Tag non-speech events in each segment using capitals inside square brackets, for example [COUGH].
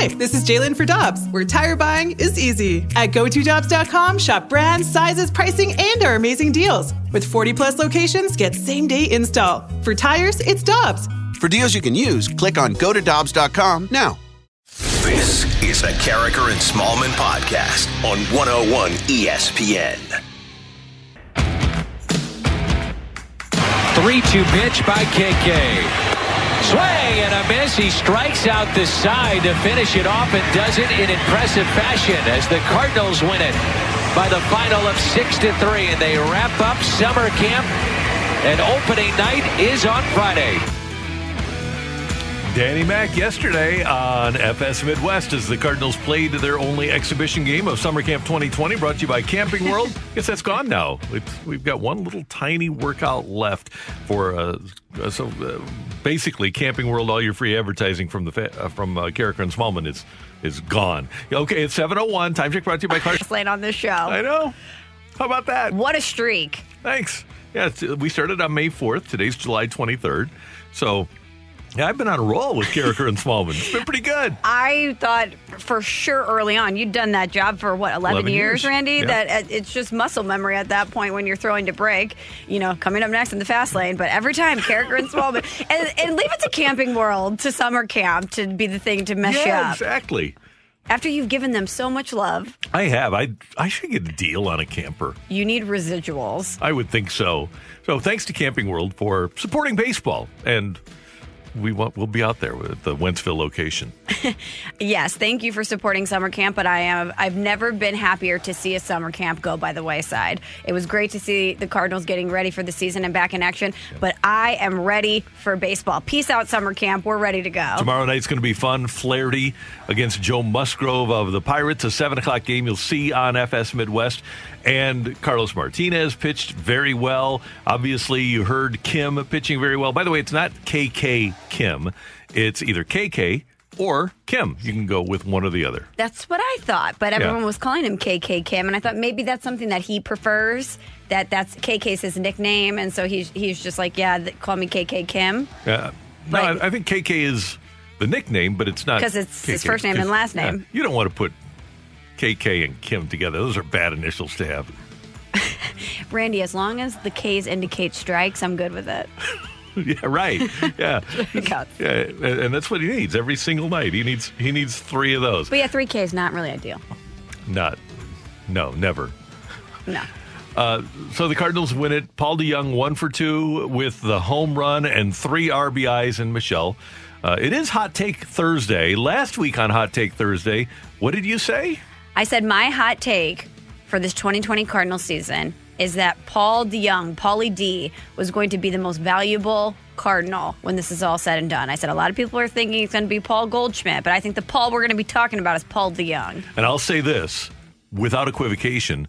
Hi, this is Jalen for Dobbs, where tire buying is easy. At GoToDobbs.com, shop brands, sizes, pricing, and our amazing deals. With 40 plus locations, get same day install. For tires, it's Dobbs. For deals you can use, click on GoToDobbs.com now. This is the Karraker and Smallman podcast on 101 ESPN. 3 2 pitch by KK. Swing and a miss. He strikes out the side to finish it off and does it in impressive fashion as the Cardinals win it by the final of 6 to 3. And they wrap up summer camp. And opening night is on Friday. Danny Mac yesterday on FS Midwest as the Cardinals played their only exhibition game of Summer Camp 2020, brought to you by Camping World. [LAUGHS] Guess that's gone now. It's, we've got one little tiny workout left for uh, uh, so uh, basically Camping World. All your free advertising from the fa- uh, from uh, Karraker and Smallman is is gone. Okay, it's 7:01. Time check brought to you by Clark. [LAUGHS] Late on this show. I know. How about that? What a streak. Thanks. Yeah, we started on May 4th. Today's July 23rd. So. Yeah, I've been on a roll with Karraker and Smallman. It's been pretty good. I thought for sure early on you'd done that job for what 11, 11 years, years. Randy. Yeah. That uh, it's just muscle memory at that point when you're throwing to break. You know, coming up next in the fast lane. But every time, Karraker and Smallman, [LAUGHS] and, and leave it to Camping World to summer camp to be the thing to mess you up. exactly. After you've given them so much love, I have. I I should get a deal on a camper. you need residuals. I would think so. So thanks to Camping World for supporting baseball, and we want we'll be out there with the Wentzville location. [LAUGHS] Yes, thank you for supporting summer camp, but I am I've never been happier to see a summer camp go by the wayside. It was great to see the Cardinals getting ready for the season and back in action, but I am ready for baseball. Peace out summer camp. We're ready to go. Tomorrow night's going to be fun. Flaherty against Joe Musgrove of the Pirates, a seven o'clock game you'll see on FS Midwest. And Carlos Martinez pitched very well. Obviously, you heard Kim pitching very well. By the way, it's not KK Kim; it's either KK or Kim. You can go with one or the other. That's what I thought, but everyone was calling him KK Kim, and I thought maybe that's something that he prefers. That that's KK's his nickname, and so he's he's just like, yeah, th- call me KK Kim. Uh, no, I, I think KK is the nickname, but it's not because it's his first name and last name. you don't want to put KK and Kim together. Those are bad initials to have. [LAUGHS] Randy, as long as the K's indicate strikes, I'm good with it. [LAUGHS] yeah, right. Yeah. [LAUGHS] Yeah, and and that's what he needs every single night. He needs he needs three of those. But yeah, three K is not really ideal. Not, no, never. No. Uh, so the Cardinals win it. Paul DeJong one for two with the home run and three RBIs in Michelle. Uh, it is Hot Take Thursday. Last week on Hot Take Thursday, what did you say? I said my hot take for this 2020 Cardinal season is that Paul DeJong, Paulie D, was going to be the most valuable Cardinal when this is all said and done. I said a lot of people are thinking it's going to be Paul Goldschmidt, but I think the Paul we're going to be talking about is Paul DeJong. And I'll say this without equivocation.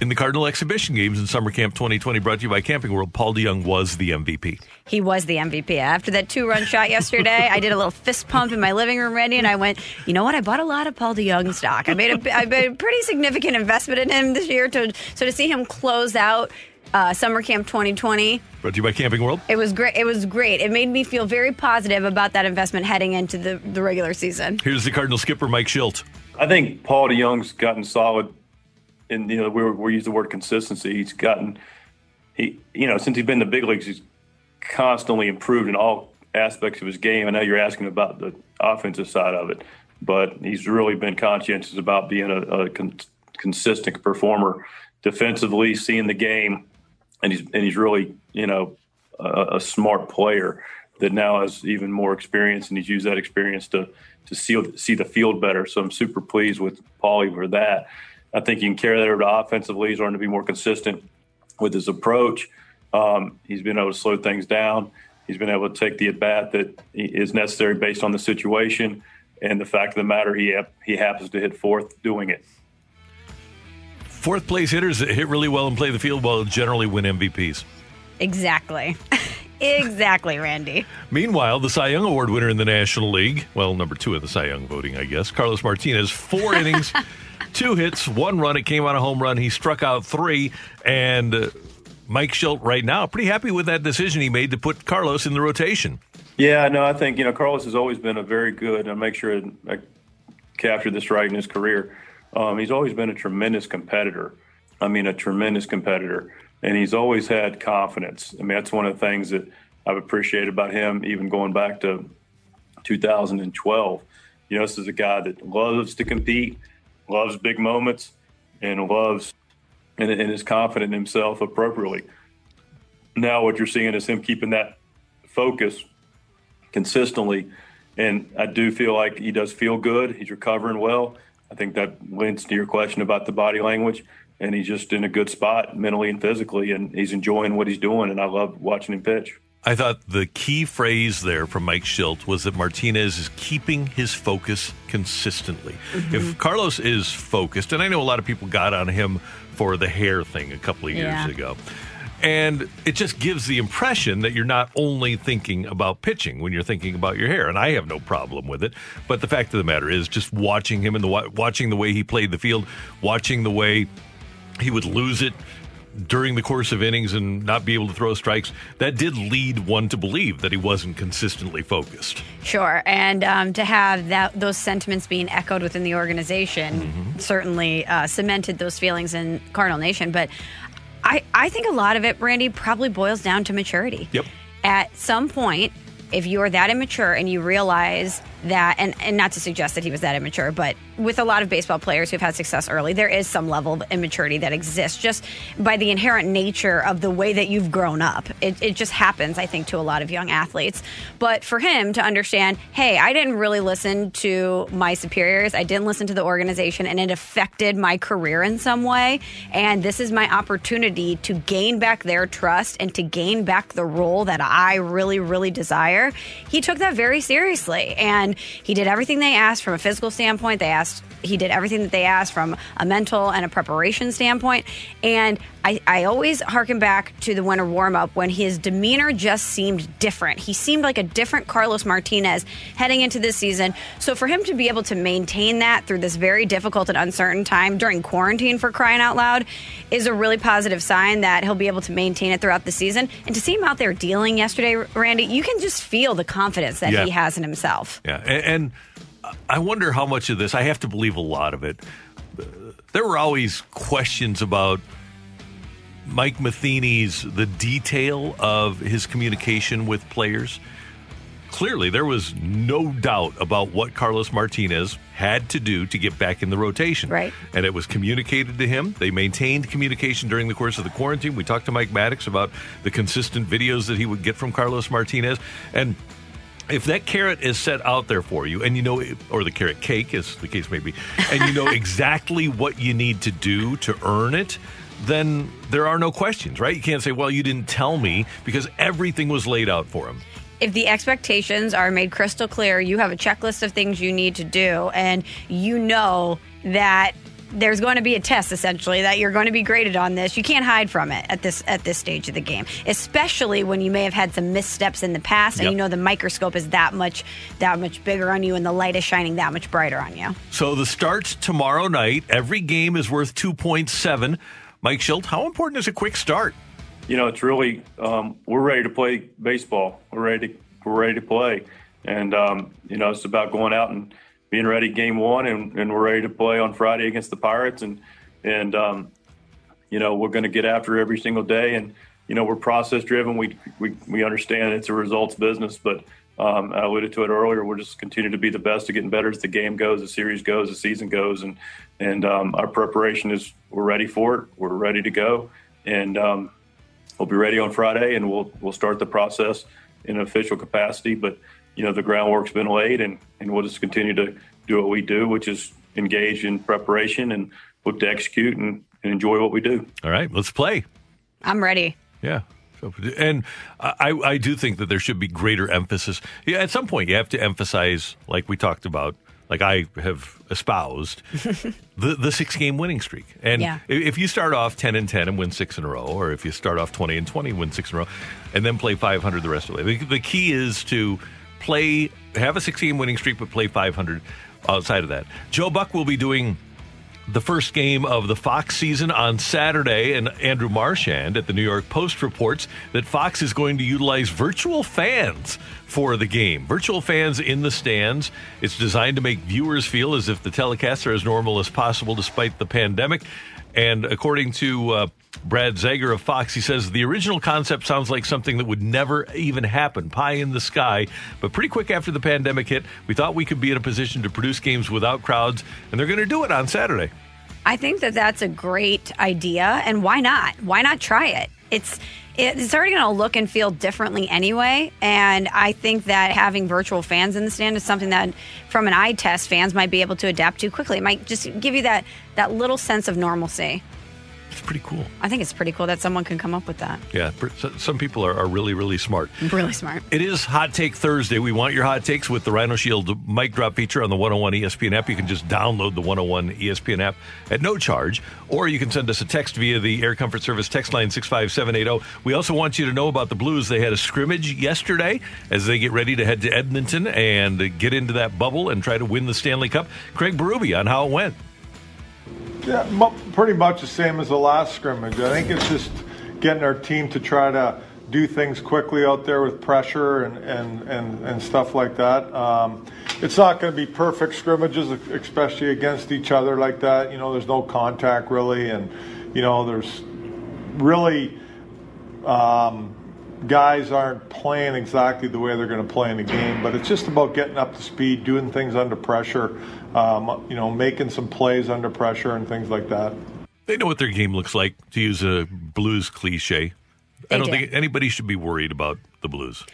In the Cardinal exhibition games in Summer Camp 2020, brought to you by Camping World, Paul DeJong was the MVP. He was the MVP. After that two run shot yesterday, I did a little fist pump in my living room, Randy, and I went, you know what? I bought a lot of Paul DeJong stock. I made a, I made a pretty significant investment in him this year. To, so to see him close out uh, Summer Camp 2020, Brought to you by Camping World. it was great. It was great. It made me feel very positive about that investment heading into the, the regular season. Here's the Cardinal skipper, Mike Shildt. I think Paul DeJong's gotten solid, and you know we we use the word consistency. He's gotten he you know since he's been in the big leagues, he's constantly improved in all aspects of his game. I know you're asking about the offensive side of it, but he's really been conscientious about being a, a con- consistent performer defensively, seeing the game, and he's and he's really you know a, a smart player that now has even more experience, and he's used that experience to to see see the field better. So I'm super pleased with Paulie for that. I think you can carry that over to offensively. He's learned to be more consistent with his approach. Um, he's been able to slow things down. He's been able to take the at bat that is necessary based on the situation. And the fact of the matter, he hap- he happens to hit fourth doing it. Fourth place hitters that hit really well and play the field well generally win MVPs. Exactly. [LAUGHS] exactly, Randy. Meanwhile, the Cy Young Award winner in the National League, well, number two in the Cy Young voting, I guess, Carlos Martinez, four [LAUGHS] innings, two hits, one run. It came on a home run. He struck out three. And uh, Mike Shildt, right now, pretty happy with that decision he made to put Carlos in the rotation. Yeah, no, I think you know Carlos has always been a very good. And make sure I capture this right in his career. Um, he's always been a tremendous competitor. I mean, a tremendous competitor, and he's always had confidence. I mean, that's one of the things that I've appreciated about him, even going back to 2012. You know, this is a guy that loves to compete, loves big moments, and loves and, and is confident in himself appropriately. Now, what you're seeing is him keeping that focus consistently. And I do feel like he does feel good. He's recovering well. I think that links to your question about the body language. And he's just in a good spot mentally and physically, and he's enjoying what he's doing. And I love watching him pitch. I thought the key phrase there from Mike Shildt was that Martinez is keeping his focus consistently. Mm-hmm. If Carlos is focused, and I know a lot of people got on him for the hair thing a couple of years yeah. ago. And it just gives the impression that you're not only thinking about pitching when you're thinking about your hair, and I have no problem with it. But the fact of the matter is, just watching him and the watching the way he played the field, watching the way he would lose it during the course of innings and not be able to throw strikes, that did lead one to believe that he wasn't consistently focused. Sure, and um, to have that those sentiments being echoed within the organization mm-hmm. certainly uh, cemented those feelings in Cardinal Nation. But I, I think a lot of it, Brandy, probably boils down to maturity. Yep. At some point, if you're that immature and you realize that and, and not to suggest that he was that immature but with a lot of baseball players who've had success early there is some level of immaturity that exists just by the inherent nature of the way that you've grown up. It, it just happens i think to a lot of young athletes. But for him to understand hey i didn't really listen to my superiors. I didn't listen to the organization and it affected my career in some way. And this is my opportunity to gain back their trust and to gain back the role that i really really desire he took that very seriously and he did everything they asked from a physical standpoint. They asked he did everything that they asked from a mental and a preparation standpoint. And I, I always harken back to the winter warm up when his demeanor just seemed different. He seemed like a different Carlos Martinez heading into this season. So for him to be able to maintain that through this very difficult and uncertain time during quarantine for crying out loud is a really positive sign that he'll be able to maintain it throughout the season. And to see him out there dealing yesterday, Randy, you can just feel the confidence that yeah. he has in himself. Yeah. and, and I wonder how much of this, I have to believe a lot of it. There were always questions about Mike Matheny's, the detail of his communication with players. Clearly, there was no doubt about what Carlos Martinez had to do to get back in the rotation. Right. And it was communicated to him. They maintained communication during the course of the quarantine. We talked to Mike Maddux about the consistent videos that he would get from Carlos Martinez. And if that carrot is set out there for you and you know or the carrot cake as the case may be and you know [LAUGHS] exactly what you need to do to earn it then there are no questions right you can't say well you didn't tell me because everything was laid out for him if the expectations are made crystal clear you have a checklist of things you need to do and you know that there's going to be a test essentially that you're going to be graded on this. You can't hide from it at this at this stage of the game, especially when you may have had some missteps in the past, and yep. you know the microscope is that much that much bigger on you, and the light is shining that much brighter on you. So the starts tomorrow night. Every game is worth two point seven. Mike Shildt, how important is a quick start? You know, it's really um, we're ready to play baseball. We're ready. To, we're ready to play, and um, you know it's about going out and being ready game one, and, and we're ready to play on Friday against the Pirates, and and um, you know we're going to get after every single day, and you know we're process driven. We we we understand it's a results business, but um, I alluded to it earlier. We're just continuing to be the best, to getting better as the game goes, the series goes, the season goes, and and um, our preparation is we're ready for it. We're ready to go, and um, we'll be ready on Friday, and we'll we'll start the process in an official capacity. But you know the groundwork's been laid, and and we'll just continue to do what we do, which is engage in preparation and look to execute and, and enjoy what we do. All right, let's play. I'm ready. Yeah. So, and I, I do think that there should be greater emphasis. Yeah, at some point, you have to emphasize, like we talked about, like I have espoused, [LAUGHS] the the six game winning streak. And yeah. if you start off ten and ten and win six in a row, or if you start off twenty and twenty and win six in a row, and then play five hundred the rest of the way, the, the key is to play, have a six game winning streak, but play 500 outside of that. Joe Buck will be doing the first game of the Fox season on Saturday, and Andrew Marchand at the New York Post reports that Fox is going to utilize virtual fans for the game. Virtual fans in the stands. It's designed to make viewers feel as if the telecasts are as normal as possible despite the pandemic. And according to uh, Brad Zager of Fox, he says the original concept sounds like something that would never even happen, pie in the sky. But pretty quick after the pandemic hit, we thought we could be in a position to produce games without crowds, and they're going to do it on Saturday. I think that that's a great idea, and why not? Why not try it? It's it's already going to look and feel differently anyway, and I think that having virtual fans in the stand is something that, from an eye test, fans might be able to adapt to quickly. It might just give you that that little sense of normalcy. It's pretty cool. I think it's pretty cool that someone can come up with that. Yeah, some people are, are really, really smart. Really smart. It is Hot Take Thursday. We want your hot takes with the Rhino Shield mic drop feature on the 101 ESPN app. You can just download the 101 ESPN app at no charge, or you can send us a text via the Air Comfort Service text line 65780. We also want you to know about the Blues. They had a scrimmage yesterday as they get ready to head to Edmonton and get into that bubble and try to win the Stanley Cup. Craig Berube on how it went. Yeah, mu- pretty much the same as the last scrimmage. I think it's just getting our team to try to do things quickly out there with pressure and, and, and, and stuff like that. Um, it's not going to be perfect scrimmages, especially against each other like that. You know, there's no contact really, and, you know, there's really um, guys aren't playing exactly the way they're going to play in the game, but it's just about getting up to speed, doing things under pressure, um, you know, making some plays under pressure and things like that. They know what their game looks like, to use a blues cliche. They I don't do. think anybody should be worried about the blues.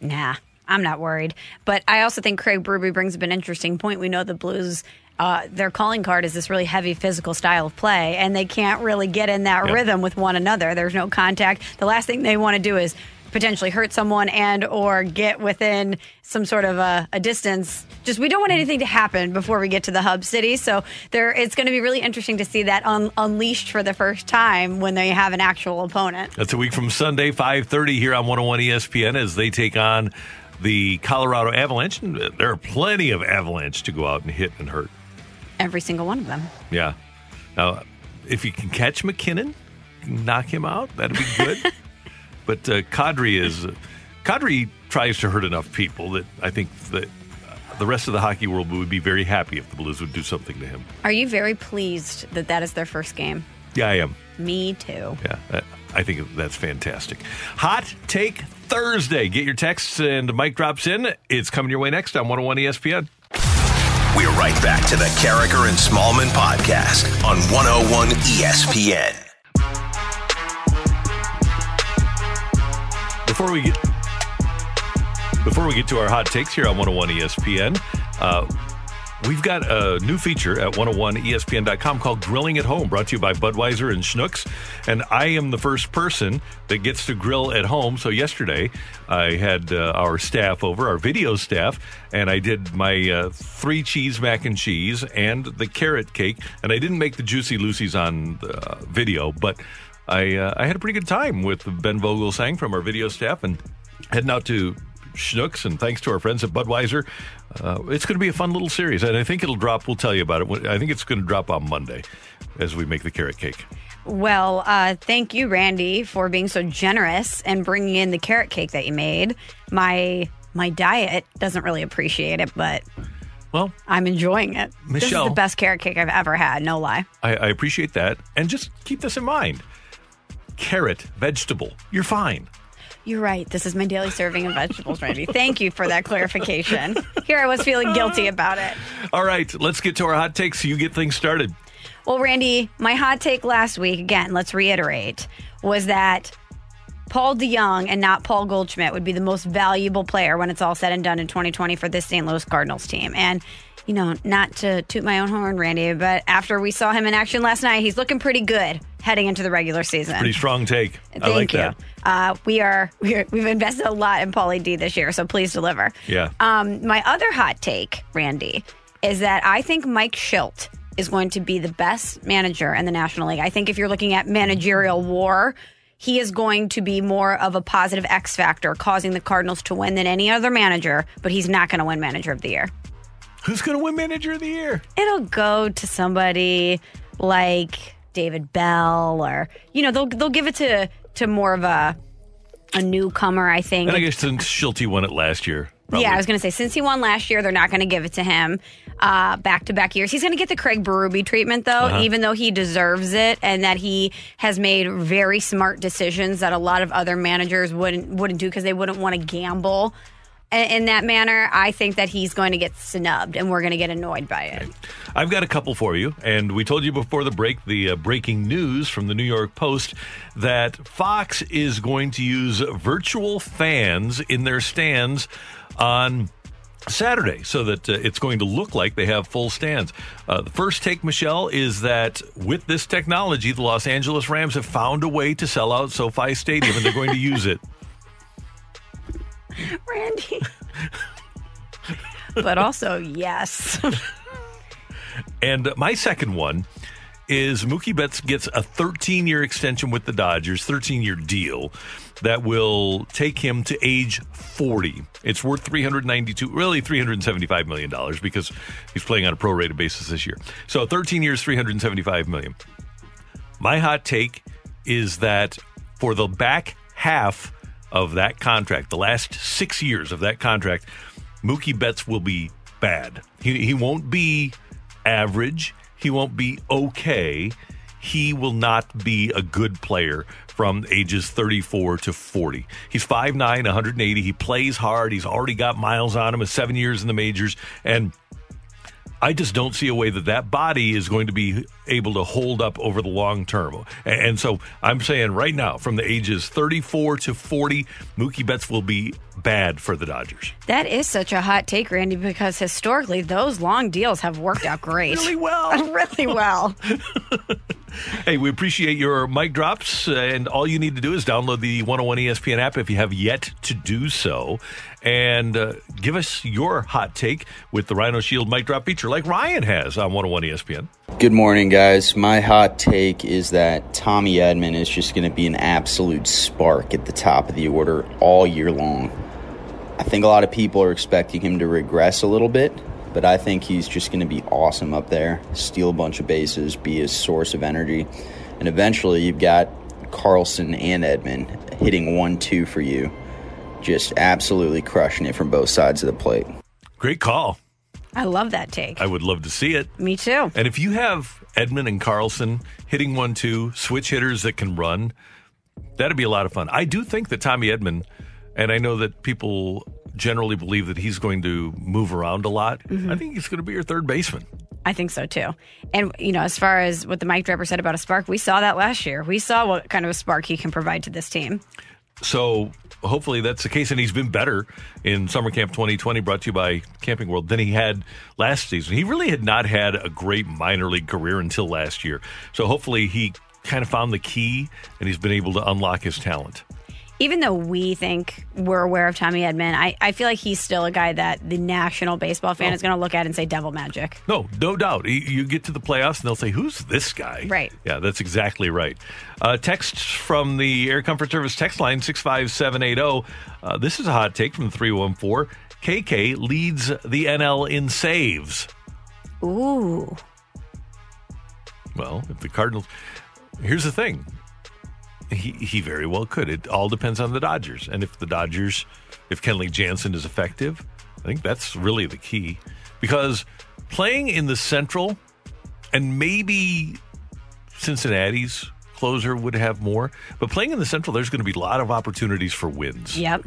Nah, I'm not worried. But I also think Craig Berube brings up an interesting point. We know the Blues, uh, their calling card is this really heavy physical style of play, and they can't really get in that Yep. rhythm with one another. There's no contact. The last thing they want to do is potentially hurt someone and or get within some sort of a, a distance just we don't want anything to happen before we get to the hub city so there it's going to be really interesting to see that un- unleashed for the first time when they have an actual opponent That's a week from Sunday, 5.30 here on 101 ESPN as they take on the Colorado Avalanche. And there are plenty of Avalanche to go out and hit and hurt. every single one of them Yeah. Now, if you can catch MacKinnon, knock him out, that'd be good. [LAUGHS] but uh, Kadri is... Kadri tries to hurt enough people that I think that uh, the rest of the hockey world would be very happy if the Blues would do something to him. are you very pleased that that is their first game Yeah, I am. me too Yeah, uh, I think that's fantastic. Hot Take Thursday. Get your texts and mic drops in. It's coming your way next on 101 ESPN. We're right back to the Karraker and Smallman podcast on 101 ESPN. Before we get before we get to our hot takes here on 101 ESPN, uh, we've got a new feature at 101ESPN.com called Grilling at Home, brought to you by Budweiser and Schnucks. And I am the first person that gets to grill at home. So yesterday, I had uh, our staff over, our video staff, and I did my uh, three cheese mac and cheese and the carrot cake. And I didn't make the Juicy Lucy's on the uh, video, but I uh, I had a pretty good time with Ben Vogelsang from our video staff and heading out to Schnucks, and thanks to our friends at Budweiser, uh, it's going to be a fun little series, and I think it'll drop. We'll tell you about it. I think it's going to drop on Monday as we make the carrot cake. Well, uh, thank you, Randy, for being so generous and bringing in the carrot cake that you made. My my diet doesn't really appreciate it, but Well, I'm enjoying it. this is Michelle. the best carrot cake I've ever had. No lie. I, I appreciate that, and just keep this in mind: carrot, vegetable, you're fine. You're right. This is my daily serving of vegetables, Randy. Thank you for that clarification. Here I was feeling guilty [LAUGHS] about it. All right, let's get to our hot takes. So you get things started. Well, Randy, my hot take last week, again, let's reiterate, was that Paul DeJong and not Paul Goldschmidt would be the most valuable player when it's all said and done in 2020 for this St. Louis Cardinals team. And, you know, not to toot my own horn, Randy, but after we saw him in action last night, he's looking pretty good heading into the regular season. Pretty strong take. Thank I like you. that. Uh, we are [LAUGHS] we we've invested a lot in Paulie D this year, so please deliver. Yeah. Um, my other hot take, Randy, is that I think Mike Shildt is going to be the best manager in the National League. I think if you're looking at managerial war, he is going to be more of a positive X factor, causing the Cardinals to win than any other manager. But he's not going to win Manager of the Year. Who's going to win Manager of the Year? It'll go to somebody like David Bell or you know they'll they'll give it to to more of a a newcomer. I think. And I guess since Shildt won it last year. probably. Yeah, I was going to say since he won last year, they're not going to give it to him uh, back to back years. He's going to get the Craig Berube treatment though, Uh-huh. even though he deserves it and that he has made very smart decisions that a lot of other managers wouldn't wouldn't do because they wouldn't want to gamble. In that manner, I think that he's going to get snubbed, and we're going to get annoyed by it. I've got a couple for you. And we told you before the break the uh, breaking news from the New York Post that Fox is going to use virtual fans in their stands on. Saturday, so that uh, it's going to look like they have full stands. Uh, the first take, Michelle, is that with this technology, the Los Angeles Rams have found a way to sell out SoFi Stadium, and they're going to use it. [LAUGHS] [LAUGHS] Randy. but also, yes. And my second one is Mookie Betts gets a 13 year extension with the Dodgers, 13 year deal that will take him to age 40. It's worth 392, really 375 million dollars because he's playing on a prorated basis this year. So 13 years, 375 million. My hot take is that for the back half of that contract, the last six years of that contract, Mookie Betts will be bad. He, he won't be average. He won't be okay. He will not be a good player from ages 34 to 40. He's 5'9, 180. He plays hard. He's already got miles on him, seven years in the majors. And I just don't see a way that that body is going to be able to hold up over the long term. And, so I'm saying right now, from the ages 34 to 40, Mookie Betts will be bad for the Dodgers. That is such a hot take, Randy, because historically those long deals have worked out great. [LAUGHS] Really well. [LAUGHS] really well. [LAUGHS] Hey, we appreciate your mic drops, uh, and all you need to do is download the 101 ESPN app if you have yet to do so, and uh, give us your hot take with the Rhino Shield mic drop feature, like Ryan has on 101 ESPN. Good morning, guys. My hot take is that Tommy Edman is just going to be an absolute spark at the top of the order all year long. I think a lot of people are expecting him to regress a little bit, but I think he's just going to be awesome up there, steal a bunch of bases, be a source of energy, and eventually you've got Carlson and Edman hitting one two for you, just absolutely crushing it from both sides of the plate. Great call. I love that take. I would love to see it. Me too. And if you have Edman and Carlson hitting one two, switch hitters that can run, that'd be a lot of fun. I do think that Tommy Edman, and I know that people generally believe that he's going to move around a lot. Mm-hmm. I think he's going to be your third baseman. I think so too. And you know, as far as what the mic dropper said about a spark, we saw that last year. We saw what kind of a spark he can provide to this team. So hopefully that's the case, and he's been better in Summer Camp 2020, brought to you by Camping World, than he had last season. He really had not had a great minor league career until last year. So hopefully he kind of found the key, and he's been able to unlock his talent. Even though we think we're aware of Tommy Edman, I, I feel like he's still a guy that the national baseball fan is going to look at and say devil magic. No, no doubt. You- get to the playoffs and they'll say, "Who's this guy?" Right. Yeah, that's exactly right. Uh, text from the Air Comfort Service text line six five seven eight zero. Uh, This is a hot take from three one four. KK leads the NL in saves. Ooh. Well, if the Cardinals, here's the thing. He, he very well could. It all depends on the Dodgers. And if the Dodgers, if Kenley Jansen is effective, I think that's really the key. Because playing in the Central, and maybe Cincinnati's closer would have more, but playing in the Central, there's going to be a lot of opportunities for wins. Yep.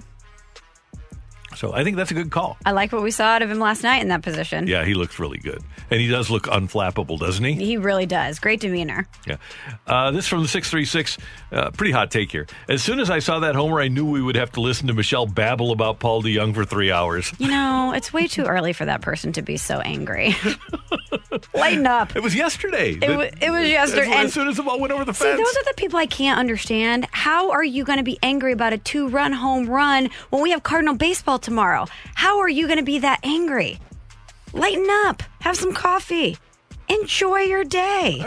So I think that's a good call. I like what we saw out of him last night in that position. Yeah, he looks really good. And he does look unflappable, doesn't he? He really does. Great demeanor. Yeah. Uh, this from the 636. Uh, pretty hot take here. As soon as I saw that homer, I knew we would have to listen to Michelle babble about Paul DeJong for three hours. You know, it's way too early for that person to be so angry. [LAUGHS] Lighten up. It was yesterday. It, wa- it was yesterday. As, as soon as the ball went over the See, fence. those are the people I can't understand. How are you going to be angry about a two run home run when we have Cardinal baseball tomorrow? How are you going to be that angry? Lighten up. Have some coffee. Enjoy your day.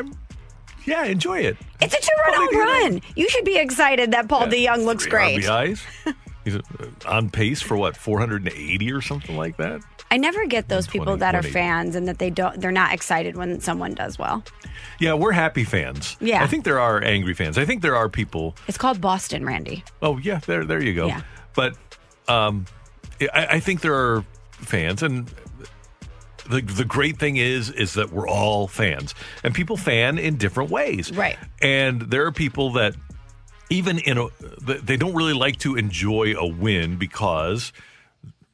yeah, enjoy it. It's a two run home run. You should be excited that Paul DeYoung looks great. RBIs. [LAUGHS] He's uh, on pace for what, 480 or something like that? I never get those people that are fans and that they don't they're not excited when someone does well. Yeah, we're happy fans. Yeah. I think there are angry fans. I think there are people. It's called Boston, Randy. Oh yeah, there there you go. Yeah. But um, I, I think there are fans, and the the great thing is is that we're all fans, and people fan in different ways. Right. And there are people that even in a they don't really like to enjoy a win because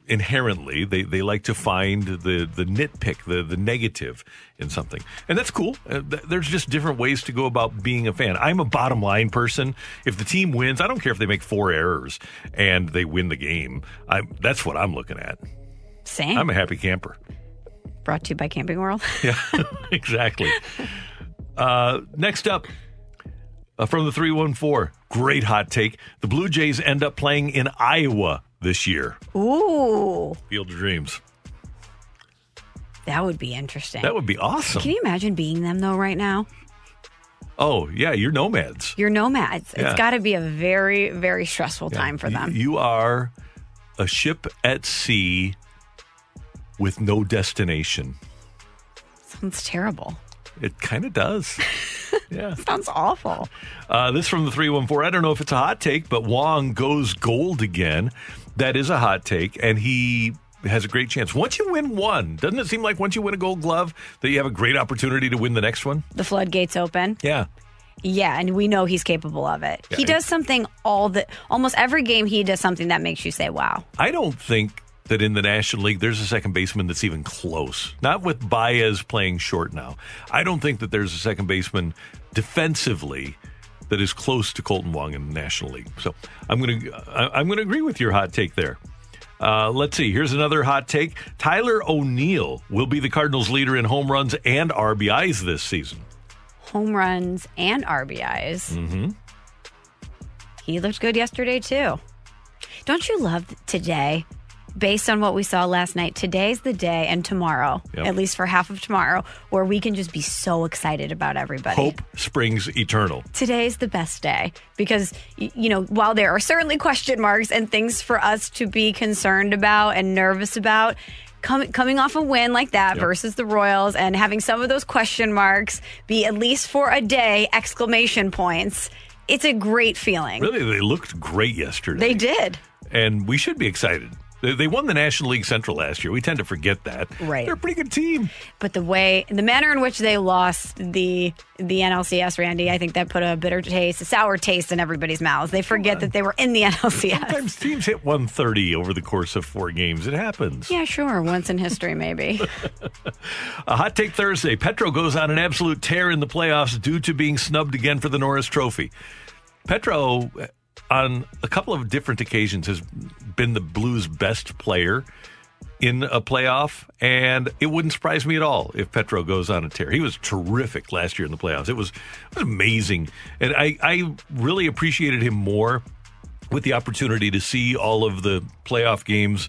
inherently they, they like to find the the nitpick the the negative in something. And that's cool. Uh, th- there's just different ways to go about being a fan. I'm a bottom line person. If the team wins i don't care if they make four errors and they win the game. I that's what i'm looking at. Same. i'm a happy camper. Brought to you by Camping World. [LAUGHS] yeah [LAUGHS] exactly. Uh, next up uh, from the 314 great hot take. The blue jays end up playing in iowa this year Ooh, field of dreams that would be interesting. that would be awesome Can you imagine being them though right now? Oh, yeah, you're nomads. You're nomads. Yeah. It's got to be a very, very stressful time for them. You are a ship at sea with no destination. Sounds terrible. It kind of does. [LAUGHS] yeah. Sounds awful. Uh, this from the 314. I don't know if it's a hot take, but Wong goes gold again. That is a hot take, and he has a great chance. Once you win one, doesn't it seem like once you win a gold glove that you have a great opportunity to win the next one? The floodgates open. Yeah. Yeah, and we know he's capable of it. Yeah, he he- does something all the almost every game he does something that makes you say, "Wow." I don't think that in the National League there's a second baseman that's even close. Not with Baez playing short now. I don't think that there's a second baseman defensively that is close to Kolten Wong in the National League. So I'm going to I'm going to agree with your hot take there. Uh, let's see. Here's another hot take. Tyler O'Neill will be the Cardinals' leader in home runs and RBIs this season. Home runs and RBIs. Mm-hmm. He looked good yesterday too. Don't you love today? Based on what we saw last night, today's the day, and tomorrow, Yep. at least for half of tomorrow, where we can just be so excited about everybody. Hope springs eternal. today's the best day because you know while there are certainly question marks and things for us to be concerned about and nervous about com- coming off a win like that Yep. versus the royals and having some of those question marks be at least for a day exclamation points it's a great feeling Really, they looked great yesterday. they did and we should be excited. They, won the National League Central last year. We tend to forget that. Right. They're a pretty good team. but the way the manner in which they lost the the NLCS Randy I think that put a bitter taste a sour taste in everybody's mouths they forget that they were in the NLCS Sometimes teams hit 130 over the course of four games. It happens. yeah sure once in history maybe [LAUGHS] A hot take Thursday. Petro goes on an absolute tear in the playoffs due to being snubbed again for the Norris Trophy. Petro, uh, on a couple of different occasions, has been the Blues' best player in a playoff, and it wouldn't surprise me at all if Petro goes on a tear. He was terrific last year in the playoffs. It was, it was amazing, and I, I really appreciated him more with the opportunity to see all of the playoff games.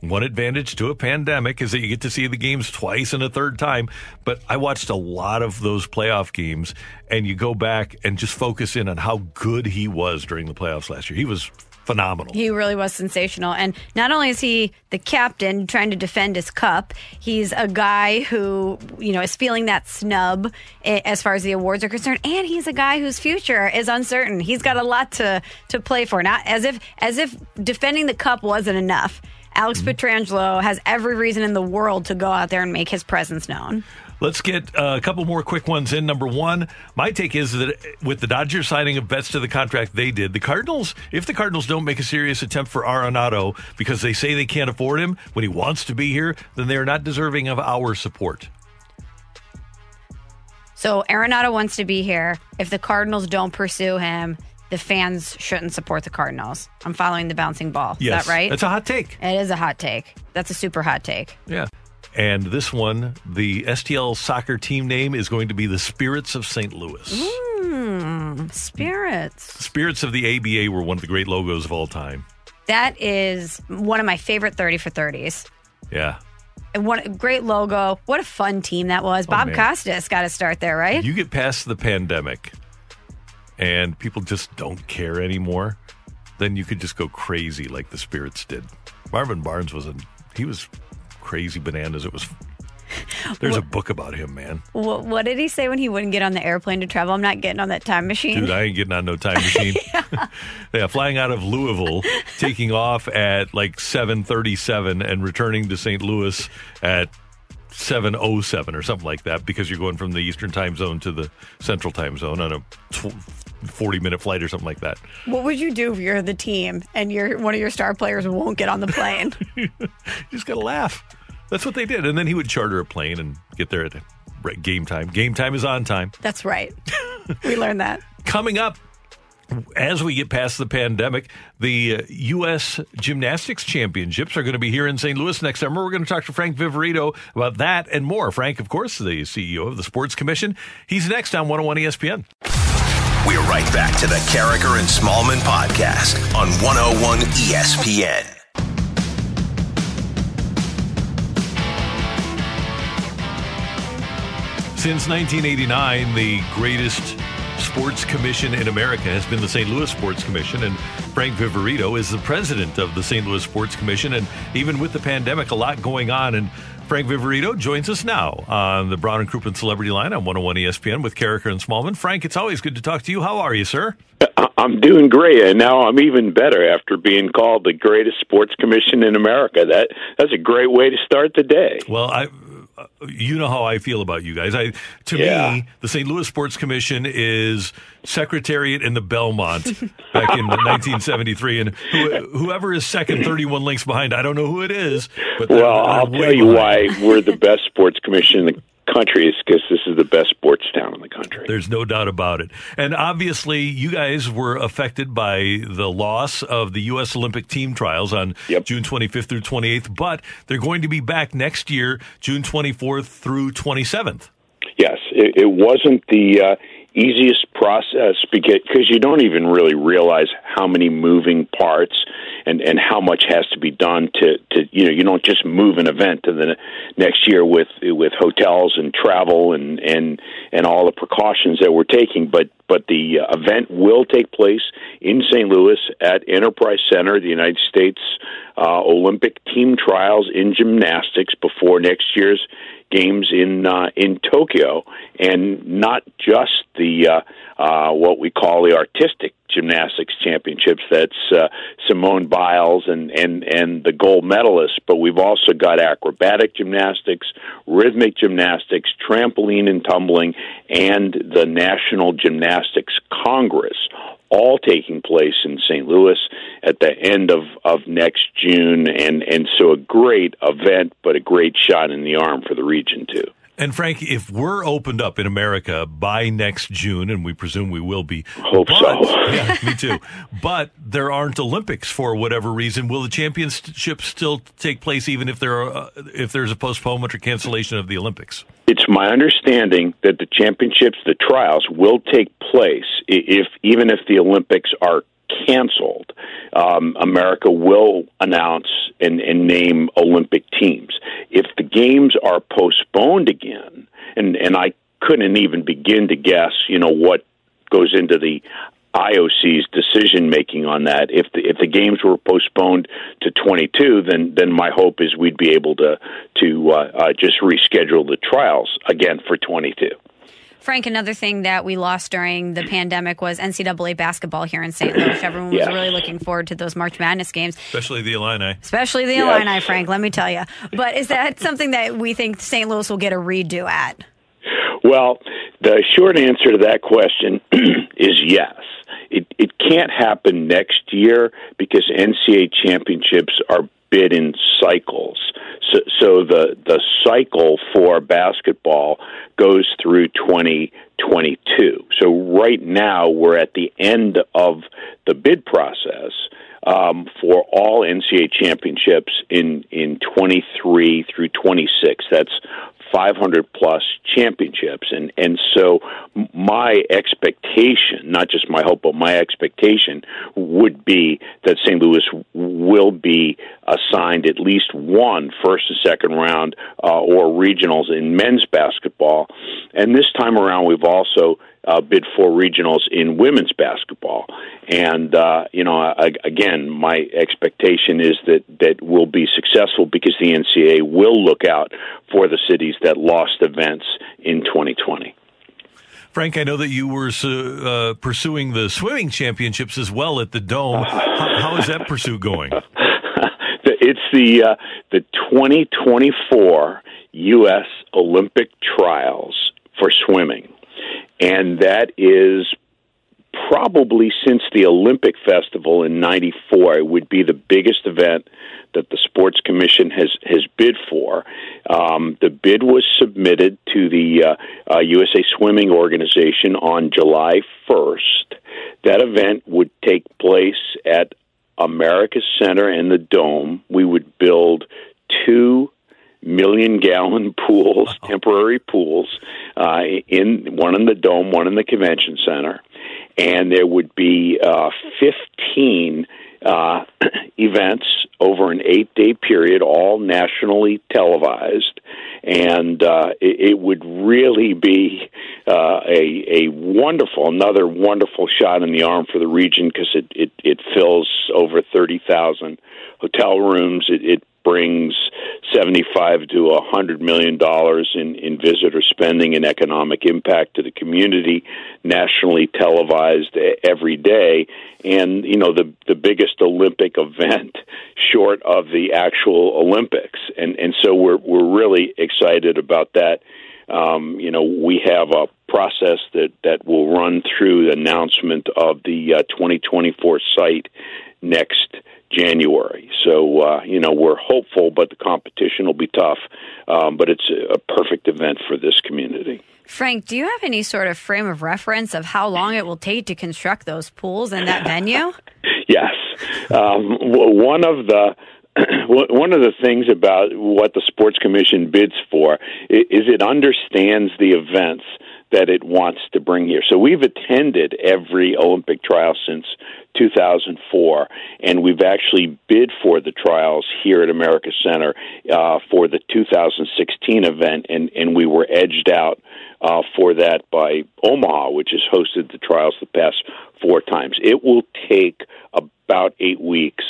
One advantage to a pandemic is that you get to see the games twice and a third time. But I watched a lot of those playoff games, and you go back and just focus in on how good he was during the playoffs last year. He was phenomenal. He really was sensational. And not only is he the captain trying to defend his cup, he's a guy who, you know, is feeling that snub as far as the awards are concerned. And he's a guy whose future is uncertain. He's got a lot to, to play for. Not as if as if defending the cup wasn't enough. Alex mm-hmm. Pietrangelo has every reason in the world to go out there and make his presence known. Let's get uh, a couple more quick ones in. Number one, my take is that with the Dodgers signing of Betts to the contract they did, the Cardinals, if the Cardinals don't make a serious attempt for Arenado because they say they can't afford him when he wants to be here, then they are not deserving of our support. So Arenado wants to be here. If the Cardinals don't pursue him, the fans shouldn't support the Cardinals. I'm following the bouncing ball. Yes, Is that right? That's a hot take. It is a hot take. That's a super hot take. Yeah. And this one, the STL soccer team name is going to be the Spirits of St. Louis. Mm, spirits. Spirits of the ABA were one of the great logos of all time. That is one of my favorite 30 for 30s. Yeah. And what a great logo. What a fun team that was. Bob man. Costas got to start there, right? You get past the pandemic and people just don't care anymore, then you could just go crazy like the Spirits did. Marvin Barnes was a he was crazy bananas. It was. [LAUGHS] There's a book about him, man. What, what did he say when he wouldn't get on the airplane to travel? I'm not getting on that time machine. Dude, I ain't getting on no time machine. [LAUGHS] [LAUGHS] yeah. flying out of Louisville, taking off at like 7:37 and returning to St. Louis at 707 or something like that because you're going from the eastern time zone to the central time zone on a tw- 40 minute flight or something like that. What would you do if you're the team and you're one of your star players won't get on the plane? you just got to laugh. That's what they did. And then he would charter a plane and get there at game time. Game time is on time. That's right. [LAUGHS] we learned that. Coming up, as we get past the pandemic, the uh, U.S. Gymnastics Championships are going to be here in St. Louis next summer. We're going to talk to Frank Viverito about that and more. Frank, of course, the CEO of the Sports Commission. He's next on 101 ESPN. We're right back to the Karraker and Smallman podcast on 101 ESPN. Since 1989, the greatest sports commission in America has been the St. Louis Sports Commission, and Frank Viverito is the president of the St. Louis Sports Commission. And even with the pandemic, a lot going on. And Frank Viverito joins us now on the Brown and Crouppen Celebrity Line on 101 ESPN with Karraker and Smallman. Frank, it's always good to talk to you. How are you, sir? I'm doing great, and now I'm even better after being called the greatest sports commission in America. That that's a great way to start the day. Well, I Uh, you know how I feel about you guys. I to yeah. me, the St. Louis Sports Commission is Secretariat in the Belmont back in 1973, and who, whoever is second, 31 links behind, I don't know who it is. But well, I'll tell you behind. why we're the best sports commission in the country is because this is the best sports town in the country. There's no doubt about it. And obviously, you guys were affected by the loss of the U.S. Olympic team trials on yep. June 25th through 28th, but they're going to be back next year, June 24th through 27th. Yes, it, it wasn't the. Uh, easiest process because you don't even really realize how many moving parts and and how much has to be done to to you know you don't just move an event to the next year with with hotels and travel and and and all the precautions that we're taking but but the event will take place in St. Louis at Enterprise Center the United States uh, Olympic team trials in gymnastics before next year's games in uh, in Tokyo, and not just the uh, uh, what we call the artistic gymnastics championships. That's uh, Simone Biles and and and the gold medalists, but we've also got acrobatic gymnastics, rhythmic gymnastics, trampoline and tumbling, and the National Gymnastics Congress all taking place in St. Louis at the end of, of next June. And, and so a great event, but a great shot in the arm for the region, too. And Frank, if we're opened up in America by next June, and we presume we will be, hope but, so. [LAUGHS] yeah, me too. But there aren't Olympics for whatever reason. Will the championships still take place, even if there are, uh, if there's a postponement or cancellation of the Olympics? It's my understanding that the championships, the trials, will take place if even if the Olympics are canceled, um, America will announce and, and name Olympic teams. If the games are postponed again, and, and I couldn't even begin to guess, you know, what goes into the IOC's decision making on that. If the if the games were postponed to 22, then then my hope is we'd be able to to uh, uh, just reschedule the trials again for 22. Frank, another thing that we lost during the pandemic was NCAA basketball here in St. Louis. Everyone was yes. really looking forward to those March Madness games, especially the Illini. Especially the yes. Illini, Frank. Let me tell you. But is that [LAUGHS] something that we think St. Louis will get a redo at? Well, the short answer to that question [CLEARS THROAT] is yes. It it can't happen next year because NCAA championships are bid in cycles. So, so the the cycle for basketball goes through 2022. So right now we're at the end of the bid process um, for all NCAA championships in in 23 through 26. That's 500 plus championships and and so my expectation not just my hope but my expectation would be that St. Louis will be assigned at least one first and second round uh, or regionals in men's basketball and this time around we've also uh, bid for regionals in women's basketball. And uh, you know, I, again, my expectation is that that we'll be successful because the NCAA will look out for the cities that lost events in 2020. Frank, I know that you were uh, pursuing the swimming championships as well at the Dome. [LAUGHS] how, how is that pursuit going? [LAUGHS] it's the uh, the 2024 U.S. Olympic Trials for swimming, and that is probably since the Olympic Festival in '94. It would be the biggest event that the Sports Commission has has bid for. Um, the bid was submitted to the uh, uh, USA Swimming Organization on July 1st. That event would take place at America Center and the Dome. We would build two million gallon [LAUGHS] pools, temporary pools, uh, in one in the dome, one in the convention center, and there would be uh, 15 uh, [CLEARS THROAT] events over an eight day period, all nationally televised. And uh, it, it would really be uh, a, a wonderful, another wonderful shot in the arm for the region because it, it, it fills over 30,000 hotel rooms. It, it brings 75 to 100 million dollars in, in visitor spending and economic impact to the community, nationally televised every day, and you know the the biggest Olympic event [LAUGHS] short of the actual Olympics, and and so we're we're really excited about that. Um, you know, we have a process that that will run through the announcement of the uh, 2024 site next January. So uh, you know we're hopeful, but the competition will be tough. Um, but it's a perfect event for this community. Frank, do you have any sort of frame of reference of how long it will take to construct those pools and that venue? [LAUGHS] yes, um, one of the [CLEARS THROAT] one of the things about what the sports commission bids for is it understands the events that it wants to bring here. So we've attended every Olympic trial since 2004, and we've actually bid for the trials here at America Center uh, for the 2016 event, and, and we were edged out uh, for that by Omaha, which has hosted the trials the past four times. It will take about eight weeks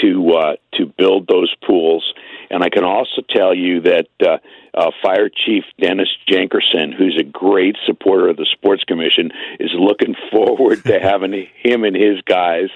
to uh, to build those pools. And I can also tell you that uh, uh, Fire Chief Dennis Jenkerson, who's a great supporter of the Sports Commission, is looking forward to [LAUGHS] having him and his guys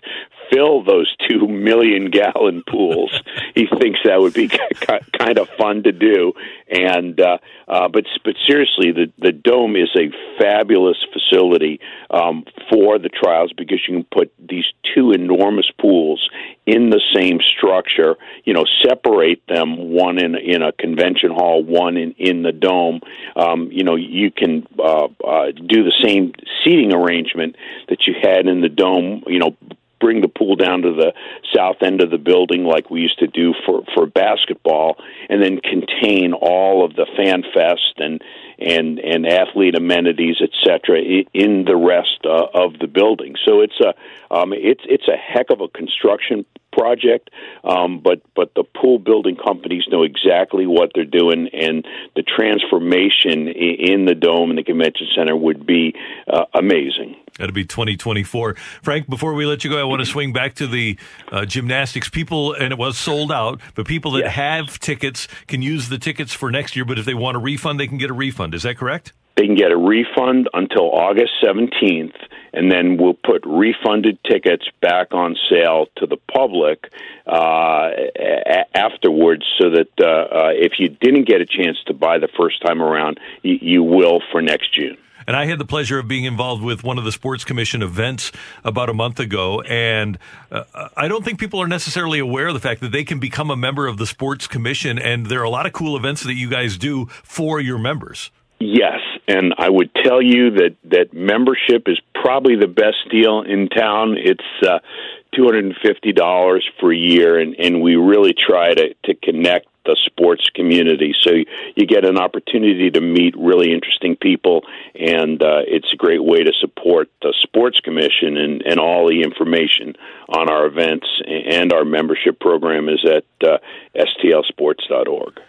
fill those two million gallon pools. he thinks that would be kind of fun to do. And uh, uh, but but seriously, the the dome is a fabulous facility um, for the trials because you can put these two enormous pools in the same structure. You know, separate them one in in a convention hall, one in in the dome. Um, you know, you can uh, uh, do the same seating arrangement that you had in the dome. You know, bring the pool down to the south end of the building like we used to do for for basketball and then contain all of the fan fest and and and athlete amenities etc in the rest uh, of the building so it's a um, it's it's a heck of a construction project, um, but but the pool building companies know exactly what they're doing, and the transformation in the dome and the convention center would be uh, amazing. That'll be 2024. Frank, before we let you go, I want [CLEARS THROAT] to swing back to the uh, gymnastics. People, and it was sold out, but people that have tickets can use the tickets for next year, but if they want a refund, they can get a refund. Is that correct? They can get a refund until August 17th, and then we'll put refunded tickets back on sale to the public uh, a- afterwards so that uh, uh, if you didn't get a chance to buy the first time around, y- you will for next June. And I had the pleasure of being involved with one of the Sports Commission events about a month ago. And uh, I don't think people are necessarily aware of the fact that they can become a member of the Sports Commission. And there are a lot of cool events that you guys do for your members. Yes, and I would tell you that that membership is probably the best deal in town. It's uh, two hundred and fifty dollars for a year, and and we really try to to connect the sports community. So you get an opportunity to meet really interesting people, and uh, it's a great way to support the Sports Commission. And, and all the information on our events and our membership program is at uh, stlsports.org.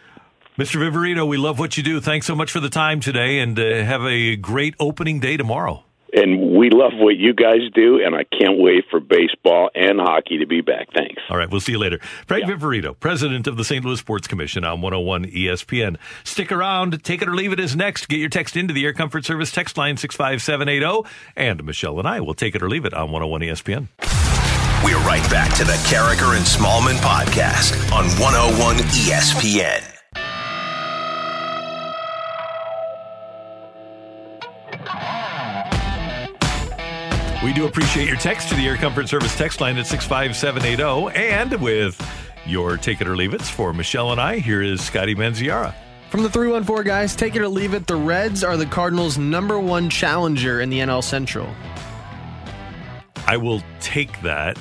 Mr. Viverito, we love what you do. Thanks so much for the time today, and uh, have a great opening day tomorrow. And we love what you guys do, and I can't wait for baseball and hockey to be back. Thanks. All right, we'll see you later. Craig yeah. Viverito, president of the St. Louis Sports Commission on 101 ESPN. Stick around. Take it or leave it is next. Get your text into the Air Comfort Service text line 65780, and Michelle and I will take it or leave it on 101 ESPN. We're right back to the Karraker and Smallman podcast on 101 ESPN. We do appreciate your text to the Air Comfort Service text line at 65780. And with your take it or leave it for Michelle and I, here is Scotty Manziara. From the 314 guys, take it or leave it. The Reds are the Cardinals' number one challenger in the NL Central. I will take that.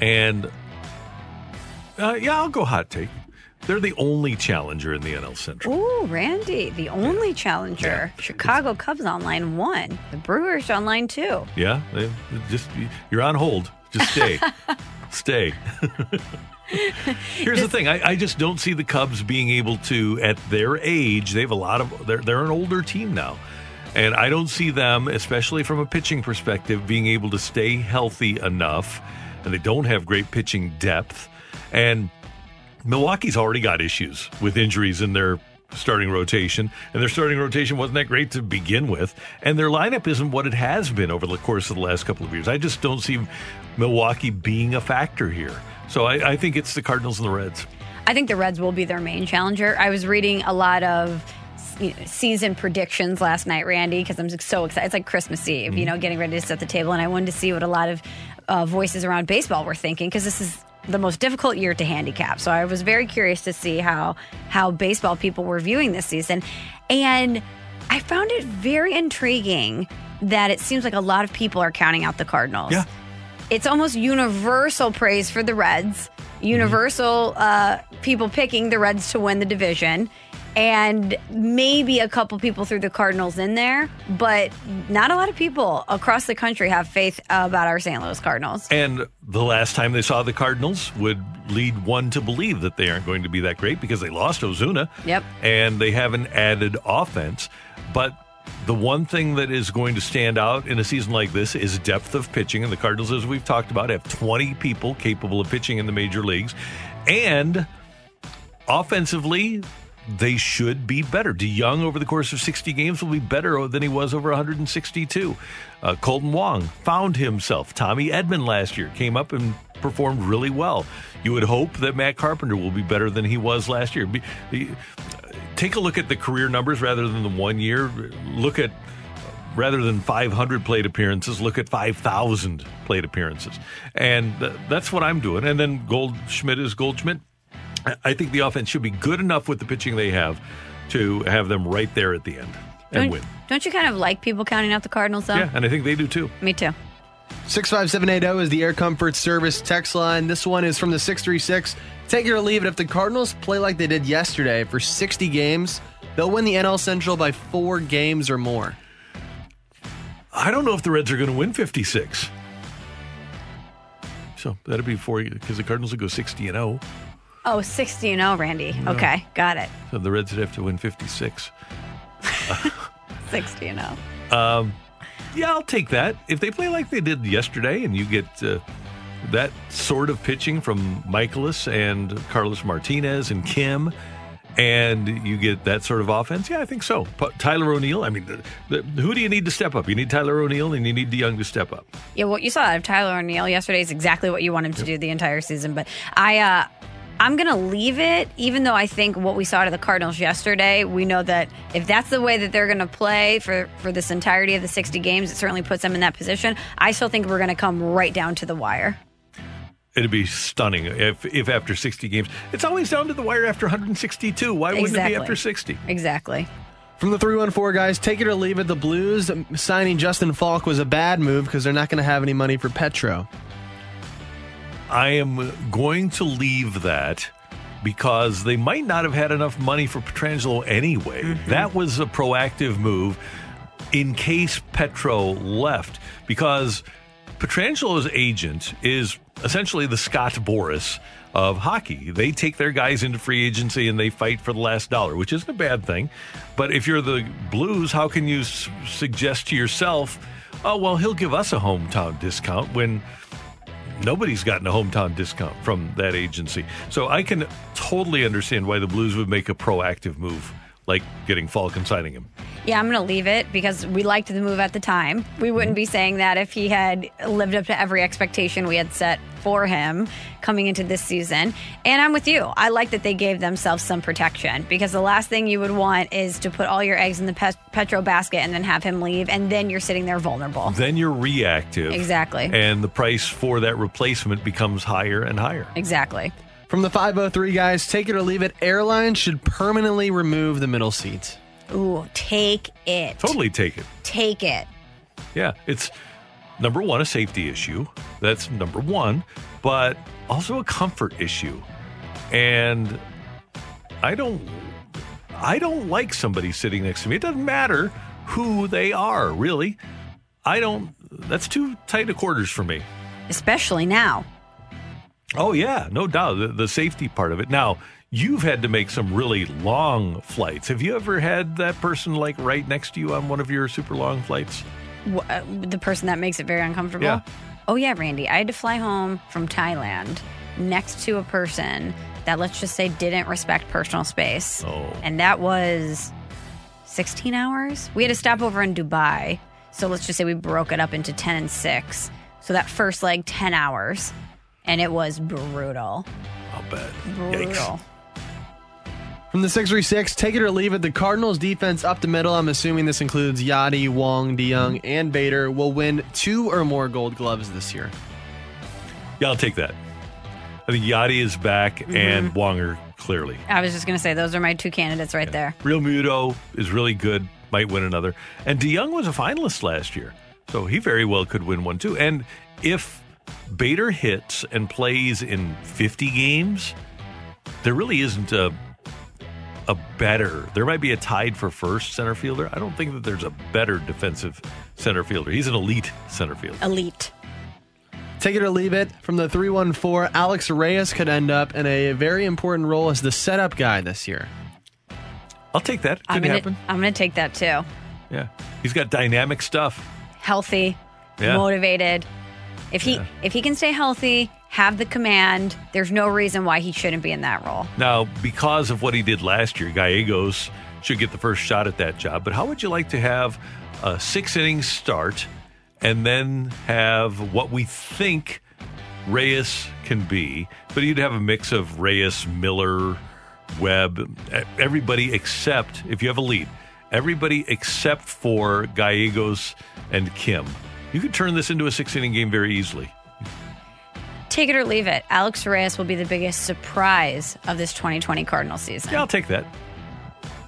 And uh, yeah, I'll go hot take. They're the only challenger in the NL Central. Ooh, Randy, the only yeah. challenger. Yeah. Chicago Cubs on line one. The Brewers on line two. Yeah, they, just you're on hold. Just stay, [LAUGHS] stay. Here's the thing: I, I, just don't see the Cubs being able to, at their age, they have a lot of. They're they're an older team now, and I don't see them, especially from a pitching perspective, being able to stay healthy enough and they don't have great pitching depth. And Milwaukee's already got issues with injuries in their starting rotation, and their starting rotation wasn't that great to begin with, and their lineup isn't what it has been over the course of the last couple of years. I just don't see Milwaukee being a factor here. So I, I think it's the Cardinals and the Reds. I think the Reds will be their main challenger. I was reading a lot of season predictions last night, Randy, because I'm so excited. It's like Christmas Eve, mm-hmm. you know, getting ready to set the table, and I wanted to see what a lot of uh, voices around baseball were thinking because this is the most difficult year to handicap. So I was very curious to see how how baseball people were viewing this season, and I found it very intriguing that it seems like a lot of people are counting out the Cardinals. Yeah. It's almost universal praise for the Reds, universal uh, people picking the Reds to win the division and maybe a couple people threw the Cardinals in there, but not a lot of people across the country have faith about our St. Louis Cardinals. And the last time they saw the Cardinals would lead one to believe that they aren't going to be that great because they lost Ozuna. Yep. And they haven't added offense. But the one thing that is going to stand out in a season like this is depth of pitching. And the Cardinals, as we've talked about, have 20 people capable of pitching in the major leagues. And offensively, they should be better. DeJong over the course of 60 games will be better than he was over 162. Uh, Kolten Wong found himself. Tommy Edman last year came up and performed really well. You would hope that Matt Carpenter will be better than he was last year. Be, be, take a look at the career numbers rather than the one year. Look at rather than 500 plate appearances, look at 5,000 plate appearances. And th- that's what I'm doing. And then Goldschmidt is Goldschmidt. I think the offense should be good enough with the pitching they have to have them right there at the end and don't, win. Don't you kind of like people counting out the Cardinals, though? Yeah, and I think they do too. Me too. 65780 is the Air Comfort Service text line. This one is from the 636. Take it or leave it. If the Cardinals play like they did yesterday for 60 games, they'll win the NL Central by four games or more. I don't know if the Reds are going to win 56. So that'd be four because the Cardinals will go 60 and 0. Oh, 60 and 0, Randy. Yeah. Okay, got it. So the Reds would have to win 56. [LAUGHS] 60 and 0. Um, yeah, I'll take that. If they play like they did yesterday and you get uh, that sort of pitching from Mikolas and Carlos Martinez and Kim, and you get that sort of offense, yeah, I think so. Tyler O'Neill, I mean, the, the, who do you need to step up? You need Tyler O'Neill and you need DeJong to step up. Yeah, what you saw out of Tyler O'Neill yesterday is exactly what you want him to yep. do the entire season. But I, uh, I'm going to leave it, even though I think what we saw to the Cardinals yesterday, we know that if that's the way that they're going to play for, for this entirety of the 60 games, it certainly puts them in that position. I still think we're going to come right down to the wire. It'd be stunning if, if after 60 games, it's always down to the wire after 162. Why wouldn't exactly. it be after 60? Exactly. From the 314 guys, take it or leave it. The Blues signing Justin Faulk was a bad move because they're not going to have any money for Petro. I am going to leave that because they might not have had enough money for Pietrangelo anyway. Mm-hmm. That was a proactive move in case Petro left because Pietrangelo's agent is essentially the Scott Boras of hockey. They take their guys into free agency and they fight for the last dollar, which isn't a bad thing. But if you're the Blues, how can you s- suggest to yourself, oh, well, he'll give us a hometown discount when nobody's gotten a hometown discount from that agency? So I can totally understand why the Blues would make a proactive move like getting Faulk and signing him. Yeah, I'm going to leave it because we liked the move at the time. We wouldn't mm-hmm. be saying that if he had lived up to every expectation we had set for him coming into this season. And I'm with you. I like that they gave themselves some protection because the last thing you would want is to put all your eggs in the pet- Petro basket and then have him leave, and then you're sitting there vulnerable. Then you're reactive. Exactly. And the price for that replacement becomes higher and higher. Exactly. From the 503 guys, take it or leave it. Airlines should permanently remove the middle seats. Ooh, take it. Totally take it. Take it. Yeah, it's number one, a safety issue. That's number one, but also a comfort issue. And I don't I don't like somebody sitting next to me. It doesn't matter who they are, really. I don't that's too tight of quarters for me. Especially now. Oh yeah, no doubt. The, the safety part of it. Now, you've had to make some really long flights. Have you ever had that person like right next to you on one of your super long flights? Wh- uh, the person that makes it very uncomfortable. Yeah. Oh yeah, Randy. I had to fly home from Thailand next to a person that let's just say didn't respect personal space. Oh. And that was 16 hours. We had to stop over in Dubai. So let's just say we broke it up into 10 and 6. So that first leg 10 hours and it was brutal. I'll bet. Brutal. From the 636, take it or leave it. The Cardinals defense up the middle, I'm assuming this includes Yadi, Wong, DeJong, and Bader, will win two or more gold gloves this year. Yeah, I'll take that. I think Yadi is back mm-hmm. and Wonger clearly. I was just going to say those are my two candidates right there. Realmuto is really good, might win another. And DeJong was a finalist last year, so he very well could win one too. And if Bader hits and plays in 50 games, there really isn't a a better. There might be a tied for first center fielder. I don't think that there's a better defensive center fielder. He's an elite center fielder. Elite. Take it or leave it. From the 314, Alex Reyes could end up in a very important role as the setup guy this year. I'll take that. I'm gonna, happen. I'm going to take that too. Yeah, he's got dynamic stuff. Healthy, Yeah. motivated. If he if he can stay healthy, have the command, there's no reason why he shouldn't be in that role. Now, because of what he did last year, Gallegos should get the first shot at that job. But how would you like to have a six innings start and then have what we think Reyes can be? But you'd have a mix of Reyes, Miller, Webb, everybody except, if you have a lead, everybody except for Gallegos and Kim. You could turn this into a six inning game very easily. Take it or leave it. Alex Reyes will be the biggest surprise of this 2020 Cardinal season. Yeah, I'll take that.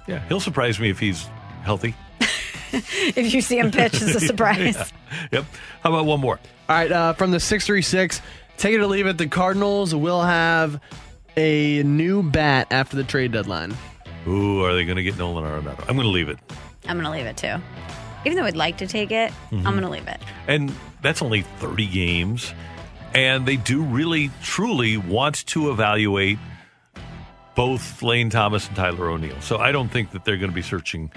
Yeah, he'll surprise me if he's healthy. [LAUGHS] if you see him pitch, it's a [LAUGHS] surprise. Yep. How about one more? All right, uh, from the 636, take it or leave it. The Cardinals will have a new bat after the trade deadline. Ooh, are they going to get Nolan Arenado? I'm going to leave it. I'm going to leave it too. Even though I'd like to take it, I'm going to leave it. And that's only 30 games. And they do really, truly want to evaluate both Lane Thomas and Tyler O'Neill. So I don't think that they're going to be searching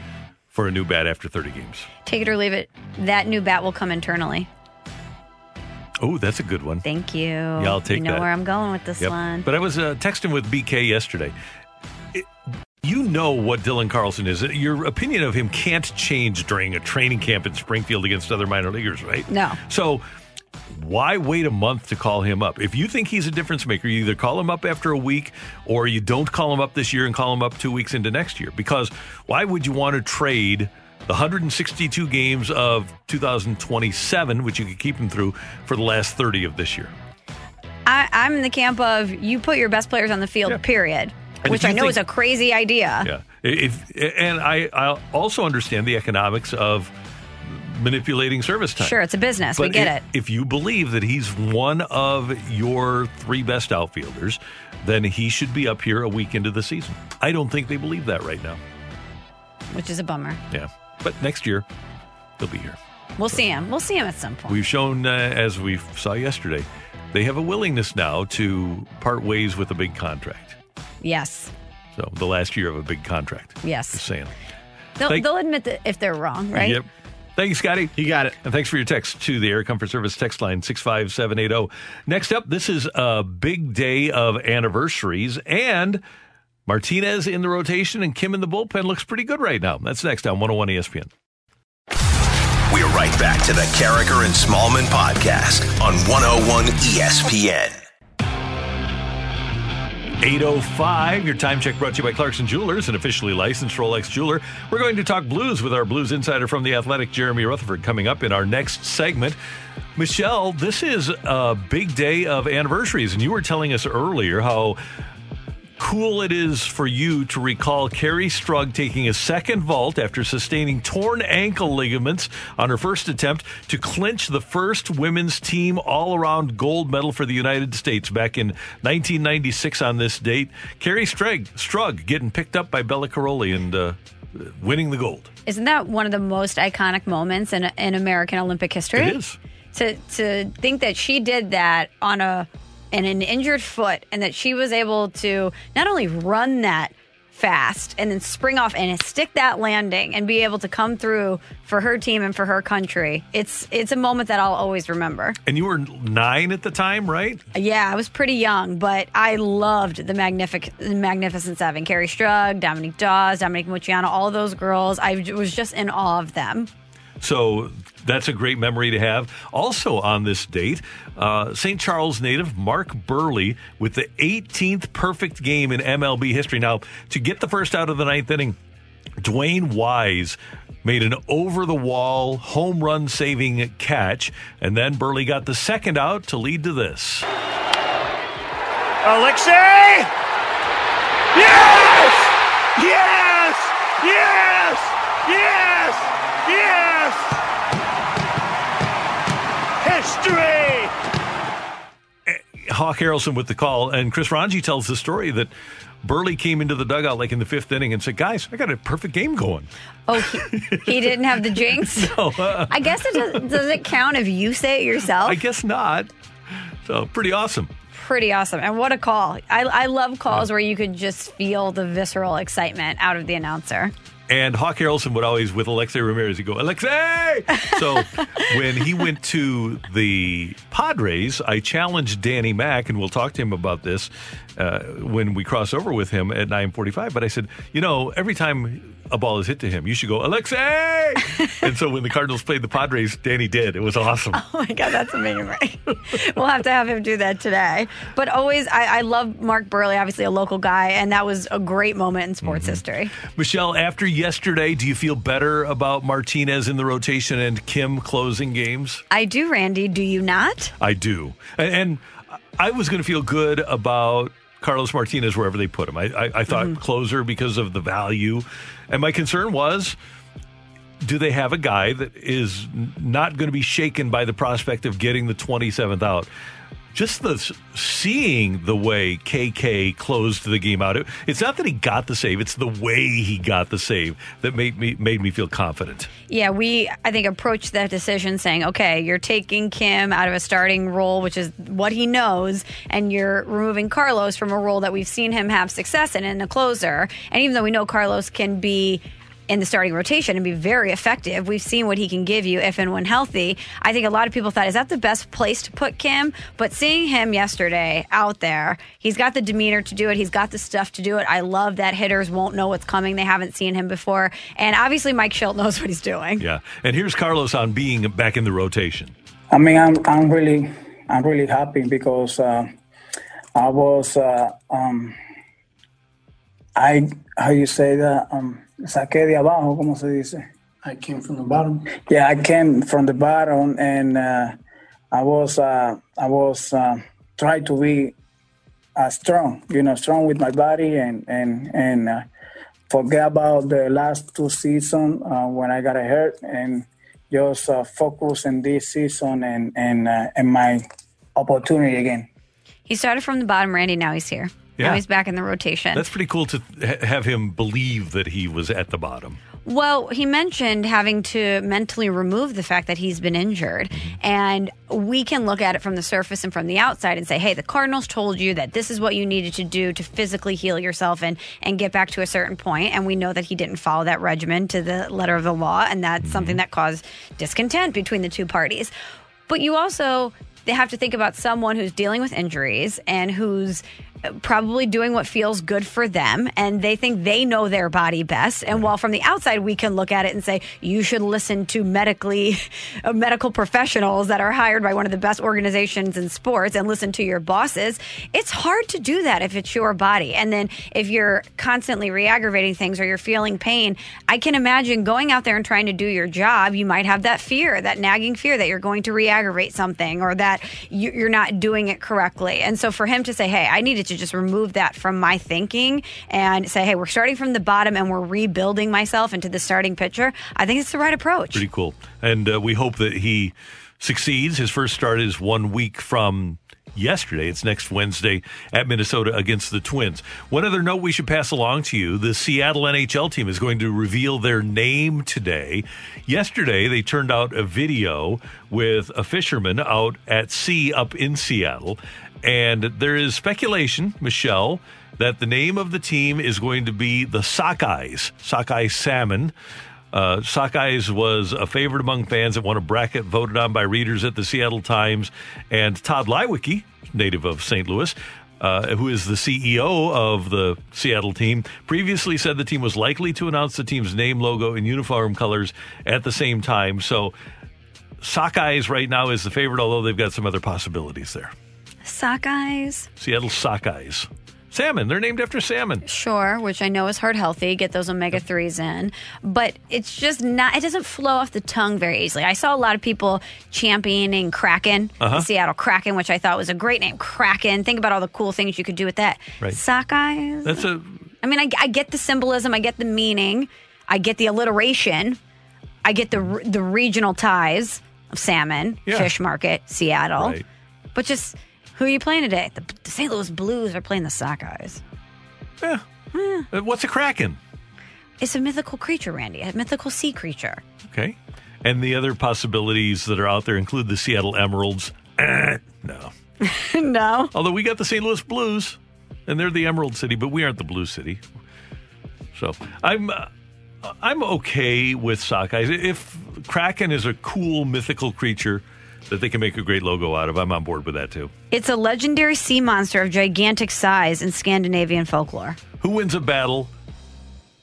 for a new bat after 30 games. Take it or leave it. That new bat will come internally. Oh, that's a good one. Thank you. Yeah, I'll take You know that. where I'm going with this Yep. one. But I was uh, texting with BK yesterday. It- you know what Dylan Carlson is. Your opinion of him can't change during a training camp in Springfield against other minor leaguers, right? No. So why wait a month to call him up? If you think he's a difference maker, you either call him up after a week or you don't call him up this year and call him up two weeks into next year. Because why would you want to trade the 162 games of 2027, which you could keep him through, for the last 30 of this year? I, I'm in the camp of you put your best players on the field, period. And Which I know think- is a crazy idea. Yeah. If and I I also understand the economics of manipulating service time. Sure, it's a business. we get i- it. If you believe that he's one of your three best outfielders, then he should be up here a week into the season. I don't think they believe that right now. Which is a bummer. Yeah. But next year, he'll be here. We'll see him. We'll see him at some point. We've shown, uh, as we saw yesterday, they have a willingness now to part ways with a big contract. Yes. So the last year of a big contract. Yes. Just saying. They'll, Thank- they'll admit that if they're wrong, right? Yep. Thank you, Scotty. You got it. And thanks for your text to the Air Comfort Service text line 65780. Next up, this is a big day of anniversaries and Martinez in the rotation and Kim in the bullpen looks pretty good right now. That's next on 101 ESPN. We're right back to the Karraker and Smallman podcast on 101 ESPN. 805, your time check brought to you by Clarkson Jewelers, an officially licensed Rolex jeweler. We're going to talk blues with our blues insider from the Athletic, Jeremy Rutherford, coming up in our next segment. Michelle, this is a big day of anniversaries, and you were telling us earlier how cool it is for you to recall Kerri Strug taking a second vault after sustaining torn ankle ligaments on her first attempt to clinch the first women's team all around gold medal for the United States back in 1996 on this date. Kerri Strug, Strug getting picked up by Bela Karolyi and uh, winning the gold. Isn't that one of the most iconic moments in, in American Olympic history? It is. To to think that she did that on a and an injured foot, and that she was able to not only run that fast and then spring off and stick that landing and be able to come through for her team and for her country. It's it's a moment that I'll always remember. And you were nine at the time, right? Yeah, I was pretty young, but I loved the magnific- Magnificent Seven. Kerri Strug, Dominique Dawes, Dominique Moceanu, all those girls. I was just in awe of them. So that's a great memory to have. Also on this date, uh, St. Charles native Mark Buehrle with the 18th perfect game in MLB history. Now, to get the first out of the ninth inning, Dwayne Wise made an over the wall home run saving catch, and then Buehrle got the second out to lead to this. Alexei! Yes! Yes! Yes! Yes! Yes! History! Hawk Harrelson with the call, and Chris Ranji tells the story that Buehrle came into the dugout like in the fifth inning and said, "Guys, I got a perfect game going." Oh, he, he [LAUGHS] didn't have the jinx. [LAUGHS] No, uh, I guess it does, does it count if you say it yourself? I guess not. So pretty awesome. Pretty awesome. And what a call. I, I love calls where you could just feel the visceral excitement out of the announcer. And Hawk Harrelson would always, with Alexei Ramirez, he'd go, Alexei! So [LAUGHS] when he went to the Padres, I challenged Danny Mack, and we'll talk to him about this uh, when we cross over with him at 945. But I said, you know, every time a ball is hit to him, you should go, Alexei! [LAUGHS] and so when the Cardinals played the Padres, Danny did. It was awesome. [LAUGHS] Oh my God, that's amazing. Right? [LAUGHS] we'll have to have him do that today. But always, I, I love Mark Buehrle, obviously a local guy, and that was a great moment in sports mm-hmm. history. Michelle, after yesterday, do you feel better about Martinez in the rotation and Kim closing games? I do, Randy. Do you not? I do. And, and I was going to feel good about Carlos Martinez wherever they put him. I, I, I thought mm-hmm. closer because of the value. And my concern was do they have a guy that is not going to be shaken by the prospect of getting the 27th out? Just the seeing the way KK closed the game out. It, it's not that he got the save; it's the way he got the save that made me made me feel confident. Yeah, we, I think, approached that decision saying, okay, you're taking Kim out of a starting role, which is what he knows, and you're removing Carlos from a role that we've seen him have success in, in a closer. And even though we know Carlos can be in the starting rotation and be very effective, we've seen what he can give you if and when healthy. I think a lot of people thought, is that the best place to put Kim? But seeing him yesterday out there, he's got the demeanor to do it, he's got the stuff to do it. I love that hitters won't know what's coming, they haven't seen him before. And obviously, Mike Shildt knows what he's doing. Yeah, and here's Carlos on being back in the rotation. I mean, I'm I'm really I'm really happy because uh, I was uh, um, I how you say that um, saqué de abajo, como se dice. I came from the bottom. Yeah, I came from the bottom, and uh, I was uh, I was uh, trying to be uh, strong, you know, strong with my body, and and and uh, forget about the last two seasons uh, when I got hurt, and just uh, focus in this season and and uh, and my opportunity again. He started from the bottom, Randy. Now he's here. Now Yeah. he's back in the rotation. That's pretty cool to ha- have him believe that he was at the bottom. Well, he mentioned having to mentally remove the fact that he's been injured. Mm-hmm. And we can look at it from the surface and from the outside and say, hey, the Cardinals told you that this is what you needed to do to physically heal yourself and, and get back to a certain point. And we know that he didn't follow that regimen to the letter of the law. And that's mm-hmm. something that caused discontent between the two parties. But you also they have to think about someone who's dealing with injuries and who's probably doing what feels good for them and they think they know their body best. And while from the outside we can look at it and say you should listen to medically [LAUGHS] uh, medical professionals that are hired by one of the best organizations in sports and listen to your bosses it's hard to do that if it's your body. And then if you're constantly re-aggravating things or you're feeling pain i can imagine going out there and trying to do your job. You might have that fear that nagging fear that you're going to re-aggravate something or that you- you're not doing it correctly. And so for him to say hey i need to just remove that from my thinking and say hey we're starting from the bottom and we're rebuilding myself into the starting pitcher i think it's the right approach Pretty cool. And uh, we hope that he succeeds. His first start is one week from yesterday. It's next Wednesday at Minnesota against the Twins. One other note we should pass along to you the Seattle NHL team is going to reveal their name today. Yesterday, they turned out a video with a fisherman out at sea up in Seattle. And there is speculation, Michelle, that the name of the team is going to be the Sockeyes, Sockeye Salmon. Uh, Sockeyes was a favorite among fans that won a bracket voted on by readers at the Seattle Times. And Tod Leiweke, native of St. Louis, uh, who is the CEO of the Seattle team, previously said the team was likely to announce the team's name, logo, and uniform colors at the same time. So Sockeyes right now is the favorite, although they've got some other possibilities there. Sockeyes Seattle Sockeyes. Salmon. They're named after salmon. Sure, which I know is heart healthy. Get those omega 3s in. But it's just not, it doesn't flow off the tongue very easily. I saw a lot of people championing Kraken, Uh-huh. Seattle Kraken, which I thought was a great name. Kraken. Think about all the cool things you could do with that. Right. Sockeyes. That's a I mean, I, I get the symbolism, I get the meaning, I get the alliteration, I get the the regional ties of salmon, Yeah. fish market, Seattle. Right. But just who are you playing today? The, the St. Louis Blues are playing the Sockeyes. yeah. Uh, What's a kraken? It's a mythical creature, Randy, a mythical sea creature. Okay. And the other possibilities that are out there include the Seattle Emeralds. Eh, [CLEARS THROAT] no. [LAUGHS] no. Although we got the St. Louis Blues, and they're the Emerald City, but we aren't the Blue City. So I'm uh, I'm okay with Sockeyes. If Kraken is a cool mythical creature that they can make a great logo out of, I'm on board with that too. It's a legendary sea monster of gigantic size in Scandinavian folklore. Who wins a battle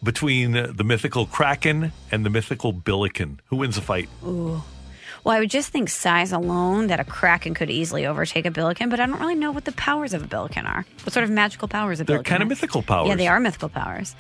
between the mythical Kraken and the mythical Billiken? Who wins a fight? Ooh. Well, I would just think size alone that a kraken could easily overtake a billiken, but I don't really know what the powers of a billiken are. What sort of magical powers a They're billiken kind of mythical powers. Yeah, they are mythical powers.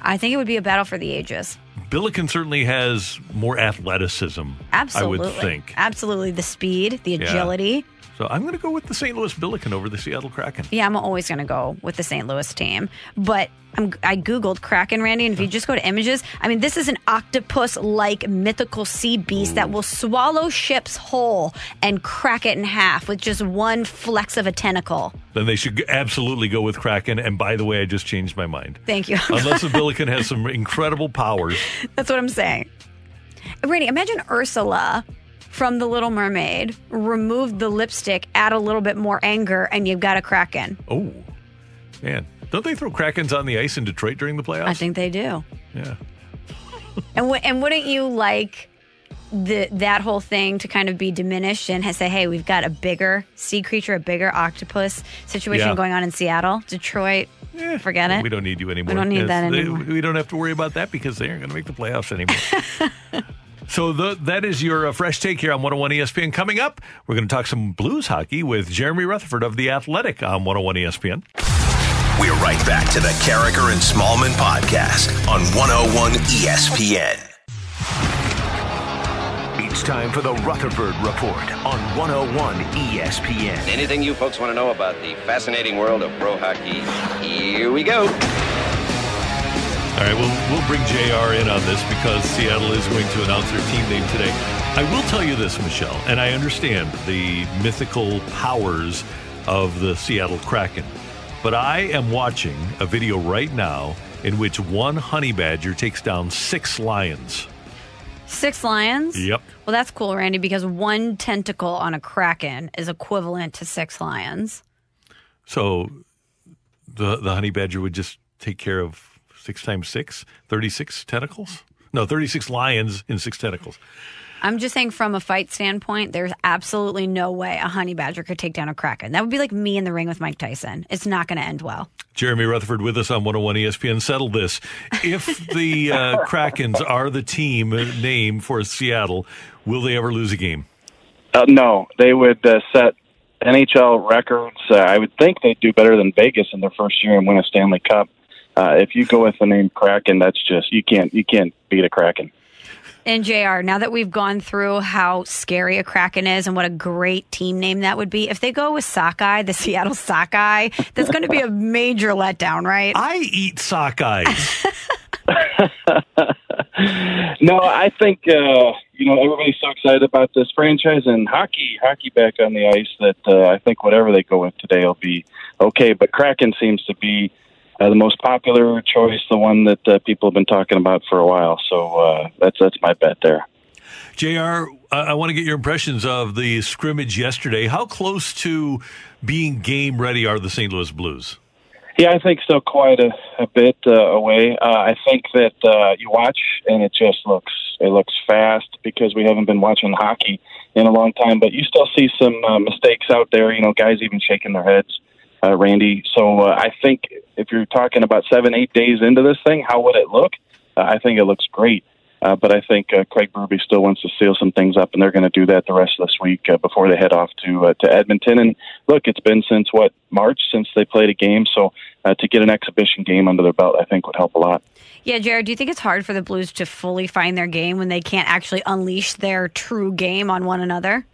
I think it would be a battle for the ages. Billiken certainly has more athleticism. Absolutely. I would think. Absolutely. The speed, the Yeah. agility. So I'm going to go with the St. Louis Billiken over the Seattle Kraken. Yeah, I'm always going to go with the St. Louis team. But I'm, I Googled Kraken, Randy, and if you just go to images, I mean, this is an octopus like mythical sea beast that will swallow ships whole and crack it in half with just one flex of a tentacle. Then they should absolutely go with Kraken. And by the way, I just changed my mind. Thank you. Unless the [LAUGHS] Billiken has some incredible powers. That's what I'm saying. Randy, imagine Ursula from The Little Mermaid removed the lipstick, add a little bit more anger, and you've got a Kraken. Oh, man. Don't they throw Krakens on the ice in Detroit during the playoffs? I think they do. Yeah. And w- and wouldn't you like the that whole thing to kind of be diminished and say, hey, we've got a bigger sea creature, a bigger octopus situation Yeah. going on in Seattle, Detroit? Forget it. We don't need you anymore. We don't need that they- anymore. we don't have to worry about that because they aren't going to make the playoffs anymore. [LAUGHS] so the, that is your uh, fresh take here on 101 ESPN. Coming up, we're going to talk some Blues hockey with Jeremy Rutherford of The Athletic on 101 ESPN. We're right back to the Karraker and Smallman podcast on 101 ESPN. It's time for the Rutherford Report on 101 ESPN. Anything you folks want to know about the fascinating world of pro hockey? Here we go. All right, we'll, we'll bring JR in on this because Seattle is going to announce their team name today. I will tell you this, Michelle, and I understand the mythical powers of the Seattle Kraken. but I am watching a video right now in which one honey badger takes down six lions. Six lions? Yep. Well, that's cool, Randy, because one tentacle on a kraken is equivalent to six lions. So the the honey badger would just take care of six times six, 36 tentacles? No, 36 lions in six tentacles. I'm just saying, from a fight standpoint, there's absolutely no way a honey badger could take down a kraken. That would be like me in the ring with Mike Tyson. It's not going to end well. Jeremy Rutherford with us on 101 ESPN. Settle this. If the uh, Krakens are the team name for Seattle, will they ever lose a game? Uh, no, they would uh, set NHL records. Uh, I would think they'd do better than Vegas in their first year and win a Stanley Cup. Uh, if you go with the name Kraken, that's just you can't you can't beat a Kraken. And JR, now that we've gone through how scary a Kraken is and what a great team name that would be, if they go with Sockeye, the [LAUGHS] Seattle Sockeye, that's going to be a major letdown, right? I eat Sockeyes. [LAUGHS] no, I think uh, you know everybody's so excited about this franchise and hockey, hockey back on the ice that uh, I think whatever they go with today will be okay. But Kraken seems to be uh, the most popular choice, the one that uh, people have been talking about for a while. So uh, that's that's my bet there. Jr. I want to get your impressions of the scrimmage yesterday. How close to being game ready are the St. Louis Blues? Yeah, I think still quite a, a bit uh, away. Uh, I think that uh, you watch and it just looks it looks fast because we haven't been watching hockey in a long time. But you still see some uh, mistakes out there. You know, guys even shaking their heads, uh, Randy. So uh, I think if you're talking about seven, eight days into this thing, how would it look? Uh, I think it looks great. Uh, but I think uh, Craig Berube still wants to seal some things up, and they're going to do that the rest of this week uh, before they head off to to Edmonton. And look, it's been since what March since they played a game, so to get an exhibition game under their belt, I think would help a lot. Yeah, Jared, do you think it's hard for the Blues to fully find their game when they can't actually unleash their true game on one another?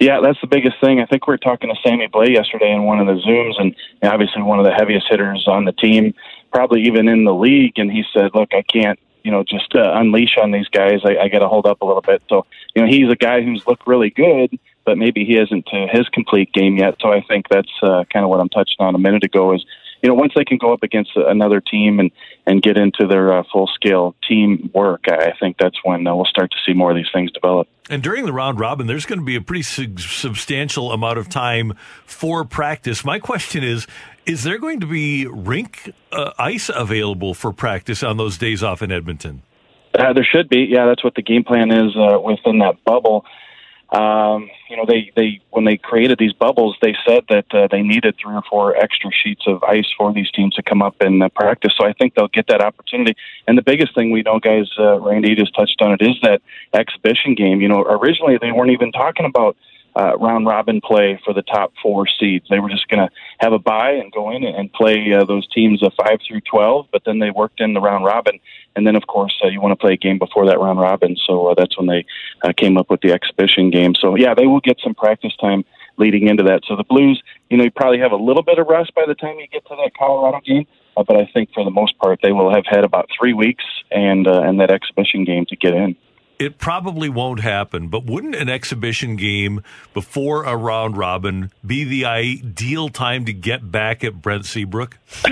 Yeah, that's the biggest thing. I think we were talking to Sammy Blais yesterday in one of the Zooms, and obviously one of the heaviest hitters on the team, probably even in the league. And he said, "Look, I can't, you know, just uh, unleash on these guys. I, I got to hold up a little bit." So, you know, he's a guy who's looked really good, but maybe he isn't to his complete game yet. So, I think that's uh, kind of what I'm touching on a minute ago. Is you know, once they can go up against another team and and get into their uh, full scale team work, I think that's when uh, we'll start to see more of these things develop. And during the round robin, there's going to be a pretty su- substantial amount of time for practice. My question is is there going to be rink uh, ice available for practice on those days off in Edmonton? Uh, there should be. Yeah, that's what the game plan is uh, within that bubble. Um, you know, they, they when they created these bubbles, they said that uh, they needed three or four extra sheets of ice for these teams to come up and uh, practice. So I think they'll get that opportunity. And the biggest thing we know, guys, uh, Randy just touched on it, is that exhibition game. You know, originally they weren't even talking about uh, round robin play for the top four seeds. They were just going to have a bye and go in and play uh, those teams of five through twelve. But then they worked in the round robin, and then of course uh, you want to play a game before that round robin. So uh, that's when they uh, came up with the exhibition game. So yeah, they will get some practice time leading into that. So the Blues, you know, you probably have a little bit of rest by the time you get to that Colorado game. Uh, but I think for the most part, they will have had about three weeks and uh, and that exhibition game to get in. It probably won't happen, but wouldn't an exhibition game before a round robin be the ideal time to get back at Brent Seabrook? [LAUGHS]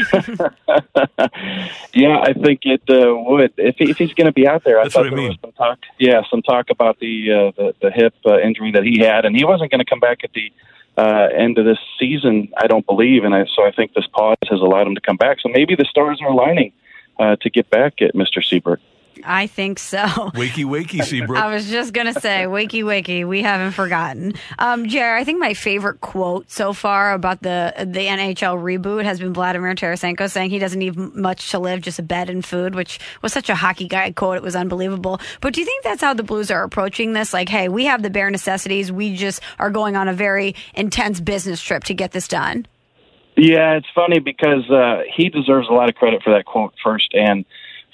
yeah, I think it uh, would. If, he, if he's going to be out there, That's I thought what I there mean. was some talk. Yeah, some talk about the uh, the, the hip uh, injury that he had, and he wasn't going to come back at the uh, end of this season. I don't believe, and I, so I think this pause has allowed him to come back. So maybe the stars are aligning uh, to get back at Mr. Seabrook. I think so. Wakey, wakey, Seabrook. [LAUGHS] I was just gonna say, wakey, wakey. We haven't forgotten. Um, Jared, I think my favorite quote so far about the the NHL reboot has been Vladimir Tarasenko saying he doesn't need much to live, just a bed and food, which was such a hockey guy quote. It was unbelievable. But do you think that's how the Blues are approaching this? Like, hey, we have the bare necessities. We just are going on a very intense business trip to get this done. Yeah, it's funny because uh, he deserves a lot of credit for that quote first and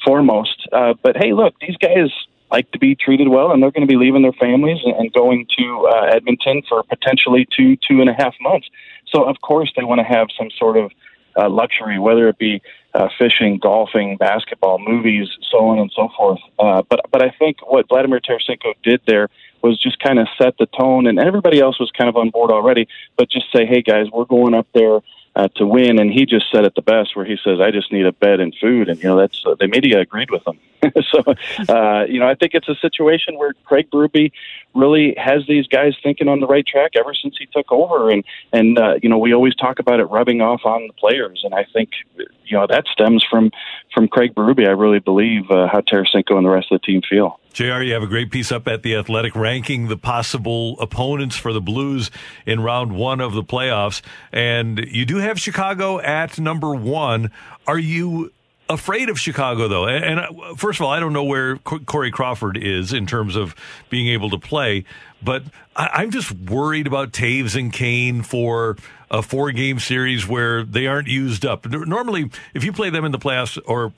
foremost. Uh, but hey, look, these guys like to be treated well, and they're going to be leaving their families and, going to uh, Edmonton for potentially two, two and a half months. So of course they want to have some sort of uh, luxury, whether it be uh, fishing, golfing, basketball, movies, so on and so forth. Uh, but but I think what Vladimir Tarasenko did there was just kind of set the tone, and everybody else was kind of on board already. But just say, hey guys, we're going up there uh, to win. And he just said it the best, where he says, "I just need a bed and food," and you know that's uh, the media agreed with him. [LAUGHS] so uh, you know I think it's a situation where Craig Berube really has these guys thinking on the right track ever since he took over, and and uh, you know we always talk about it rubbing off on the players, and I think you know that stems from from Craig Berube. I really believe uh, how Tarasenko and the rest of the team feel. JR, you have a great piece up at The Athletic ranking the possible opponents for the Blues in round one of the playoffs. And you do have Chicago at number one. Are you afraid of Chicago, though? And, uh, first of all, I don't know where Corey Crawford is in terms of being able to play, but I'm just worried about Toews and Kane for a four game series where they aren't used up. Normally, if you play them in the playoffs or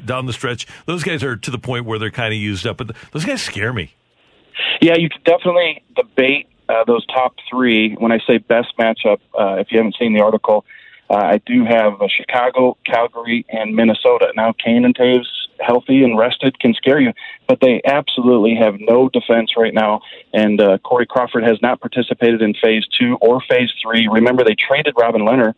down the stretch, those guys are to the point where they're kind of used up, but those guys scare me. Yeah, you can definitely debate uh, those top three. When I say best matchup, uh, if you haven't seen the article, uh, I do have uh, Chicago, Calgary, and Minnesota. Now, Kane and Toews, healthy and rested, can scare you, but they absolutely have no defense right now. And uh, Corey Crawford has not participated in phase two or phase three. Remember, they traded Robin Lehner.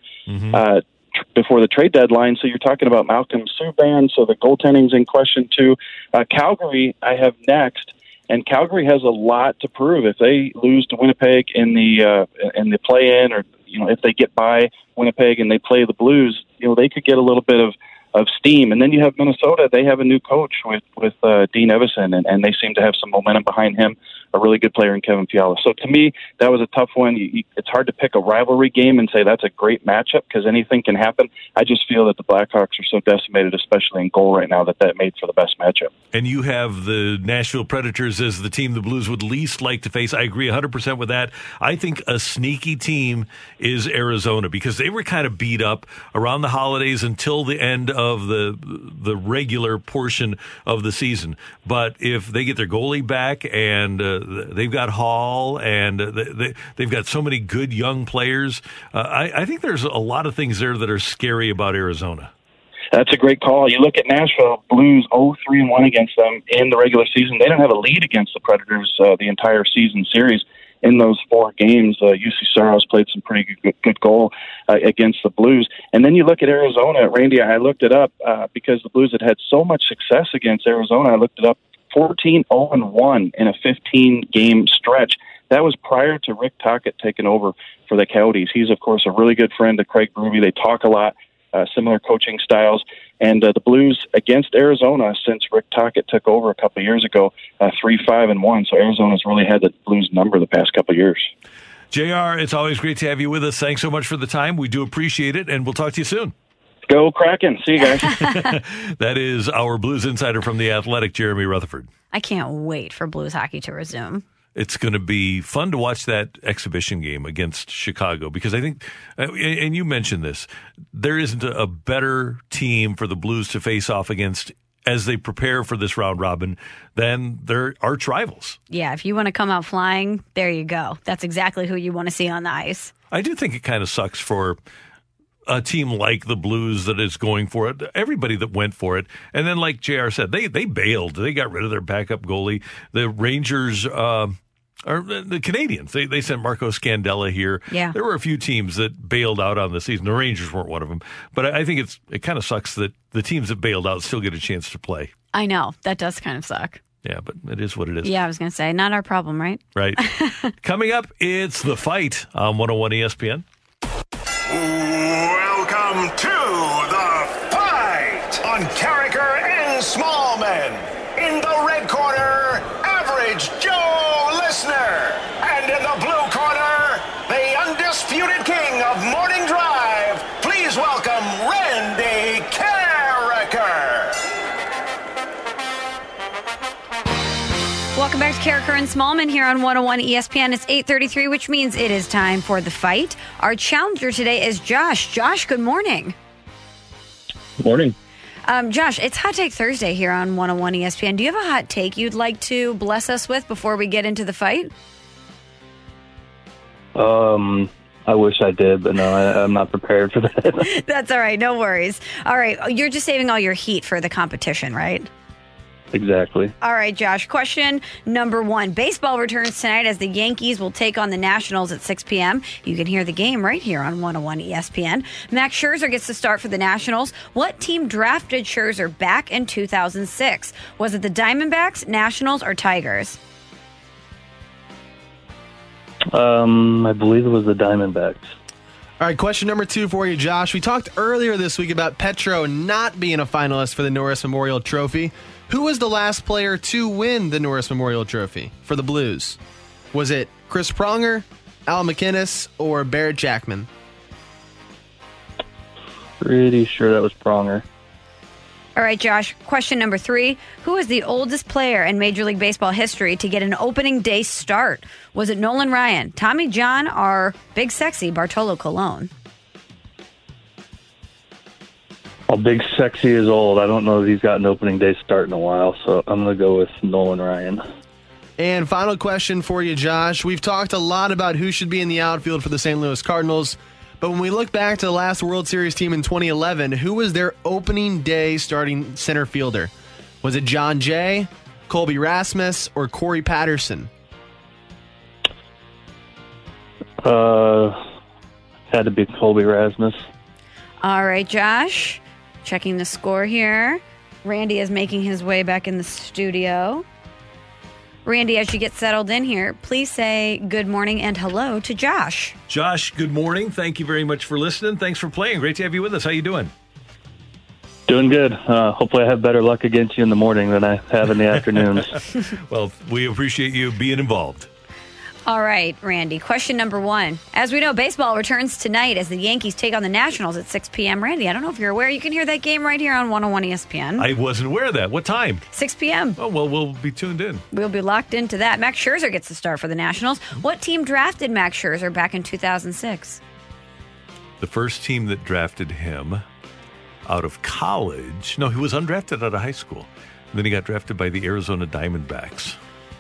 Uh, tr- before the trade deadline, so you're talking about Malcolm Subban. So the goaltending's in question too. Uh, Calgary, I have next, and Calgary has a lot to prove. If they lose to Winnipeg in the uh, in the play-in, or you know if they get by Winnipeg and they play the Blues, you know they could get a little bit of of steam. And then you have Minnesota; they have a new coach with with uh, Dean Evason, and, and they seem to have some momentum behind him. A really good player in Kevin Fiala. So to me, that was a tough one. You, you, it's hard to pick a rivalry game and say that's a great matchup because anything can happen. I just feel that the Blackhawks are so decimated, especially in goal right now, that that made for the best matchup. And you have the Nashville Predators as the team the Blues would least like to face. I agree 100% with that. I think a sneaky team is Arizona because they were kind of beat up around the holidays until the end of the the regular portion of the season. But if they get their goalie back and uh, they've got Hall and uh, they, they've got so many good young players, uh, I, I think there's a lot of things there that are scary about Arizona. That's a great call. You look at Nashville Blues 0 3 and 1 against them in the regular season. They don't have a lead against the Predators uh, the entire season series. In those four games, uh, Juuse Saros played some pretty good, good goal uh, against the Blues. And then you look at Arizona, Randy. I looked it up uh, because the Blues had had so much success against Arizona. I looked it up: 14 0 and 1 in a 15 game stretch. That was prior to Rick Tocchet taking over for the Coyotes. He's, of course, a really good friend to Craig Berube. They talk a lot uh, similar coaching styles. And uh, the Blues against Arizona since Rick Tocchet took over a couple of years ago, uh, three five and one. So Arizona's really had the Blues number the past couple of years. JR, it's always great to have you with us. Thanks so much for the time. We do appreciate it, and we'll talk to you soon. Go Kraken. See you guys. [LAUGHS] [LAUGHS] that is our Blues insider from The Athletic, Jeremy Rutherford. I can't wait for Blues hockey to resume. It's going to be fun to watch that exhibition game against Chicago because I think, uh, and you mentioned this, there isn't a better team for the Blues to face off against as they prepare for this round robin than their arch rivals. Yeah, if you want to come out flying, there you go. That's exactly who you want to see on the ice. I do think it kind of sucks for a team like the Blues that is going for it. Everybody that went for it, and then like Jr. said, they they bailed. They got rid of their backup goalie. The Rangers. Uh, or the Canadiens, they they sent Marco Scandella here. Yeah. there were a few teams that bailed out on the season. The Rangers weren't one of them, but I think it's it kind of sucks that the teams that bailed out still get a chance to play. I know. That does kind of suck. Yeah, but it is what it is. Yeah, I was going to say, not our problem, right? Right. [LAUGHS] Coming up, it's the fight on 101 ESPN. Karraker and Smallman. In the red corner, average Joe Listener. And in the blue corner, the undisputed king of morning drive. Please welcome Randy Karraker. Welcome back to Karraker and Smallman here on 101 ESPN. It's 8:33, which means it is time for the fight. Our challenger today is Josh. Josh, good morning. Good Morning. Um, Josh, it's Hot Take Thursday here on 101 ESPN. Do you have a hot take you'd like to bless us with before we get into the fight? Um, I wish I did, but no, I, I'm not prepared for that. [LAUGHS] That's all right. No worries. All right. You're just saving all your heat for the competition, right? Exactly. All right, Josh. Question number one. Baseball returns tonight as the Yankees will take on the Nationals at 6 p.m. You can hear the game right here on 101 ESPN. Max Scherzer gets to start for the Nationals. What team drafted Scherzer back in 2006? Was it the Diamondbacks, Nationals, or Tigers? Um, I believe it was the Diamondbacks. All right, question number two for you, Josh. We talked earlier this week about Petro not being a finalist for the Norris Memorial Trophy. Who was the last player to win the Norris Memorial Trophy for the Blues? Was it Chris Pronger, Al MacInnis, or Barrett Jackman? Pretty sure that was Pronger. All right, Josh. Question number three. Who is the oldest player in Major League Baseball history to get an opening day start? Was it Nolan Ryan, Tommy John, or Big Sexy Bartolo Colon? Big Sexy is old. I don't know if he's got an opening day start in a while, so I'm going to go with Nolan Ryan. And final question for you, Josh. We've talked a lot about who should be in the outfield for the St. Louis Cardinals, but when we look back to the last World Series team in 2011, who was their opening day starting center fielder? Was it Jon Jay, Colby Rasmus, or Corey Patterson? Uh, had to be Colby Rasmus. All right, Josh. Checking the score here. Randy is making his way back in the studio. Randy, as you get settled in here, please say good morning and hello to Josh. Josh, good morning. Thank you very much for listening. Thanks for playing. Great to have you with us. How you doing? Doing good. Uh, hopefully, I have better luck against you in the morning than I have in the [LAUGHS] afternoons. well, we appreciate you being involved. All right, Randy. Question number one. As we know, baseball returns tonight as the Yankees take on the Nationals at 6 p.m. Randy, I don't know if you're aware, you can hear that game right here on 101 ESPN. I wasn't aware of that. What time? 6 p.m. Oh, well, we'll be tuned in. We'll be locked into that. Max Scherzer gets the start for the Nationals. What team drafted Max Scherzer back in 2006? The first team that drafted him out of college, no, he was undrafted out of high school. And then he got drafted by the Arizona Diamondbacks.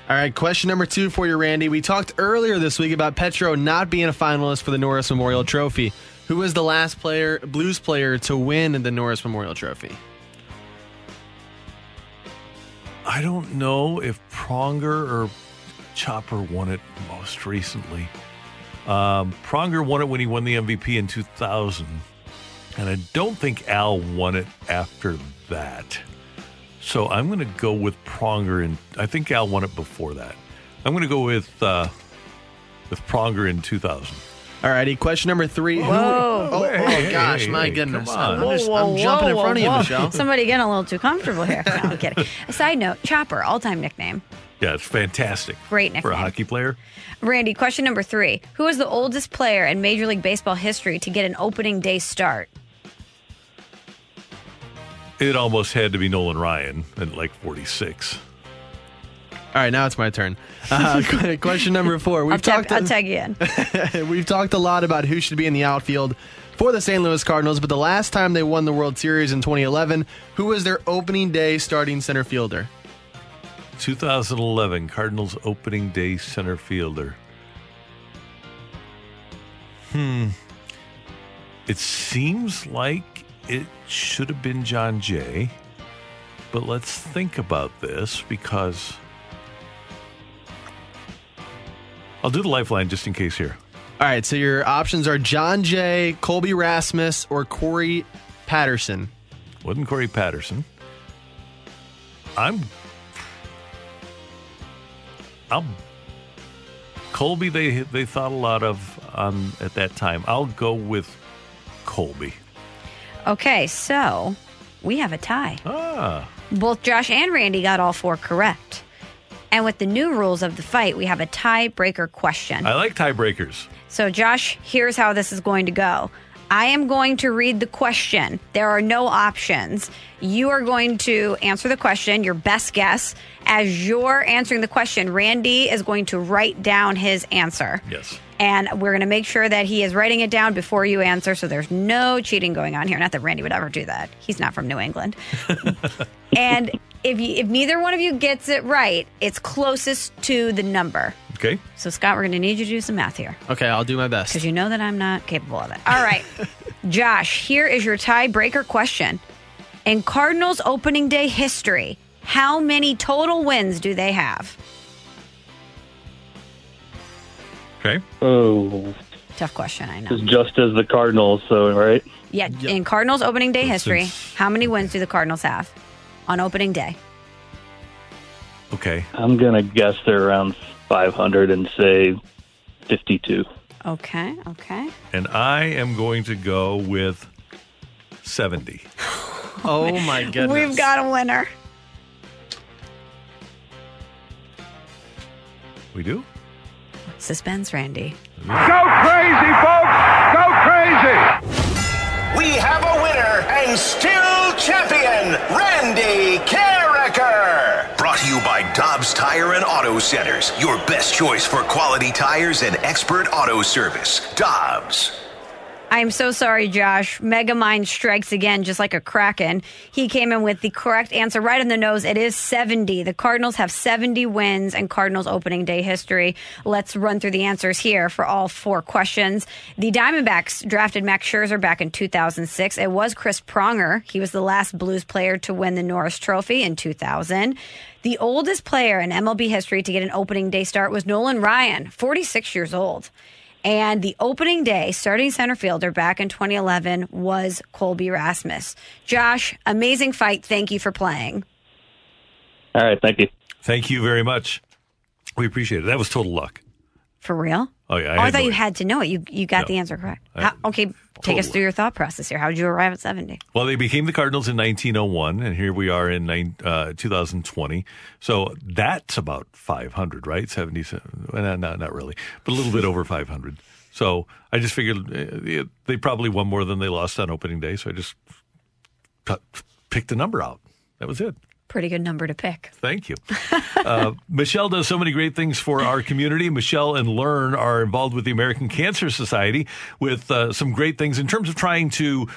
All right, question number two for you, Randy. We talked earlier this week about Petro not being a finalist for the Norris Memorial Trophy. Who was the last player, Blues player, to win the Norris Memorial Trophy? I don't know if Pronger or Chopper won it most recently. Um, Pronger won it when he won the MVP in 2000. And I don't think Al won it after that. So I'm going to go with Pronger, and I think Al won it before that. I'm going to go with uh, with Pronger in 2000. All righty, question number three. Who- Whoa. oh, Hey, oh, gosh, hey, my goodness. come on. I'm, just- Whoa, I'm whoa, jumping in whoa, front of you, whoa. Michelle. Somebody getting a little too comfortable here. No, I'm kidding. A side note Chopper, all time nickname. Yeah, it's fantastic. Great For a hockey player. Randy, question number three. Who is the oldest player in Major League Baseball history to get an opening day start? It almost had to be Nolan Ryan at like 46. All right, now it's my turn. Uh, [LAUGHS] question number four. We've I'll, tag, talked. I'll tag you in. [LAUGHS] We've talked a lot about who should be in the outfield for the St. Louis Cardinals, but the last time they won the World Series in 2011, who was their opening day starting center fielder? 2011 Cardinals opening day center fielder. Hmm. It seems like it should have been Jon Jay, but let's think about this because I'll do the lifeline just in case here. All right, so your options are Jon Jay, Colby Rasmus, or Corey Patterson. Wasn't Corey Patterson. I'm. I'm. Colby, they they thought a lot of um, at that time. I'll go with Colby. Okay, so we have a tie. Ah, Both Josh and Randy got all four correct. And with the new rules of the fight, we have a tiebreaker question. I like tiebreakers. So, Josh, here's how this is going to go. I am going to read the question. There are no options. You are going to answer the question, your best guess. As you're answering the question, Randy is going to write down his answer. Yes. And we're going to make sure that he is writing it down before you answer. So there's no cheating going on here. Not that Randy would ever do that. He's not from New England. [LAUGHS] and if you, if neither one of you gets it right, it's closest to the number. Okay. So Scott, we're going to need you to do some math here Okay, I'll do my best. because you know that I'm not capable of it. All right, [LAUGHS] Josh, here is your tiebreaker question. In Cardinals opening day history, How many total wins do they have? Okay. Oh, Tough question, I know. it's just as the Cardinals, so right. Yeah, in Cardinals opening day history, how many wins do the Cardinals have on opening day? Okay. I'm gonna guess they're around 500 and say 52. Okay, okay. And I am going to go with 70. [LAUGHS] Oh my goodness. We've got a winner. We do? Suspense, Randy. Go crazy, folks! Go crazy! We have a winner and still champion, Randy Karraker. Brought to you by Dobbs Tire and Auto Centers, your best choice for quality tires and expert auto service. Dobbs. I am so sorry, Josh. Megamind strikes again, just like a kraken. He came in with the correct answer right on the nose. It is 70. The Cardinals have 70 wins in Cardinals opening day history. Let's run through the answers here for all four questions. The Diamondbacks drafted Max Scherzer back in 2006. It was Chris Pronger. He was the last Blues player to win the Norris Trophy in 2000. The oldest player in MLB history to get an opening day start was Nolan Ryan, 46 years old. And the opening day starting center fielder back in 2011 was Colby Rasmus. Josh, amazing fight. Thank you for playing. All right, thank you. Thank you very much. We appreciate it. That was total luck. For real? Oh, yeah. oh, I thought no you idea. had to know it. You you got No. the answer correct. I- How, okay, take us through your thought process here. How did you arrive at 70? Well, they became the Cardinals in 1901, and here we are in nine, uh, 2020. So that's about 500, right? 77. Well, not, not really, but a little bit over 500. So I just figured uh, they probably won more than they lost on opening day. So I just picked a number out. That was it. Pretty good number to pick. Thank you. Uh, [LAUGHS] Michelle does so many great things for our community. Michelle and Learn are involved with the American Cancer Society with uh, some great things in terms of trying to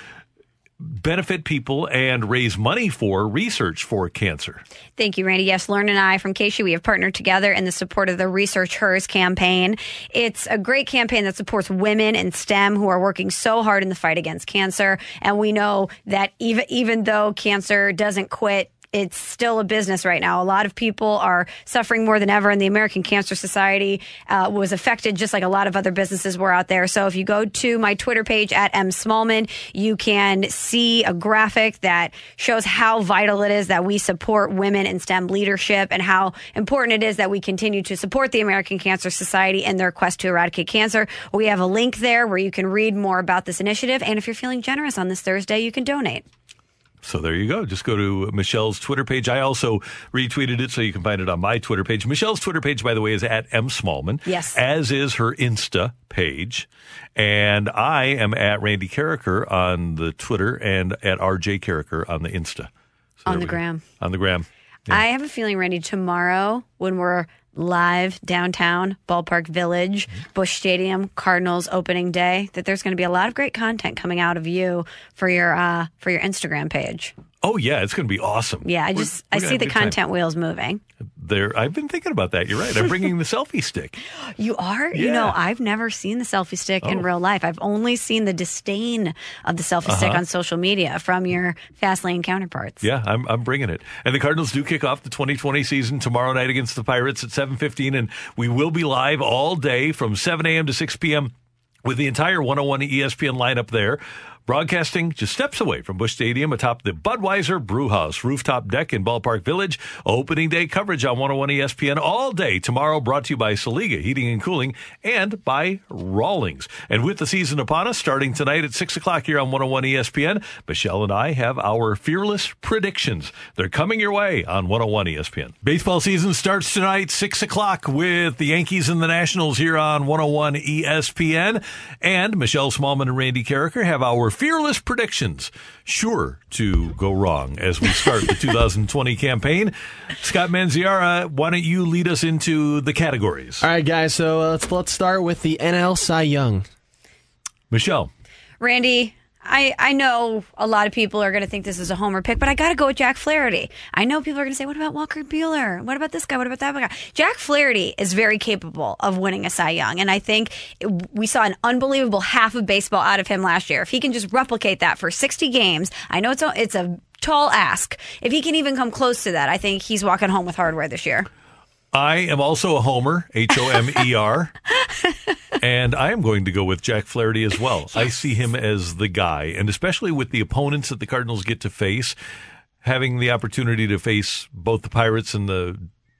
benefit people and raise money for research for cancer. Thank you, Randy. Yes, Learn and I from Casey, we have partnered together in the support of the Research Hers campaign. It's a great campaign that supports women in STEM who are working so hard in the fight against cancer. And we know that even even though cancer doesn't quit, it's still a business right now. A lot of people are suffering more than ever, and the American Cancer Society uh, was affected just like a lot of other businesses were out there. So if you go to my Twitter page at M Smallman, you can see a graphic that shows how vital it is that we support women in STEM leadership and how important it is that we continue to support the American Cancer Society in their quest to eradicate cancer. We have a link there where you can read more about this initiative. And if you're feeling generous on this Thursday, you can donate. So there you go. Just go to Michelle's Twitter page. I also retweeted it so you can find it on my Twitter page. Michelle's Twitter page, by the way, is at M Smallman. Yes. As is her Insta page. And I am at Randy Karraker on the Twitter and at RJ Karraker on the Insta. So On the gram. On the gram. I have a feeling, Randy, tomorrow when we're live downtown, Ballpark Village, Busch Stadium, Cardinals opening day, that there's going to be a lot of great content coming out of you for your uh, for your Instagram page. Oh, yeah. It's going to be awesome. Yeah, I We're- just we're I gonna see the good time. content wheels moving. There, I've been thinking about that. You're right. I'm bringing the [LAUGHS] selfie stick. You are? Yeah. You know, I've never seen the selfie stick in Oh. real life. I've only seen the disdain of the selfie stick Uh-huh. on social media from your fast lane counterparts. Yeah, I'm I'm bringing it. And the Cardinals do kick off the 2020 season tomorrow night against the Pirates at 7:15 and we will be live all day from 7 a.m. to 6 p.m. with the entire 101 ESPN lineup there. Broadcasting just steps away from Busch Stadium atop the Budweiser Brewhouse rooftop deck in Ballpark Village. Opening day coverage on 101 ESPN all day tomorrow brought to you by Saliga Heating and Cooling and by Rawlings. And with the season upon us, starting tonight at 6 o'clock here on 101 ESPN, Michelle and I have our fearless predictions. They're coming your way on 101 ESPN. Baseball season starts tonight, 6 o'clock with the Yankees and the Nationals here on 101 ESPN. And Michelle Smallman and Randy Karraker have our fearless predictions, sure to go wrong as we start the [LAUGHS] 2020 campaign. Scott Manziara, why don't you lead us into the categories? All right, guys. So uh, let's let's start with the NL Cy Young. Michelle. Randy, I, I know a lot of people are going to think this is a homer pick, but I got to go with Jack Flaherty. I know people are going to say, what about Walker Buehler? What about this guy? What about that guy? Jack Flaherty is very capable of winning a Cy Young. And I think it- we saw an unbelievable half of baseball out of him last year. If he can just replicate that for 60 games, I know it's a, it's a tall ask. If he can even come close to that, I think he's walking home with hardware this year. I am also a homer, H O M E R, [LAUGHS] and I am going to go with Jack Flaherty as well. I see him as the guy, and especially with the opponents that the Cardinals get to face, having the opportunity to face both the Pirates and the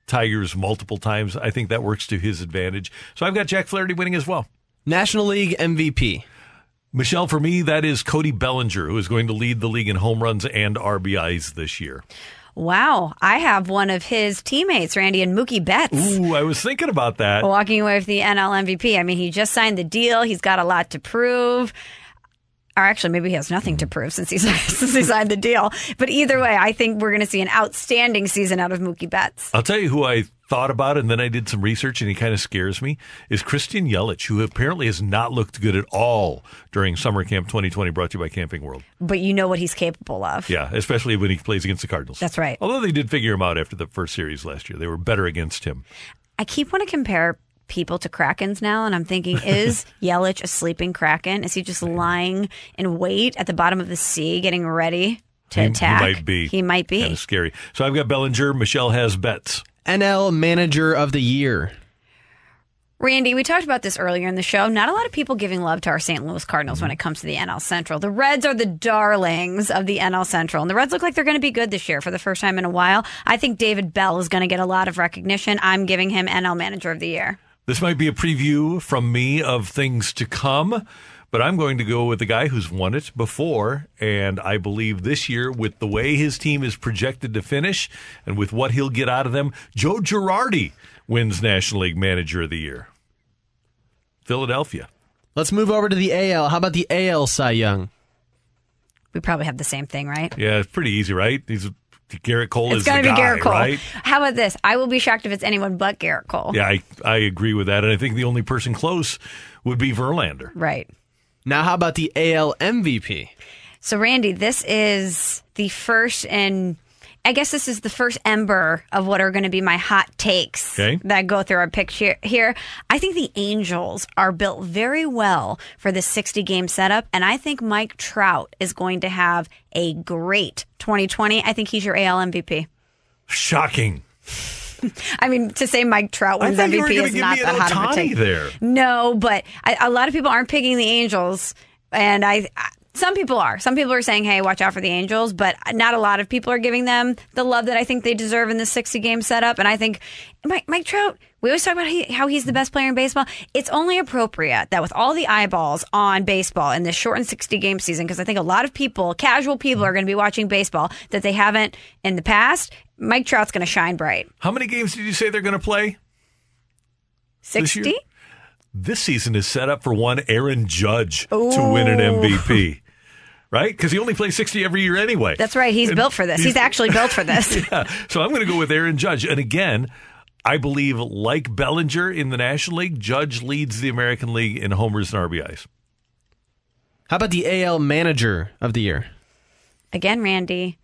Tigers multiple times, I think that works to his advantage. So I've got Jack Flaherty winning as well. National League MVP. Michelle, for me, that is Cody Bellinger, who is going to lead the league in home runs and RBIs this year. Wow, I have one of his teammates, Randy and Mookie Betts. Ooh, I was thinking about that. Walking away with the NL MVP. I mean, he just signed the deal. He's got a lot to prove. Or actually, maybe he has nothing to prove since he [LAUGHS] since he signed the deal. But either way, I think we're going to see an outstanding season out of Mookie Betts. I'll tell you who I thought about it, and then I did some research, and he kind of scares me. Is Christian Yelich, who apparently has not looked good at all during Summer Camp 2020, brought to you by Camping World. But you know what he's capable of. Yeah, especially when he plays against the Cardinals. That's right. Although they did figure him out after the first series last year, they were better against him. I keep want to compare people to krakens now, and I'm thinking, [LAUGHS] is Yelich a sleeping kraken? Is he just lying in wait at the bottom of the sea, getting ready to He- attack? He might be. He might be. Kind of scary. So I've got Bellinger. Michelle has bets. NL Manager of the Year. Randy, we talked about this earlier in the show. Not a lot of people giving love to our St. Louis Cardinals when it comes to the NL Central. The Reds are the darlings of the NL Central, and the Reds look like they're going to be good this year for the first time in a while. I think David Bell is going to get a lot of recognition. I'm giving him NL Manager of the Year. This might be a preview from me of things to come, but I'm going to go with the guy who's won it before. And I believe this year, with the way his team is projected to finish and with what he'll get out of them, Joe Girardi wins National League Manager of the Year. Philadelphia. Let's move over to the AL. How about the AL Cy Young? We probably have the same thing, right? Yeah, it's pretty easy, right? He's Gerrit Cole It's is the going to be guy, Gerrit Cole. right? How about this? I will be shocked if it's anyone but Gerrit Cole. Yeah, I, I agree with that. And I think the only person close would be Verlander. Right. Now, how about the AL MVP? So, Randy, this is the first and I guess this is the first ember of what are going to be my hot takes Okay. that go through our picture here. I think the Angels are built very well for this 60 game setup, and I think Mike Trout is going to have a great 2020. I think he's your AL MVP. Shocking. I mean, to say Mike Trout wins thought you were MVP is not that hot of a take. there. No, but I, a lot of people aren't picking the Angels, and I. I some people are. Some people are saying, "Hey, watch out for the Angels," but not a lot of people are giving them the love that I think they deserve in this sixty-game setup. And I think Mike, Mike Trout. We always talk about he, how he's the best player in baseball. It's only appropriate that with all the eyeballs on baseball in this shortened sixty-game season, because I think a lot of people, casual people, are going to be watching baseball that they haven't in the past. Mike Trout's going to shine bright. How many games did you say they're going to play? Sixty. This season is set up for one Aaron Judge to win an MVP. Right? Because he only plays 60 every year anyway. That's right. He's And built for this. He's actually built for this. [LAUGHS] yeah. So I'm going to go with Aaron Judge. And again, I believe, like Bellinger in the National League, Judge leads the American League in homers and RBIs. How about the AL Manager of the Year? Again, Randy,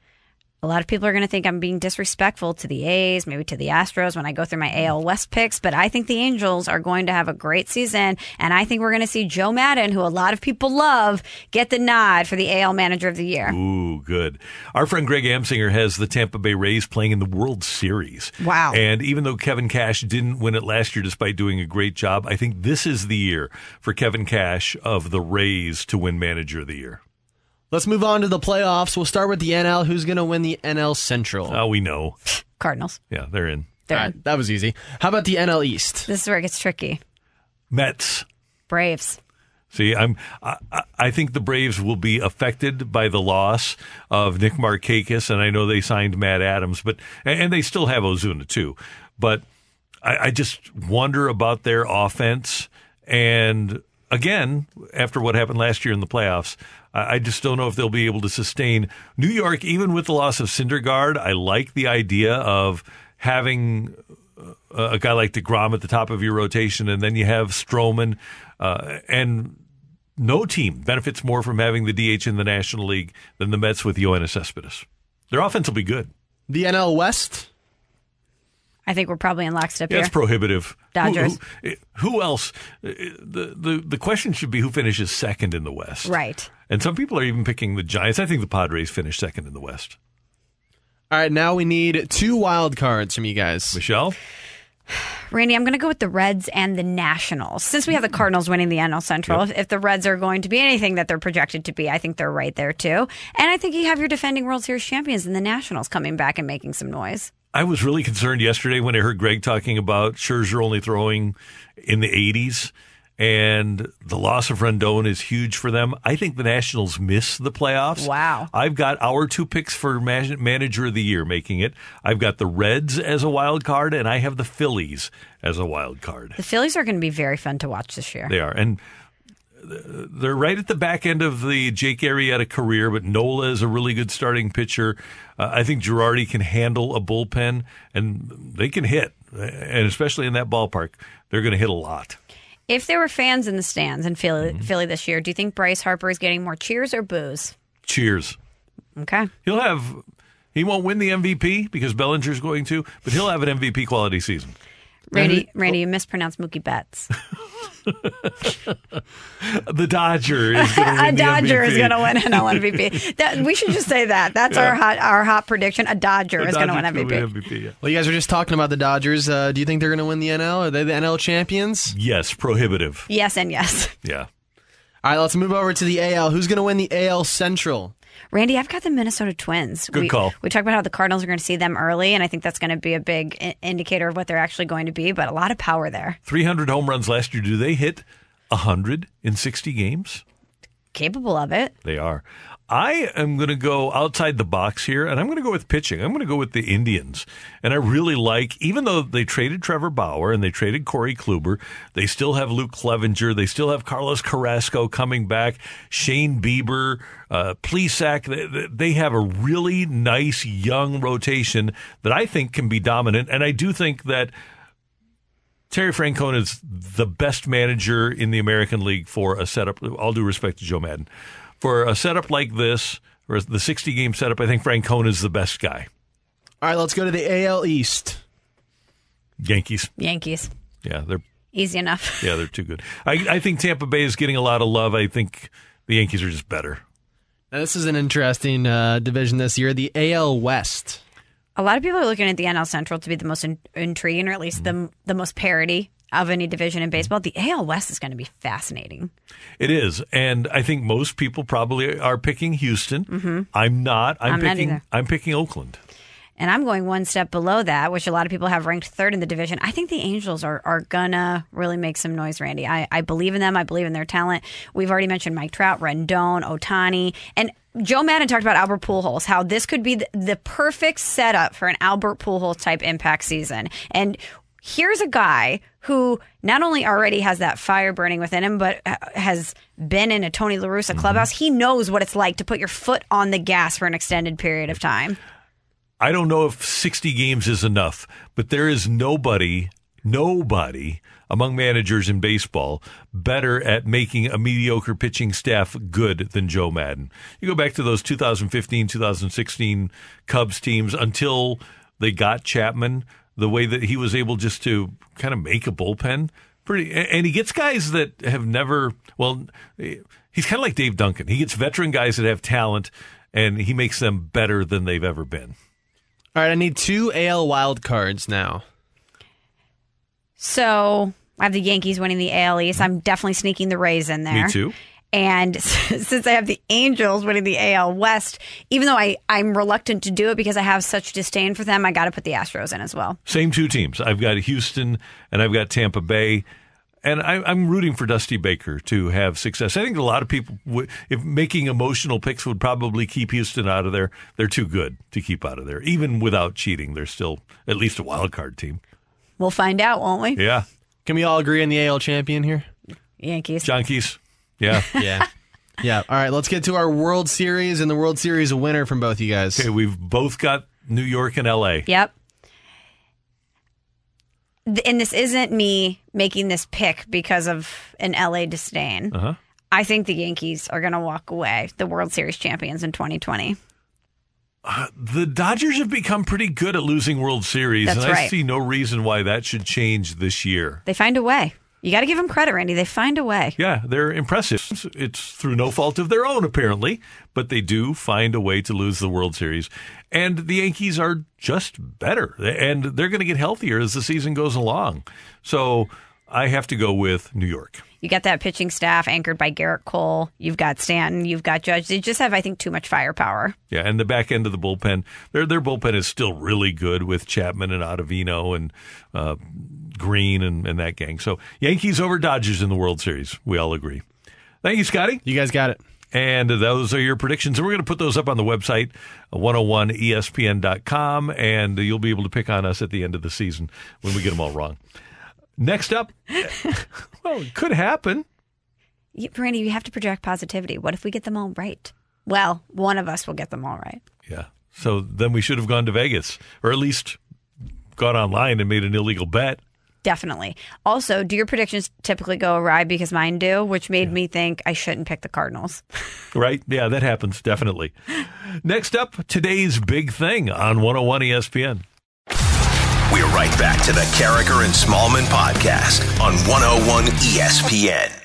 a lot of people are going to think I'm being disrespectful to the A's, maybe to the Astros when I go through my mm. AL West picks, but I think the Angels are going to have a great season. And I think we're going to see Joe Maddon, who a lot of people love, get the nod for the AL Manager of the Year. Ooh, good. Our friend Greg Amsinger has the Tampa Bay Rays playing in the World Series. Wow. And even though Kevin Cash didn't win it last year despite doing a great job, I think this is the year for Kevin Cash of the Rays to win Manager of the Year. Let's move on to the playoffs. We'll start with the NL. Who's going to win the NL Central? Oh, we know. Cardinals. Yeah, they're in. They're All right, that was easy. How about the NL East? This is where it gets tricky. Mets. Braves. See, I'm. I, I- I think the Braves will be affected by the loss of Nick Markakis, and I know they signed Matt Adams, but and they still have Ozuna too. But I, I just wonder about their offense. And again, after what happened last year in the playoffs, I, just don't know if they'll be able to sustain New York, even with the loss of Syndergaard. I like the idea of having a a guy like DeGrom at the top of your rotation, and then you have Stroman, uh, and no team benefits more from having the DH in the National League than the Mets with Yoenis Cespedes. Their offense will be good. The NL West? I think we're probably in lockstep Yeah, here. it's prohibitive. Dodgers. Who, who, who else? uh, The, the the question should be who finishes second in the West. Right. And some people are even picking the Giants. I think the Padres finish second in the West. All right, now we need two wild cards from you guys. Michelle? Randy, I'm going to go with the Reds and the Nationals. Since we have the Cardinals winning the NL Central, Yep. if, if the Reds are going to be anything that they're projected to be, I think they're right there too. And I think you have your defending World Series champions and the Nationals coming back and making some noise. I was really concerned yesterday when I heard Greg talking about Scherzer only throwing in the 80s, and the loss of Rendon is huge for them. I think the Nationals miss the playoffs. Wow. I've got our two picks for manager of the year making it. I've got the Reds as a wild card, and I have the Phillies as a wild card. The Phillies are going to be very fun to watch this year. They are. And they're right at the back end of the Jake Arrieta career, but Nola is a really good starting pitcher. Uh, I think Girardi can handle a bullpen, and they can hit, and especially in that ballpark, they're going to hit a lot. If there were fans in the stands in Philly, Mm-hmm. Philly this year, do you think Bryce Harper is getting more cheers or boos? Cheers. Okay. He'll have. He won't win the MVP because Bellinger's going to, but he'll have an MVP quality season. Randy, Randy, you mispronounced Mookie Betts. The Dodger is going [LAUGHS] to win a the Dodger MVP. is going to win NL MVP. That, we should just say that. That's Yeah. our hot our hot prediction. A Dodger The is going to win gonna MVP. yeah. Well, you guys were just talking about the Dodgers. Uh, do you think they're going to win the NL? Are they the NL champions? Yes, prohibitive. Yes and yes. Yeah. All right, let's move over to the AL. Who's going to win the AL Central? Randy, I've got the Minnesota Twins. Good we, call. We talked about how the Cardinals are going to see them early, and I think that's going to be a big I- indicator of what they're actually going to be. But a lot of power there. 300 home runs last year. Do they hit 100 in 60 games? Capable of it. They are. I am going to go outside the box here, and I'm going to go with pitching. I'm going to go with the Indians. And I really like, even though they traded Trevor Bauer and they traded Corey Kluber, they still have Luke Clevinger. They still have Carlos Carrasco coming back, Shane Bieber, uh, Plesac. They, they have a really nice young rotation that I think can be dominant. And I do think that Terry Francona is the best manager in the American League for a setup. All due respect to Joe Maddon, for a setup like this, or the sixty game setup, I think Francona is the best guy. All right, let's go to the AL East. Yankees, Yankees. yeah, they're Easy enough. [LAUGHS] yeah they're too good. I, I think Tampa Bay is getting a lot of love. I think the Yankees are just better. Now, this is an interesting uh, division this year. The AL West. A lot of people are looking at the NL Central to be the most in- intriguing, or at least the the most parity of any division in baseball. The AL West is going to be fascinating. It is, and I think most people probably are picking Houston. Mhm. I'm not. I'm, I'm not picking. either. I'm picking Oakland. And I'm going one step below that, which a lot of people have ranked third in the division. I think the Angels are, are gonna really make some noise, Randy. I, I believe in them. I believe in their talent. We've already mentioned Mike Trout, Rendon, Ohtani, and Joe Maddon talked about Albert Pujols, how this could be the, the perfect setup for an Albert Pujols type impact season. And here's a guy who not only already has that fire burning within him, but has been in a Tony La Russa mm-hmm. clubhouse. He knows what it's like to put your foot on the gas for an extended period of time. I don't know if 60 games is enough, but there is nobody, nobody among managers in baseball better at making a mediocre pitching staff good than Joe Maddon. You go back to those 2015, 2016 Cubs teams until they got Chapman, the way that he was able just to kind of make a bullpen. Pretty, and he gets guys that have never, well, he's kind of like Dave Duncan. He gets veteran guys that have talent and he makes them better than they've ever been. All right, I need two AL wild cards now. So I have the Yankees winning the AL East. I'm definitely sneaking the Rays in there. Me too. And [LAUGHS] since I have the Angels winning the AL West, even though I, I'm reluctant to do it because I have such disdain for them, I got to put the Astros in as well. Same two teams. I've got Houston and I've got Tampa Bay. And I, I'm rooting for Dusty Baker to have success. I think a lot of people, would, if making emotional picks, would probably keep Houston out of there. They're too good to keep out of there. Even without cheating, they're still at least a wild card team. We'll find out, won't we? Yeah. Can we all agree on the AL champion here? Yankees. John Keys. Yeah. [LAUGHS] yeah. Yeah. All right, let's get to our World Series and the World Series winner from both you guys. Okay, we've both got New York and LA. Yep. And this isn't me making this pick because of an LA disdain. Uh huh. I think the Yankees are going to walk away the World Series champions in 2020. Uh, the Dodgers have become pretty good at losing World Series, That's and I right. see no reason why that should change this year. They find a way. You got to give them credit, Randy. They find a way. Yeah, they're impressive. It's through no fault of their own, apparently, but they do find a way to lose the World Series. And the Yankees are just better, and they're going to get healthier as the season goes along. So I have to go with New York. You got that pitching staff anchored by Gerrit Cole. You've got Stanton. You've got Judge. They just have, I think, too much firepower. Yeah, and the back end of the bullpen, their their bullpen is still really good with Chapman and Ottavino and uh, Green and, and that gang. So Yankees over Dodgers in the World Series. We all agree. Thank you, Scotty. You guys got it. And those are your predictions. And we're going to put those up on the website, 101ESPN.com, and you'll be able to pick on us at the end of the season when we get them all wrong. Next up, [LAUGHS] well, it could happen. You, Randy, you have to project positivity. What if we get them all right? Well, one of us will get them all right. Yeah. So then we should have gone to Vegas, or at least gone online and made an illegal bet. Definitely. Also, do your predictions typically go awry because mine do, which made me think I shouldn't pick the Cardinals. [LAUGHS] Right? Yeah, that happens, definitely. Next up, today's big thing on 101 ESPN. We're right back to the Karraker and Smallman podcast on 101 ESPN.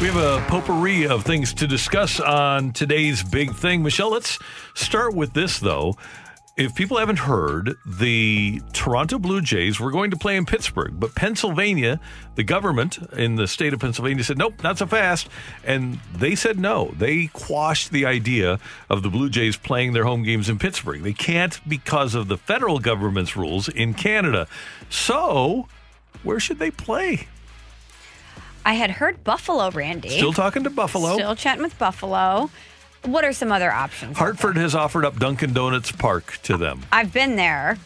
We have a potpourri of things to discuss on today's big thing. Michelle, let's start with this, though. If people haven't heard, the Toronto Blue Jays were going to play in Pittsburgh, but Pennsylvania, the government in the state of Pennsylvania said, nope, not so fast. And they said no. They quashed the idea of the Blue Jays playing their home games in Pittsburgh. They can't because of the federal government's rules in Canada. So, where should they play? I had heard Buffalo, Randy. Still talking to Buffalo. Still chatting with Buffalo. What are some other options? Hartford has offered up Dunkin' Donuts Park to them. I've been there,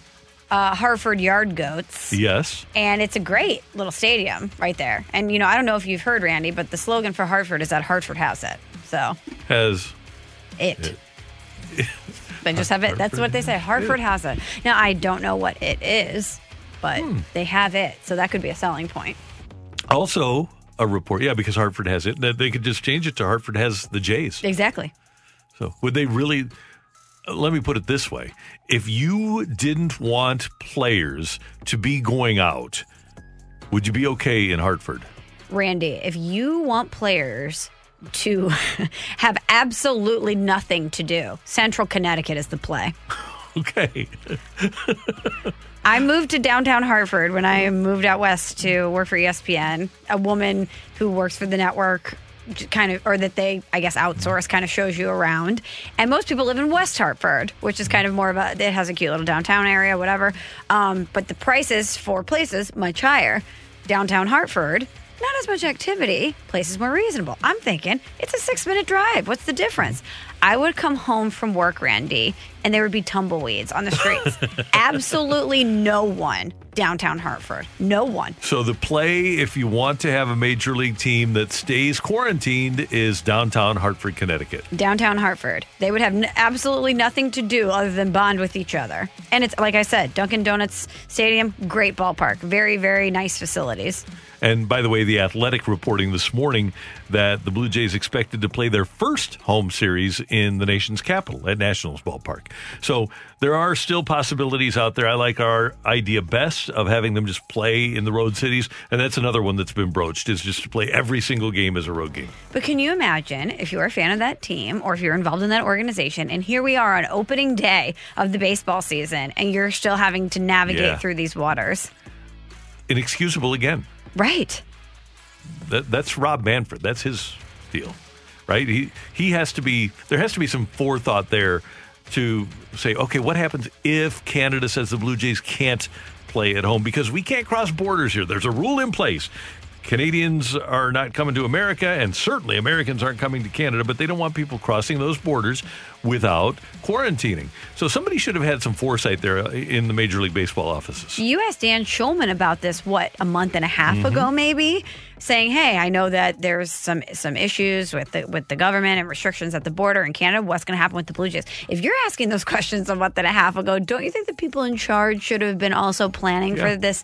uh, Hartford Yard Goats. Yes. And it's a great little stadium right there. And, you know, I don't know if you've heard, Randy, but the slogan for Hartford is that Hartford has it. So, Has it. They [LAUGHS] just have it. That's what they say. Hartford has it. Now, I don't know what it is, but Hmm. they have it. So that could be a selling point. also a report. Yeah, because Hartford has it. They could just change it to Hartford has the Jays. Exactly. So would they really? Let me put it this way: If you didn't want players to be going out, would you be okay in Hartford? Randy, if you want players to [LAUGHS] have absolutely nothing to do, Central Connecticut is the play. [LAUGHS] Okay. [LAUGHS] I moved to downtown Hartford when I moved out west to work for ESPN. A woman who works for the network kind of or that they I guess outsource kind of shows you around. And most people live in West Hartford, which is kind of more of a it has a cute little downtown area, whatever. Um, but the prices for places much higher. Downtown Hartford, not as much activity, places more reasonable. I'm thinking it's a six minute drive. What's the difference? I would come home from work, Randy, and there would be tumbleweeds on the streets. [LAUGHS] Absolutely no one downtown Hartford. No one. So the play, if you want to have a major league team that stays quarantined, is downtown Hartford, Connecticut. Downtown Hartford. They would have n- absolutely nothing to do other than bond with each other. And it's, like I said, Dunkin' Donuts Stadium, great ballpark. Very, very nice facilities. And by the way, the Athletic reporting this morning that the Blue Jays expected to play their first home series in the nation's capital at Nationals Ballpark. So there are still possibilities out there. I like our idea best of having them just play in the road cities, and that's another one that's been broached is just to play every single game as a road game. But can you imagine if you're a fan of that team or if you're involved in that organization, and here we are on opening day of the baseball season, and you're still having to navigate Yeah. through these waters? Inexcusable again. Right. That, that's Rob Manfred. That's his deal, right? He he has to be. There has to be some forethought there to say, okay, what happens if Canada says the Blue Jays can't play at home because we can't cross borders here. There's a rule in place. Canadians are not coming to America, and certainly Americans aren't coming to Canada, but they don't want people crossing those borders without quarantining. So somebody should have had some foresight there in the Major League Baseball offices. You asked Dan Shulman about this, what, a month and a half Mhm. ago, maybe, saying, "Hey, I know that there's some some issues with the with the government and restrictions at the border in Canada. What's going to happen with the Blue Jays?" If you're asking those [LAUGHS] questions a month and a half ago, don't you think the people in charge should have been also planning Yeah. for this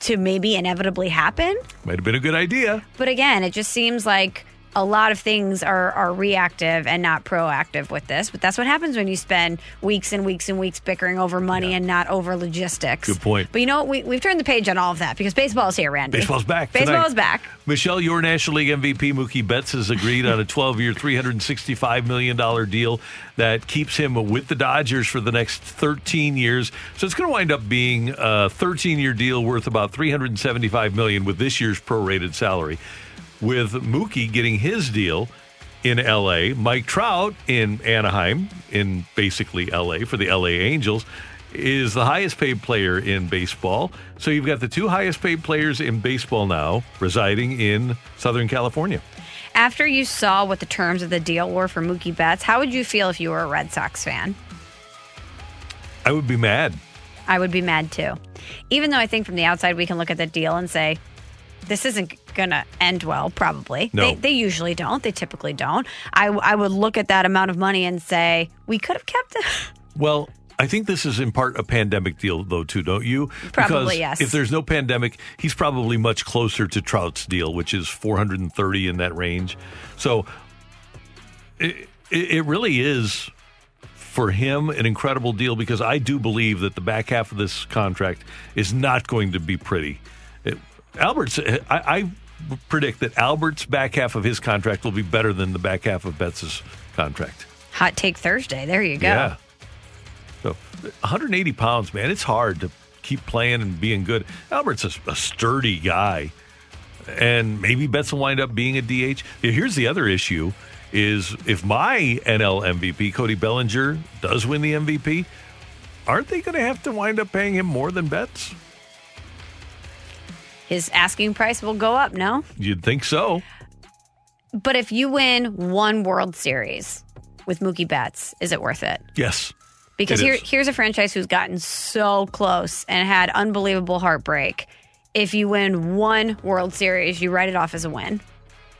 to maybe inevitably happen? Might have been a good idea. But again, it just seems like a lot of things are, are reactive and not proactive with this, but that's what happens when you spend weeks and weeks and weeks bickering over money and not over logistics. Good point. But you know what? We, we've turned the page on all of that because baseball is here, Randy. Baseball's back. Baseball tonight. is back. Michelle, your National League MVP Mookie Betts has agreed on a 12-year, $365 million deal that keeps him with the Dodgers for the next 13 years. So it's going to wind up being a 13-year deal worth about 375 million with this year's prorated salary. With Mookie getting his deal in LA, Mike Trout in Anaheim, in basically LA for the LA Angels, is the highest paid player in baseball. So you've got the two highest paid players in baseball now residing in Southern California. After you saw what the terms of the deal were for Mookie Betts, how would you feel if you were a Red Sox fan? I would be mad. I would be mad too. Even though I think from the outside we can look at the deal and say, this isn't going to end well, probably. No. They, they usually don't. They typically don't. I, I would look at that amount of money and say, we could have kept it. [LAUGHS] Well, I think this is in part a pandemic deal, though, too, don't you? Probably, because yes. If there's no pandemic, he's probably much closer to Trout's deal, which is 430 in that range. So it, it it really is for him an incredible deal because I do believe that the back half of this contract is not going to be pretty. Albert's, uh, I, I predict that Albert's back half of his contract will be better than the back half of Betts's contract. Hot take Thursday. There you go. Yeah. So 180 pounds, man, it's hard to keep playing and being good. Albert's a, a sturdy guy, and maybe Betts will wind up being a DH. Here's the other issue: is if my NL MVP Cody Bellinger does win the MVP, aren't they going to have to wind up paying him more than Betts? His asking price will go up, no? You'd think so. But if you win one World Series with Mookie Betts, is it worth it? Yes. Because It here, is. here's a franchise who's gotten so close and had unbelievable heartbreak. If you win one World Series, you write it off as a win.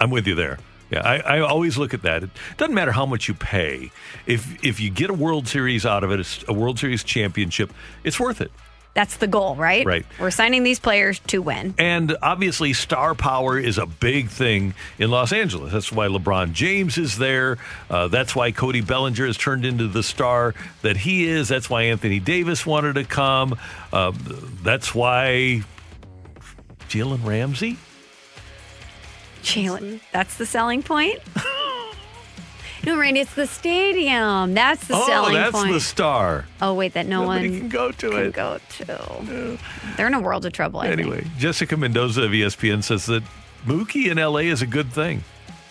I'm with you there. Yeah, I, I always look at that. It doesn't matter how much you pay. If if you get a World Series out of it, it's a World Series championship, it's worth it. That's the goal, right? Right. We're signing these players to win. And obviously, star power is a big thing in Los Angeles. That's why LeBron James is there. Uh, that's why Cody Bellinger has turned into the star that he is. That's why Anthony Davis wanted to come. Uh, that's why Jalen Ramsey. Jalen, that's the selling point. [LAUGHS] no, Randy, it's the stadium. That's the oh, selling that's point. the star. oh, wait, that no Nobody one can go to can it. go to. They're in a world of trouble. I think. Anyway, Jessica Mendoza of ESPN says that Mookie in LA is a good thing.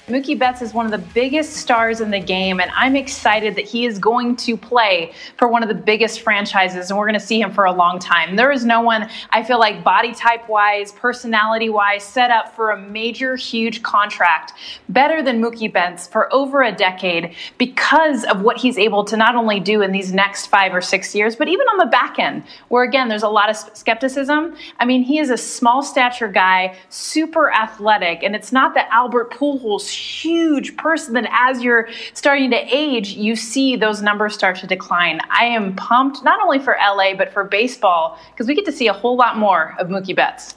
Mookie Betts is one of the biggest stars in the game, and I'm excited that he is going to play for one of the biggest franchises, and we're going to see him for a long time. There is no one, I feel like, body type wise, personality wise, set up for a major, huge contract better than Mookie Betts for over a decade because of what he's able to not only do in these next five or six years, but even on the back end, where again, there's a lot of skepticism. I mean, he is a small stature guy, super athletic, and it's not that Albert Pujols huge person that as you're starting to age, you see those numbers start to decline. I am pumped not only for LA but for baseball because we get to see a whole lot more of Mookie Betts.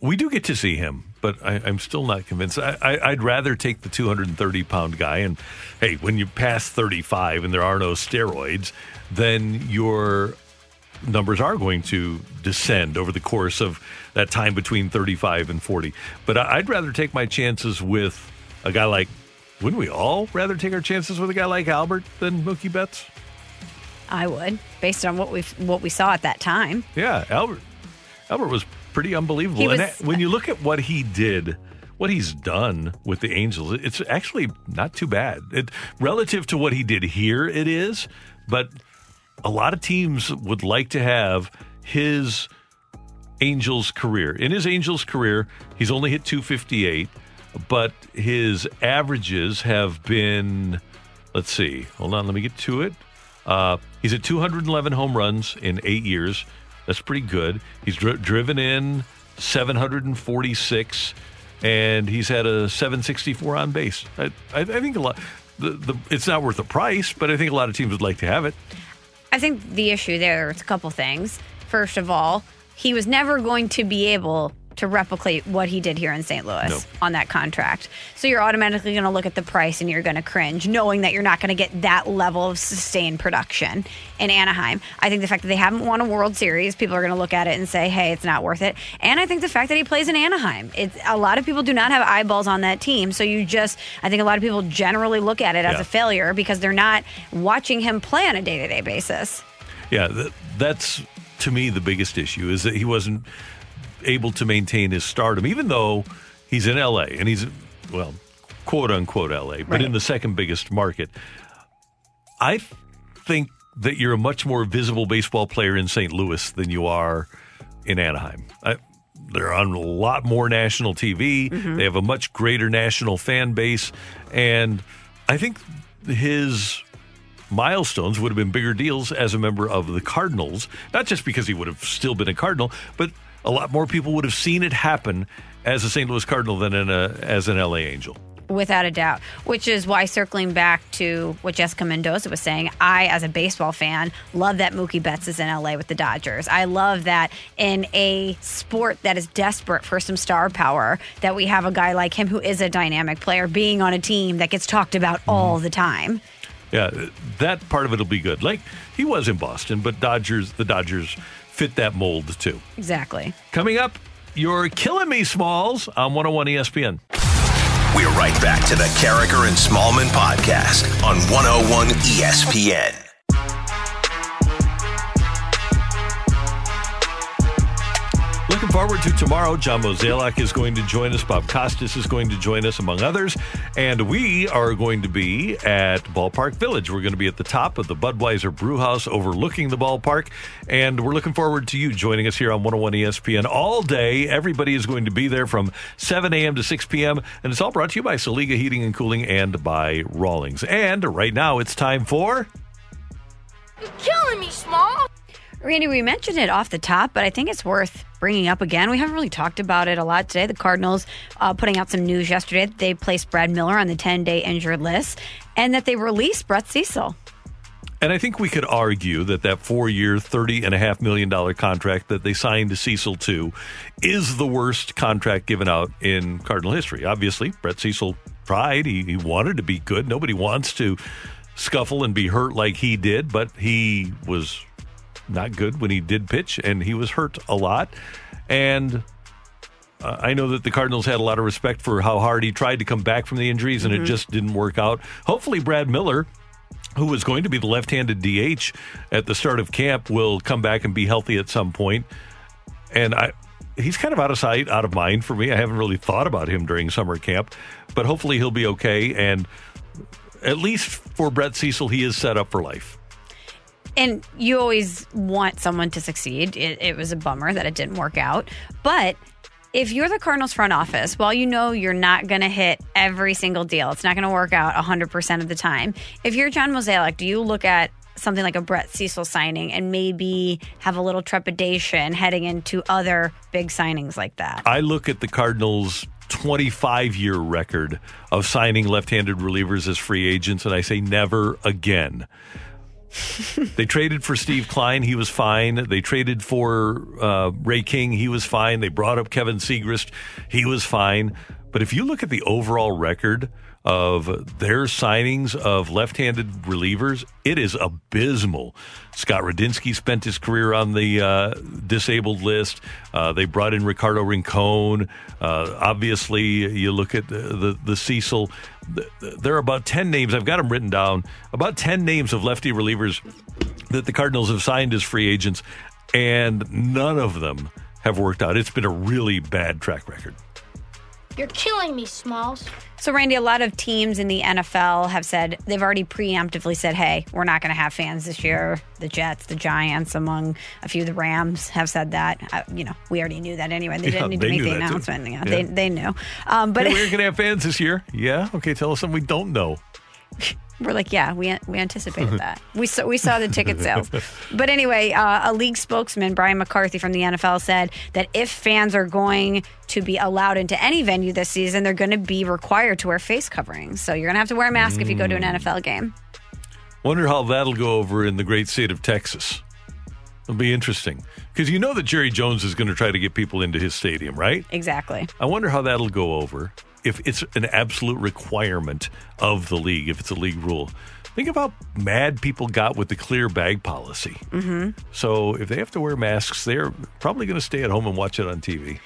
We do get to see him, but I, I'm still not convinced. I, I'd rather take the 230 pound guy. And hey, when you pass 35 and there are no steroids, then your numbers are going to descend over the course of that time between 35 and 40. But I'd rather take my chances with a guy like. Wouldn't we all rather take our chances with a guy like Albert than Mookie Betts? I would, based on what we what we saw at that time. Yeah, Albert. Albert was pretty unbelievable. He and when you look at what he did, what he's done with the Angels, it's actually not too bad. It relative to what he did here, it is. But a lot of teams would like to have his Angels career. In his Angels career, he's only hit 258, but his averages have been, let's see, hold on, let me get to it. Uh, he's at 211 home runs in eight years. That's pretty good. He's dri- driven in 746, and he's had a 764 on base. I, I, I think a lot. The, the, it's not worth the price, but I think a lot of teams would like to have it. I think the issue there is a couple things. First of all, he was never going to be able to replicate what he did here in St. Louis No. on that contract. So you're automatically going to look at the price and you're going to cringe, knowing that you're not going to get that level of sustained production in Anaheim. I think the fact that they haven't won a World Series, people are going to look at it and say, "Hey, it's not worth it." And I think the fact that he plays in Anaheim, it's a lot of people do not have eyeballs on that team, so you just, I think a lot of people generally look at it as Yeah. a failure because they're not watching him play on a day to day basis. Yeah, th- that's to me the biggest issue is that he wasn't able to maintain his stardom, even though he's in LA and he's, well, quote unquote LA, but in the second biggest market. I think that you're a much more visible baseball player in St. Louis than you are in Anaheim. I, they're on a lot more national TV. Mm-hmm. They have a much greater national fan base. And I think his milestones would have been bigger deals as a member of the Cardinals, not just because he would have still been a Cardinal, but a lot more people would have seen it happen as a St. Louis Cardinal than in a, as an LA Angel. Without a doubt, which is why circling back to what Jessica Mendoza was saying, I, as a baseball fan, love that Mookie Betts is in LA with the Dodgers. I love that in a sport that is desperate for some star power, that we have a guy like him who is a dynamic player being on a team that gets talked about mm-hmm. all the time. Yeah, that part of it will be good. Like he was in Boston, but Dodgers, the Dodgers fit that mold too. Exactly. Coming up, you're killing me, Smalls, on 101 ESPN. We're right back to the Karraker and Smallman podcast on 101 ESPN. Looking forward to tomorrow. John Mozeliak is going to join us. Bob Costas is going to join us, among others. And we are going to be at Ballpark Village. We're going to be at the top of the Budweiser Brewhouse overlooking the ballpark. And we're looking forward to you joining us here on 101 ESPN all day. Everybody is going to be there from 7 a.m. to 6 p.m. And it's all brought to you by Saliga Heating and Cooling and by Rawlings. And right now it's time for. You're killing me, Small. Randy, we mentioned it off the top, but I think it's worth bringing up again. We haven't really talked about it a lot today. The Cardinals uh, putting out some news yesterday that they placed Brad Miller on the 10 day injured list and that they released Brett Cecil. And I think we could argue that that and a half million dollar contract that they signed to Cecil to is the worst contract given out in Cardinal history. Obviously, Brett Cecil tried; he, he wanted to be good. Nobody wants to scuffle and be hurt like he did, but he was not good when he did pitch, and he was hurt a lot. And uh, I know that the Cardinals had a lot of respect for how hard he tried to come back from the injuries, and it Mhm. just didn't work out. Hopefully, Brad Miller who was going to be the left-handed DH at the start of camp will come back and be healthy at some point. And I he's kind of out of sight, out of mind for me. I haven't really thought about him during summer camp, but hopefully he'll be okay and at least for Brett Cecil he is set up for life. And you always want someone to succeed. It, it was a bummer that it didn't work out. But if you're the Cardinals front office, while you know you're not going to hit every single deal, it's not going to work out 100% of the time. If you're John Mozeliak, do you look at something like a Brett Cecil signing and maybe have a little trepidation heading into other big signings like that? I look at the Cardinals 25 year record of signing left-handed relievers as free agents and I say never again. [LAUGHS] they traded for Steve Kline. He was fine. They traded for uh, Ray King. He was fine. They brought up Kevin Siegrist. He was fine. But if you look at the overall record of their signings of left-handed relievers, it is abysmal. Scott Radinsky spent his career on the uh, disabled list. Uh, they brought in Ricardo Rincon. Uh, obviously, you look at the, the, the Cecil. th- There are about 10 names. I've got them written down. About 10 names of lefty relievers that the Cardinals have signed as free agents, and none of them have worked out. It's been a really bad track record. You're killing me, Smalls. So, Randy, a lot of teams in the NFL have said they've already preemptively said, hey, we're not going to have fans this year. The Jets, the Giants, among a few of the Rams have said that. Uh, you know, we already knew that anyway. They Yeah, didn't need they to make the announcement. Yeah, Yeah. They, they knew. Um, but Hey, [LAUGHS] we're going to have fans this year. Yeah. Okay. Tell us something we don't know. We're like, yeah, we we anticipated [LAUGHS] that. We saw we saw the ticket [LAUGHS] sales. But anyway, uh, a league spokesman, Brian McCarthy from the NFL, said that if fans are going to be allowed into any venue this season, they're going to be required to wear face coverings. So you're going to have to wear a mask if you go to an Mm. NFL game. Wonder how that'll go over in the great state of Texas. It'll be interesting because you know that Jerry Jones is going to try to get people into his stadium, right? Exactly. I wonder how that'll go over if it's an absolute requirement of the league, if it's a league rule. Think of how mad people got with the clear bag policy. hmm So if they have to wear masks, they're probably going to stay at home and watch it on TV.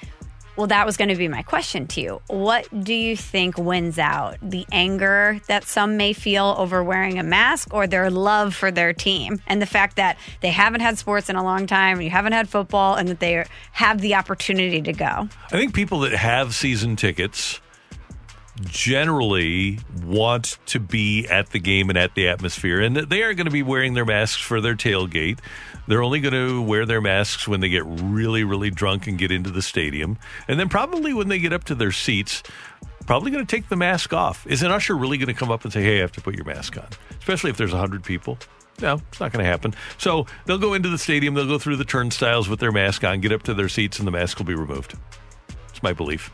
Well, that was going to be my question to you. What do you think wins out? The anger that some may feel over wearing a mask or their love for their team? And the fact that they haven't had sports in a long time, and you haven't had football, and that they have the opportunity to go. I think people that have season tickets generally want to be at the game and at the atmosphere, and they are going to be wearing their masks for their tailgate. They're only going to wear their masks when they get really, really drunk and get into the stadium. And then probably when they get up to their seats, probably going to take the mask off. Is an usher really going to come up and say, hey, I have to put your mask on? Especially if there's 100 people. No, it's not going to happen. So they'll go into the stadium, they'll go through the turnstiles with their mask on, get up to their seats, and the mask will be removed. It's my belief.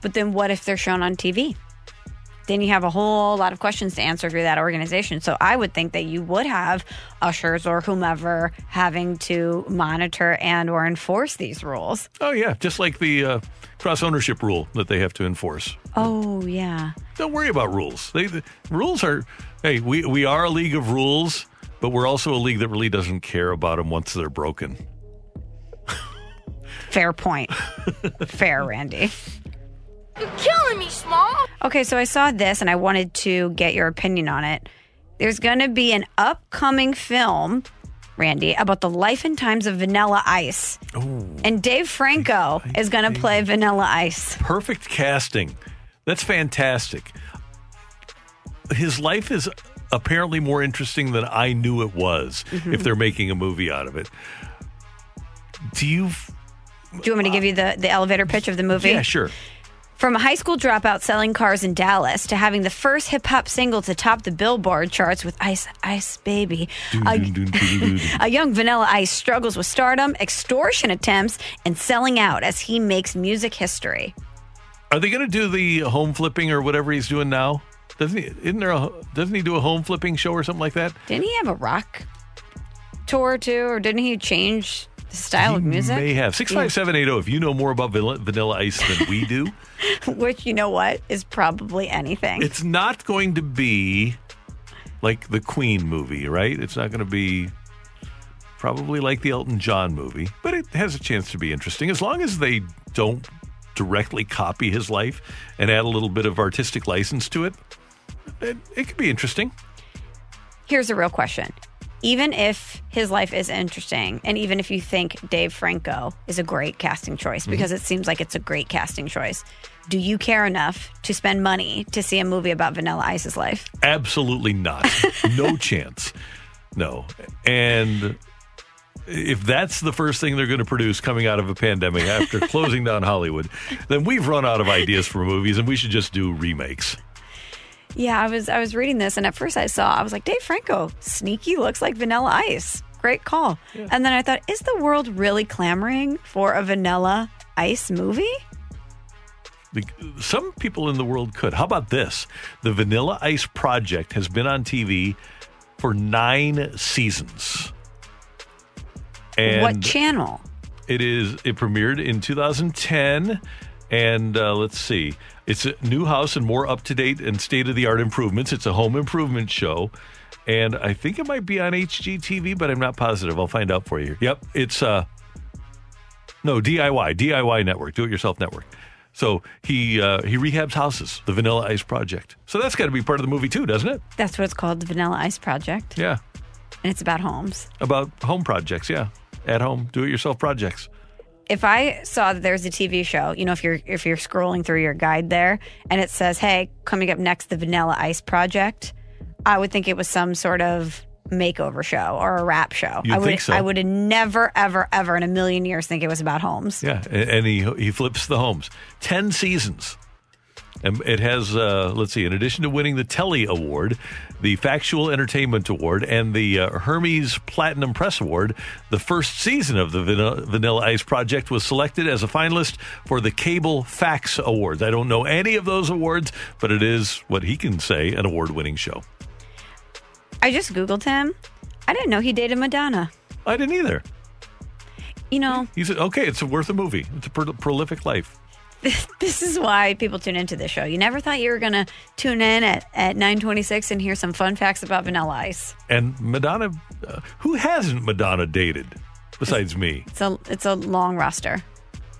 But then what if they're shown on TV? Then you have a whole lot of questions to answer you're that organization. So I would think that you would have ushers or whomever having to monitor and or enforce these rules. Oh, yeah, just like the uh, cross ownership rule that they have to enforce. Oh, yeah. Don't worry about rules. They, the rules are, hey, we, we are a league of rules, but we're also a league that really doesn't care about them once they're broken. Fair point. [LAUGHS] Fair, Randy. You're killing me, Small. Okay, so I saw this and I wanted to get your opinion on it. There's going to be an upcoming film, Randy, about the life and times of Vanilla Ice. And Dave Franco is going to play Vanilla Ice. Perfect casting. That's fantastic. His life is apparently more interesting than I knew it was Mhm. if they're making a movie out of it. Do you. Do you want me to give you the, the elevator pitch of the movie? Yeah, sure. From a high school dropout selling cars in Dallas to having the first hip hop single to top the Billboard charts with Ice Ice Baby, a, [LAUGHS] a young Vanilla Ice struggles with stardom, extortion attempts, and selling out as he makes music history. Are they going to do the home flipping or whatever he's doing now? Doesn't he? Isn't there a? Doesn't he do a home flipping show or something like that? Didn't he have a rock tour too, or didn't he change style of music? May have six five seven eight zero. If you know more about Vanilla, vanilla Ice than we do, [LAUGHS] Which you know what is probably anything. it's not going to be like the Queen movie, right? It's not going to be probably like the Elton John movie, but it has a chance to be interesting as long as they don't directly copy his life and add a little bit of artistic license to it. It, it could be interesting. Here's a real question. Even if his life is interesting, and even if you think Dave Franco is a great casting choice, Mm-hmm. because it seems like it's a great casting choice, do you care enough to spend money to see a movie about Vanilla Ice's life? Absolutely not. [LAUGHS] No chance. No. And if that's the first thing they're going to produce coming out of a pandemic after [LAUGHS] closing down Hollywood, then we've run out of ideas for movies and we should just do remakes. Yeah, I was I was reading this, and at first I saw I was like, Dave Franco, sneaky, looks like Vanilla Ice. Great call. And then I thought, is the world really clamoring for a Vanilla Ice movie? The- Some people in the world could. How about this? The Vanilla Ice Project has been on TV for nine seasons. And what channel? It is. It premiered in 2010, and uh, let's see. It's a new house and more up to date and state of the art improvements. It's a home improvement show, and I think it might be on HGTV, but I'm not positive. I'll find out for you. Yep, it's uh, no DIY DIY network, do it yourself network. So he uh, he rehabs houses, the Vanilla Ice Project. So that's got to be part of the movie too, doesn't it? That's what it's called, the Vanilla Ice Project. Yeah, And it's about homes. about home projects. Yeah, at home, do it yourself projects. If I saw that there's a TV show, you know, if you're if you're scrolling through your guide there and it says, "Hey, coming up next, the Vanilla Ice Project," I would think it was some sort of makeover show or a rap show. You'd I would so. I would have never, ever, ever in a million years think it was about homes. Yeah, and he he flips the homes. Ten seasons, and it has uh, let's see. In addition to winning the Telly Award, the Factual Entertainment Award, and the uh, Hermes Platinum Press Award, the first season of the Vanilla, Vanilla Ice Project was selected as a finalist for the Cable Fax Awards. I don't know any of those awards, but it is what he can say an award-winning show. I just googled him. I didn't know he dated Madonna. I didn't either. You know, He's okay. It's worth a movie. It's a pro- prolific life. [LAUGHS] this is why people tune into this show. You never thought you were going to tune in at, at 926 and hear some fun facts about Vanilla Ice. And Madonna, uh, who hasn't Madonna dated besides me? It's a, it's a long roster.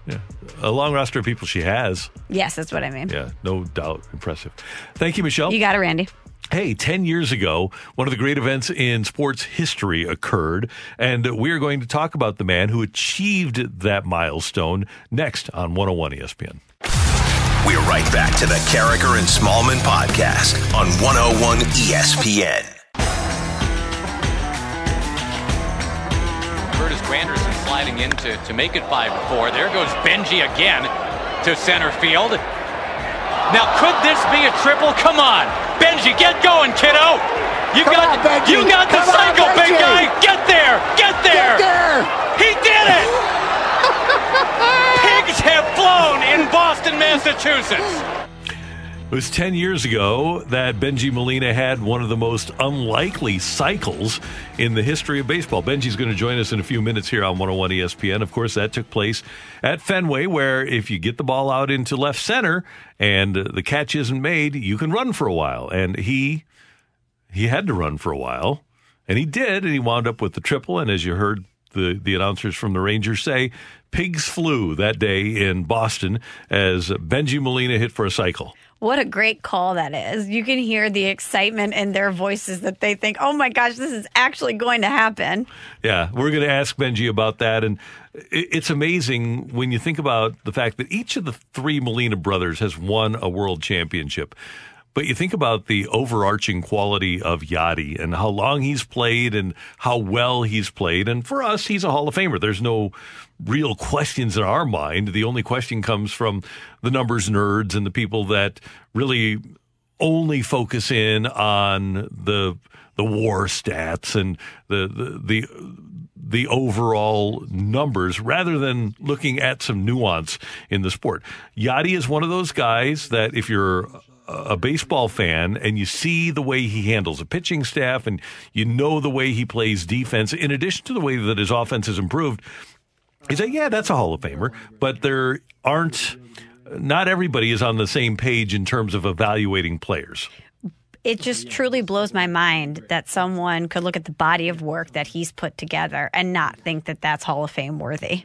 Yeah, a long roster of people she has. Yes, that's what I mean. Yeah, no doubt, impressive. Thank you, Michelle. You got it, Randy. Hey, 10 years ago, one of the great events in sports history occurred, and we're going to talk about the man who achieved that milestone next on 101 ESPN. We're right back to the Karraker and Smallman podcast on 101 ESPN. Curtis Granderson sliding in to, to make it 5 to 4. There goes Benji again to center field. Now, could this be a triple? Come on. Benji, get going, kiddo. You Come got on, you got the Come on, cycle, big guy. Get there. Get there. Get there. He did it. [LAUGHS] Pigs have flown in Boston, Massachusetts. It was 10 years ago that Benji Molina had one of the most unlikely cycles in the history of baseball. Benji's going to join us in a few minutes here on 101 ESPN. Of course, that took place at Fenway, where if you get the ball out into left center and the catch isn't made, you can run for a while. And he he had to run for a while, and he did, and he wound up with the triple. And as you heard the, the announcers from the Rangers say, pigs flew that day in Boston as Benji Molina hit for a cycle. What a great call that is. You can hear the excitement in their voices that they think, oh my gosh, this is actually going to happen. Yeah, we're going to ask Benji about that. And it's amazing when you think about the fact that each of the three Molina brothers has won a world championship. But you think about the overarching quality of Yadi and how long he's played and how well he's played. And for us, he's a Hall of Famer. There's no real questions in our mind. The only question comes from the numbers nerds and the people that really only focus in on the the war stats and the the the, the overall numbers rather than looking at some nuance in the sport. Yadi is one of those guys that if you're a baseball fan and you see the way he handles a pitching staff and you know the way he plays defense, in addition to the way that his offense has improved, you say, yeah, that's a Hall of Famer. But there aren't, not everybody is on the same page in terms of evaluating players. It just truly blows my mind that someone could look at the body of work that he's put together and not think that that's Hall of Fame worthy.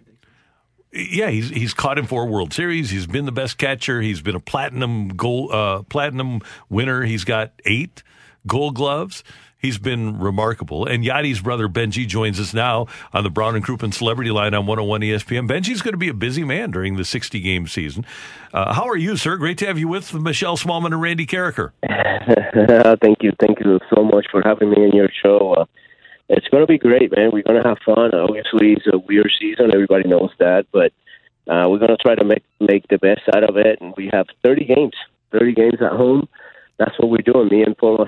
Yeah, he's he's caught in four World Series. He's been the best catcher. He's been a platinum goal uh, platinum winner. He's got eight Gold Gloves. He's been remarkable. And Yadi's brother Benji joins us now on the Brown and Crouppen Celebrity Line on 101 ESPN. Benji's going to be a busy man during the 60 game season. Uh, how are you, sir? Great to have you with Michelle Smallman and Randy Karraker. [LAUGHS] thank you, thank you so much for having me in your show. Uh, it's going to be great, man. We're going to have fun. Obviously, it's a weird season. Everybody knows that, but uh, we're going to try to make make the best out of it. And we have 30 games, 30 games at home. That's what we're doing. Me and Paul.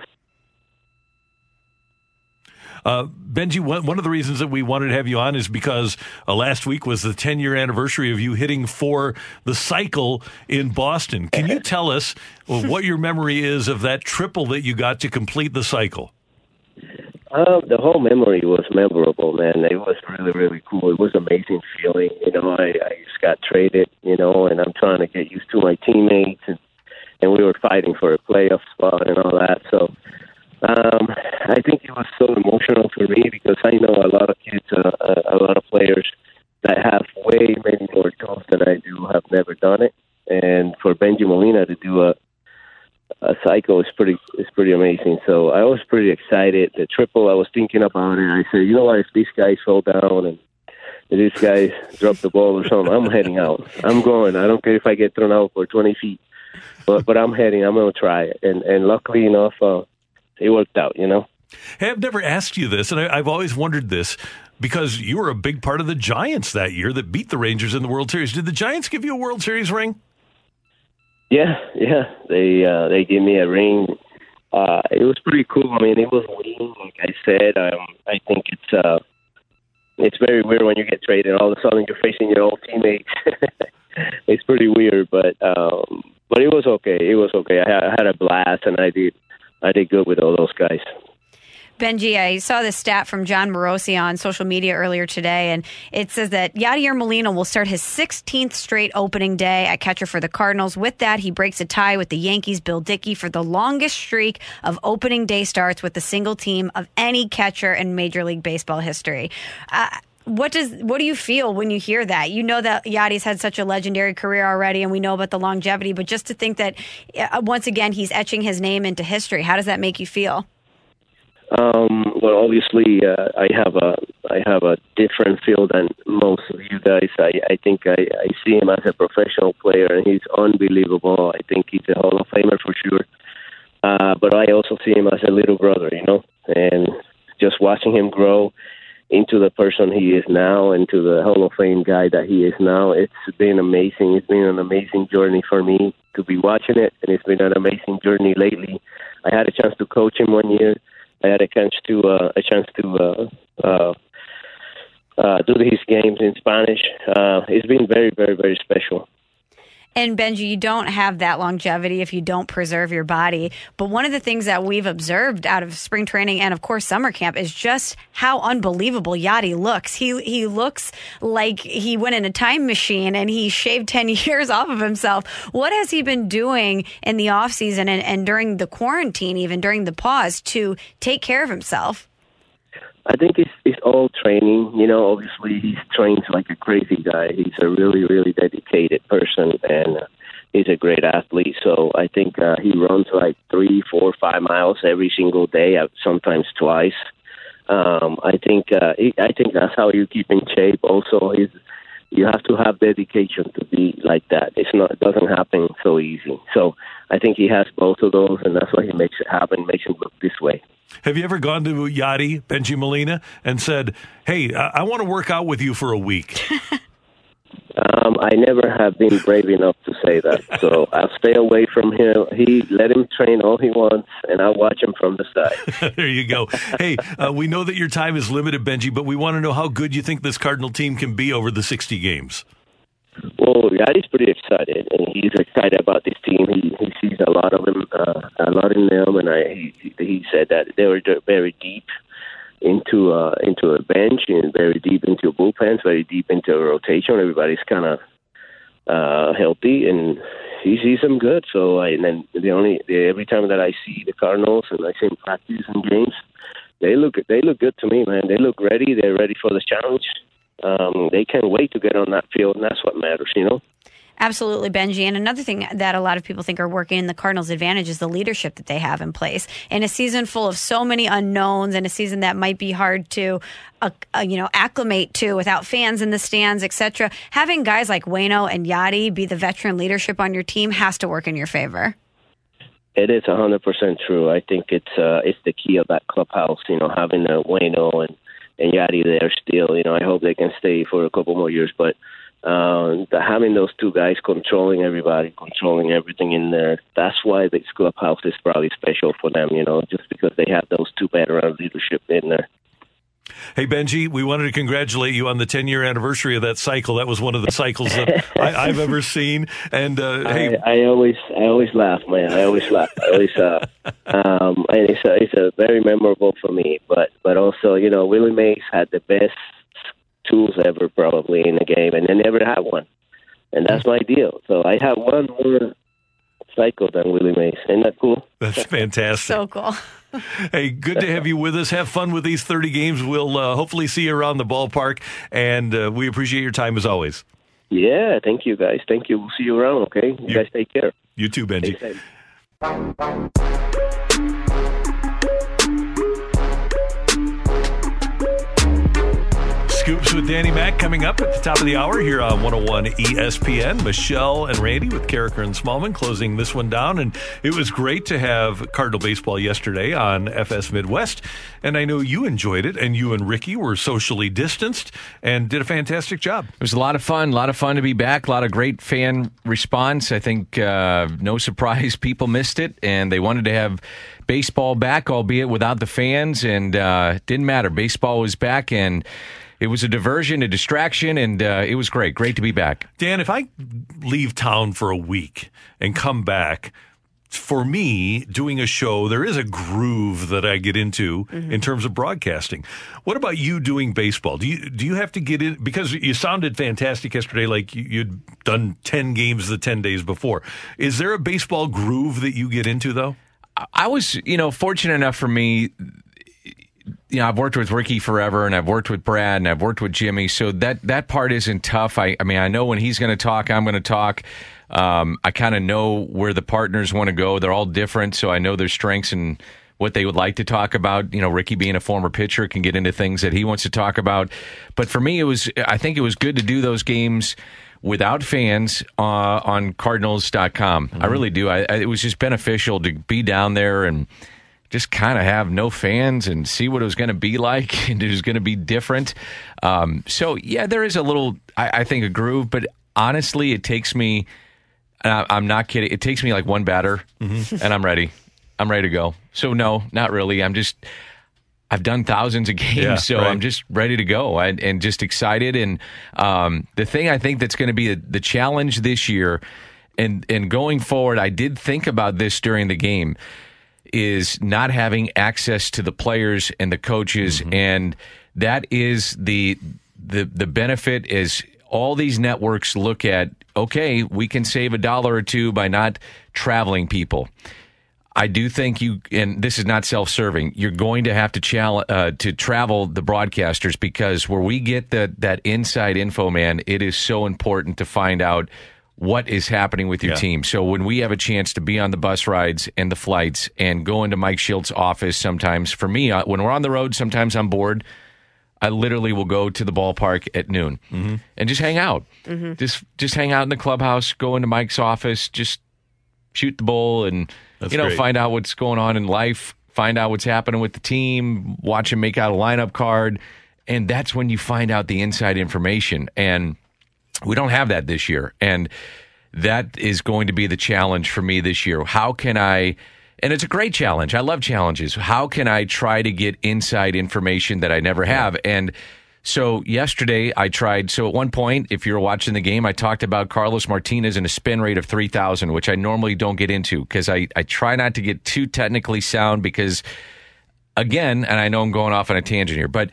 Uh, Benji, one, of the reasons that we wanted to have you on is because uh, last week was the 10 year anniversary of you hitting for the cycle in Boston. Can you [LAUGHS] tell us uh, what your memory is of that triple that you got to complete the cycle? Um, the whole memory was memorable, man. It was really, really cool. It was amazing feeling. You know, I, I just got traded, you know, and I'm trying to get used to my teammates, and, and we were fighting for a playoff spot and all that. So um, I think it was so emotional for me because I know a lot of kids, uh, a, a lot of players that have way many more goals than I do have never done it. And for Benji Molina to do a a cycle is pretty is pretty amazing. So I was pretty excited. The triple, I was thinking about it. I said, you know what? If these guys fall down and if these guys drop the ball or something, I'm heading out. I'm going. I don't care if I get thrown out for 20 feet, but but I'm heading. I'm going to try it. And and luckily enough, uh, it worked out. You know. Hey, I've never asked you this, and I, I've always wondered this because you were a big part of the Giants that year that beat the Rangers in the World Series. Did the Giants give you a World Series ring? Yeah, yeah. They uh, they gave me a ring. Uh, it was pretty cool. I mean, it was winning. Like I said, um, I think it's uh, it's very weird when you get traded. All of a sudden, you're facing your old teammates. [LAUGHS] it's pretty weird, but um, but it was okay. It was okay. I I had a blast, and I did I did good with all those guys. Benji, I saw this stat from Jon Morosi on social media earlier today, and it says that Yadier Molina will start his 16th straight opening day at catcher for the Cardinals. With that, he breaks a tie with the Yankees' Bill Dickey for the longest streak of opening day starts with a single team of any catcher in Major League Baseball history. Uh, what does what do you feel when you hear that? You know that Yadi's had such a legendary career already, and we know about the longevity. But just to think that uh, once again he's etching his name into history, how does that make you feel? Um, well, obviously, uh, I have a I have a different feel than most of you guys. I, I think I, I see him as a professional player, and he's unbelievable. I think he's a Hall of Famer for sure. Uh, but I also see him as a little brother, you know, and just watching him grow into the person he is now, into the Hall of Fame guy that he is now. It's been amazing. It's been an amazing journey for me to be watching it, and it's been an amazing journey lately. I had a chance to coach him one year. I had a chance to uh, a chance to uh, uh, uh, do his games in Spanish. Uh, it's been very, very, very special. And Benji, you don't have that longevity if you don't preserve your body. But one of the things that we've observed out of spring training and of course summer camp is just how unbelievable Yadi looks. He he looks like he went in a time machine and he shaved [LAUGHS] 10 years off of himself. What has he been doing in the off season and, and during the quarantine, even during the pause, to take care of himself? I think it's it's all training. You know, obviously he's trained like a crazy guy. He's a really really dedicated person, and uh, he's a great athlete. So I think uh, he runs like three, four, five miles every single day, uh, sometimes twice. Um, I think uh, he, I think that's how you keep in shape. Also, he's you have to have dedication to be like that. It's not it doesn't happen so easy. So I think he has both of those, and that's why he makes it happen, makes him look this way. Have you ever gone to Yadi, Benji Molina, and said, "Hey, I, I want to work out with you for a week"? [LAUGHS] Um, I never have been brave enough to say that, so [LAUGHS] I'll stay away from him. He let him train all he wants, and I'll watch him from the side. [LAUGHS] there you go. Hey, uh, we know that your time is limited, Benji, but we want to know how good you think this Cardinal team can be over the 60 games. Well, he's pretty excited, and he's excited about this team. He he sees a lot of them, uh, a lot in them, and I he, he said that they were very deep into uh, into a bench and very deep into bullpens, very deep into a rotation. Everybody's kind of uh, healthy, and he sees them good. So, I, and then the only the, every time that I see the Cardinals and I see them practice and games, they look they look good to me, man. They look ready. They're ready for the challenge um, they can't wait to get on that field, and that's what matters, you know. Absolutely, Benji. And another thing that a lot of people think are working in the Cardinals' advantage is the leadership that they have in place. In a season full of so many unknowns, and a season that might be hard to, uh, uh, you know, acclimate to without fans in the stands, etc. Having guys like Wayno and Yadi be the veteran leadership on your team has to work in your favor. It is hundred percent true. I think it's uh, it's the key of that clubhouse. You know, having uh, Wayno and and Yadi there still. You know, I hope they can stay for a couple more years. But uh, having those two guys controlling everybody, controlling everything in there, that's why this clubhouse is probably special for them. You know, just because they have those two veteran leadership in there. Hey, Benji, we wanted to congratulate you on the 10 year anniversary of that cycle. That was one of the cycles that I, [LAUGHS] have ever seen. And uh, I, hey, I always, I always laugh, man. I always laugh. I always, uh, um, and it's a, it's a very memorable for me. But, but also, you know, Willie Mays had the best tools ever, probably in the game, and they never had one. And that's my deal. So I have one more cycle than Willie Mays. Isn't that cool? That's [LAUGHS] fantastic. so cool. [LAUGHS] hey, good to have you with us. Have fun with these 30 games. We'll uh, hopefully see you around the ballpark, and uh, we appreciate your time as always. Yeah, thank you, guys. Thank you. We'll see you around, okay? You, you guys take care. You too, Benji. Scoops with Danny Mac coming up at the top of the hour here on 101 ESPN. Michelle and Randy with Karraker and Smallman closing this one down. And it was great to have Cardinal Baseball yesterday on FS Midwest. And I know you enjoyed it, and you and Ricky were socially distanced and did a fantastic job. It was a lot of fun. A lot of fun to be back. A lot of great fan response. I think uh, no surprise people missed it, and they wanted to have baseball back, albeit without the fans. And uh, didn't matter. Baseball was back, and it was a diversion, a distraction, and uh, it was great. Great to be back. Dan, if I leave town for a week and come back, for me, doing a show, there is a groove that I get into Mm-hmm. in terms of broadcasting. What about you doing baseball? Do you do you have to get in because you sounded fantastic yesterday, like you- you'd done ten games the ten days before? Is there a baseball groove that you get into though? I was, you know, fortunate enough for me. You know, I've worked with Ricky forever, and I've worked with Brad, and I've worked with Jimmy. So that that part isn't tough. I, I mean, I know when he's going to talk, I'm going to talk. Um, I kind of know where the partners want to go. They're all different, so I know their strengths and what they would like to talk about. You know, Ricky being a former pitcher can get into things that he wants to talk about. But for me, it was I think it was good to do those games without fans uh, on Cardinals.com. I really do. I, I, it was just beneficial to be down there and just kind of have no fans and see what it was going to be [LAUGHS] like and it was going to be different. Um, so yeah, there is a little, I, I think, a groove, but honestly, it takes me. And I, I'm not kidding. It takes me like one batter, and I'm ready. I'm ready to go. So no, not really. I'm just. I've done thousands of [LAUGHS] games, Yeah, so right. I'm just ready to go and, and just excited. And um, the thing I think that's going to be the, the challenge this year, and and going forward, I did think about this during the game, is not having access to the players and the coaches, and that is the the the benefit is all these networks look at. Okay, we can save a dollar or two by not traveling people. I do think you, and this is not self-serving. You're going to have to challenge uh, to travel the broadcasters because where we get that that inside info, man, it is so important to find out what is happening with your Yeah. team. So when we have a chance to be on the bus rides and the flights and go into Mike Shildt's office, sometimes for me, uh, when we're on the road, sometimes I'm bored. I literally will go to the ballpark at noon and just hang out. Mhm. Just just hang out in the clubhouse, go into Mike's office, just shoot the bull and That's you know great. find out what's going on in life, find out what's happening with the team, watch him make out a lineup card, and that's when you find out the inside information. And we don't have that this year, and that is going to be the challenge for me this year. How can I? And it's a great challenge. I love challenges. How can I try to get inside information that I never have? And so yesterday I tried. So at one point, if you're watching the game, I talked about Carlos Martinez and a spin rate of 3,000, which I normally don't get into because I, I try not to get too technically sound because, again, and I know I'm going off on a tangent here, but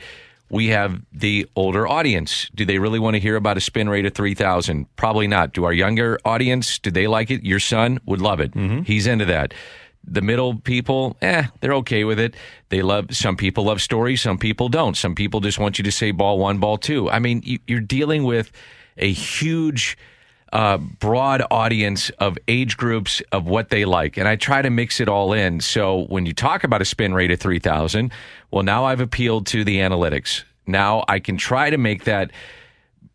we have the older audience. Do they really want to hear about a spin rate of 3,000? Probably not. Do our younger audience, do they like it? Your son would love it. He's into that. The middle people, eh, they're okay with it. They love, some people love stories, some people don't. Some people just want you to say ball one, ball two. I mean, you, you're dealing with a huge, uh, broad audience of age groups of what they like. And I try to mix it all in. So when you talk about a spin rate of 3,000, well, now I've appealed to the analytics. Now I can try to make that